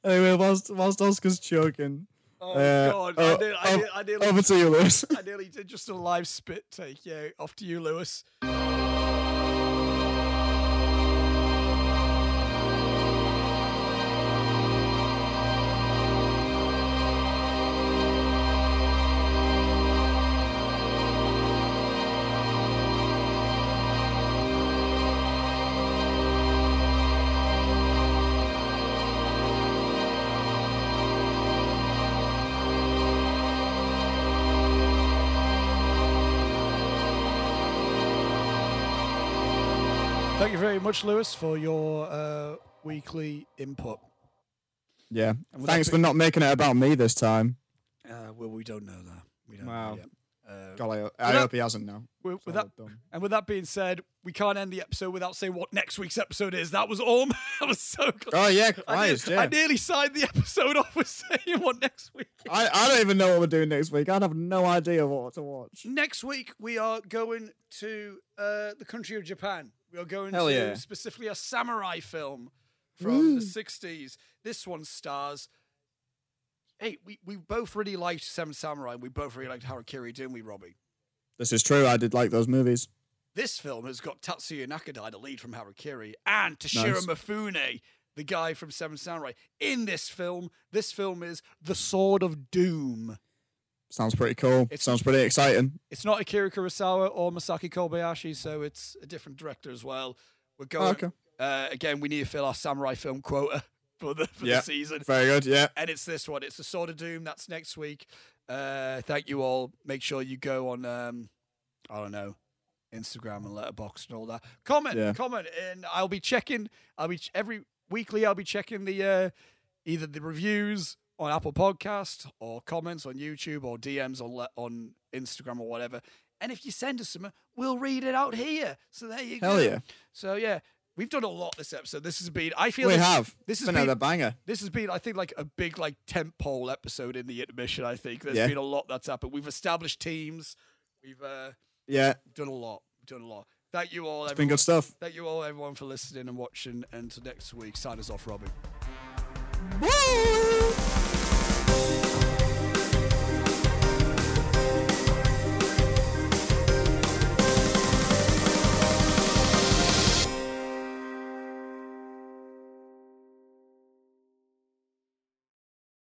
anyway, whilst whilst Oscar's choking, Oh Uh, God! oh, I, did, I, did, I, nearly, over to you, Lewis. I nearly did just a live spit take. Yeah, off to you, Lewis. Much, Lewis, for your uh, weekly input. Yeah. And Thanks that for not making it about me this time. Uh, well, we don't know that. We don't Wow. know yet. Uh, God, I, I that- hope he hasn't now. With, with that, and with that being said, we can't end the episode without saying what next week's episode is. That was all. that was so. Close. Oh yeah, I, Christ, did- yeah. I nearly signed the episode off with saying what next week. is. I, I don't even know what we're doing next week. I'd have no idea what to watch. Next week we are going to uh, the country of Japan. We are going Hell to yeah. specifically a samurai film from the '60s. This one stars. Hey, we, we both really liked Seven Samurai. We both really liked Harakiri, didn't we, Robbie? This is true. I did like those movies. This film has got Tatsuya Nakadai, the lead from Harakiri, and Toshiro Nice. Mifune, the guy from Seven Samurai. In this film, this film is The Sword of Doom. Sounds pretty cool. It Sounds pretty exciting. It's not Akira Kurosawa or Masaki Kobayashi, so it's a different director as well. We're going. Oh, okay. uh, again, we need to fill our samurai film quota for the for Yeah. the season, Very good. Yeah. and it's this one. It's the Sword of Doom. That's next week. Uh, thank you all. Make sure you go on. Um, I don't know. Instagram and Letterboxd and all that. Comment, Yeah. comment, and I'll be checking. I'll be ch- every weekly. I'll be checking the uh, either the reviews on Apple Podcast or comments on YouTube or DMs on on Instagram or whatever. And if you send us some, we'll read it out here. So there you Hell go. Hell yeah. So yeah, we've done a lot this episode. This has been. I feel We this, have. This has been another banger. this has been, I think, like a big like tent pole episode in the intermission. I think there's Yeah. been a lot that's happened. We've established teams. We've uh, Yeah. done a lot. Done a lot. Thank you all. It's everyone. been good stuff. Thank you all, everyone, for listening and watching. And until next week, sign us off, Robin. Woo! Bye.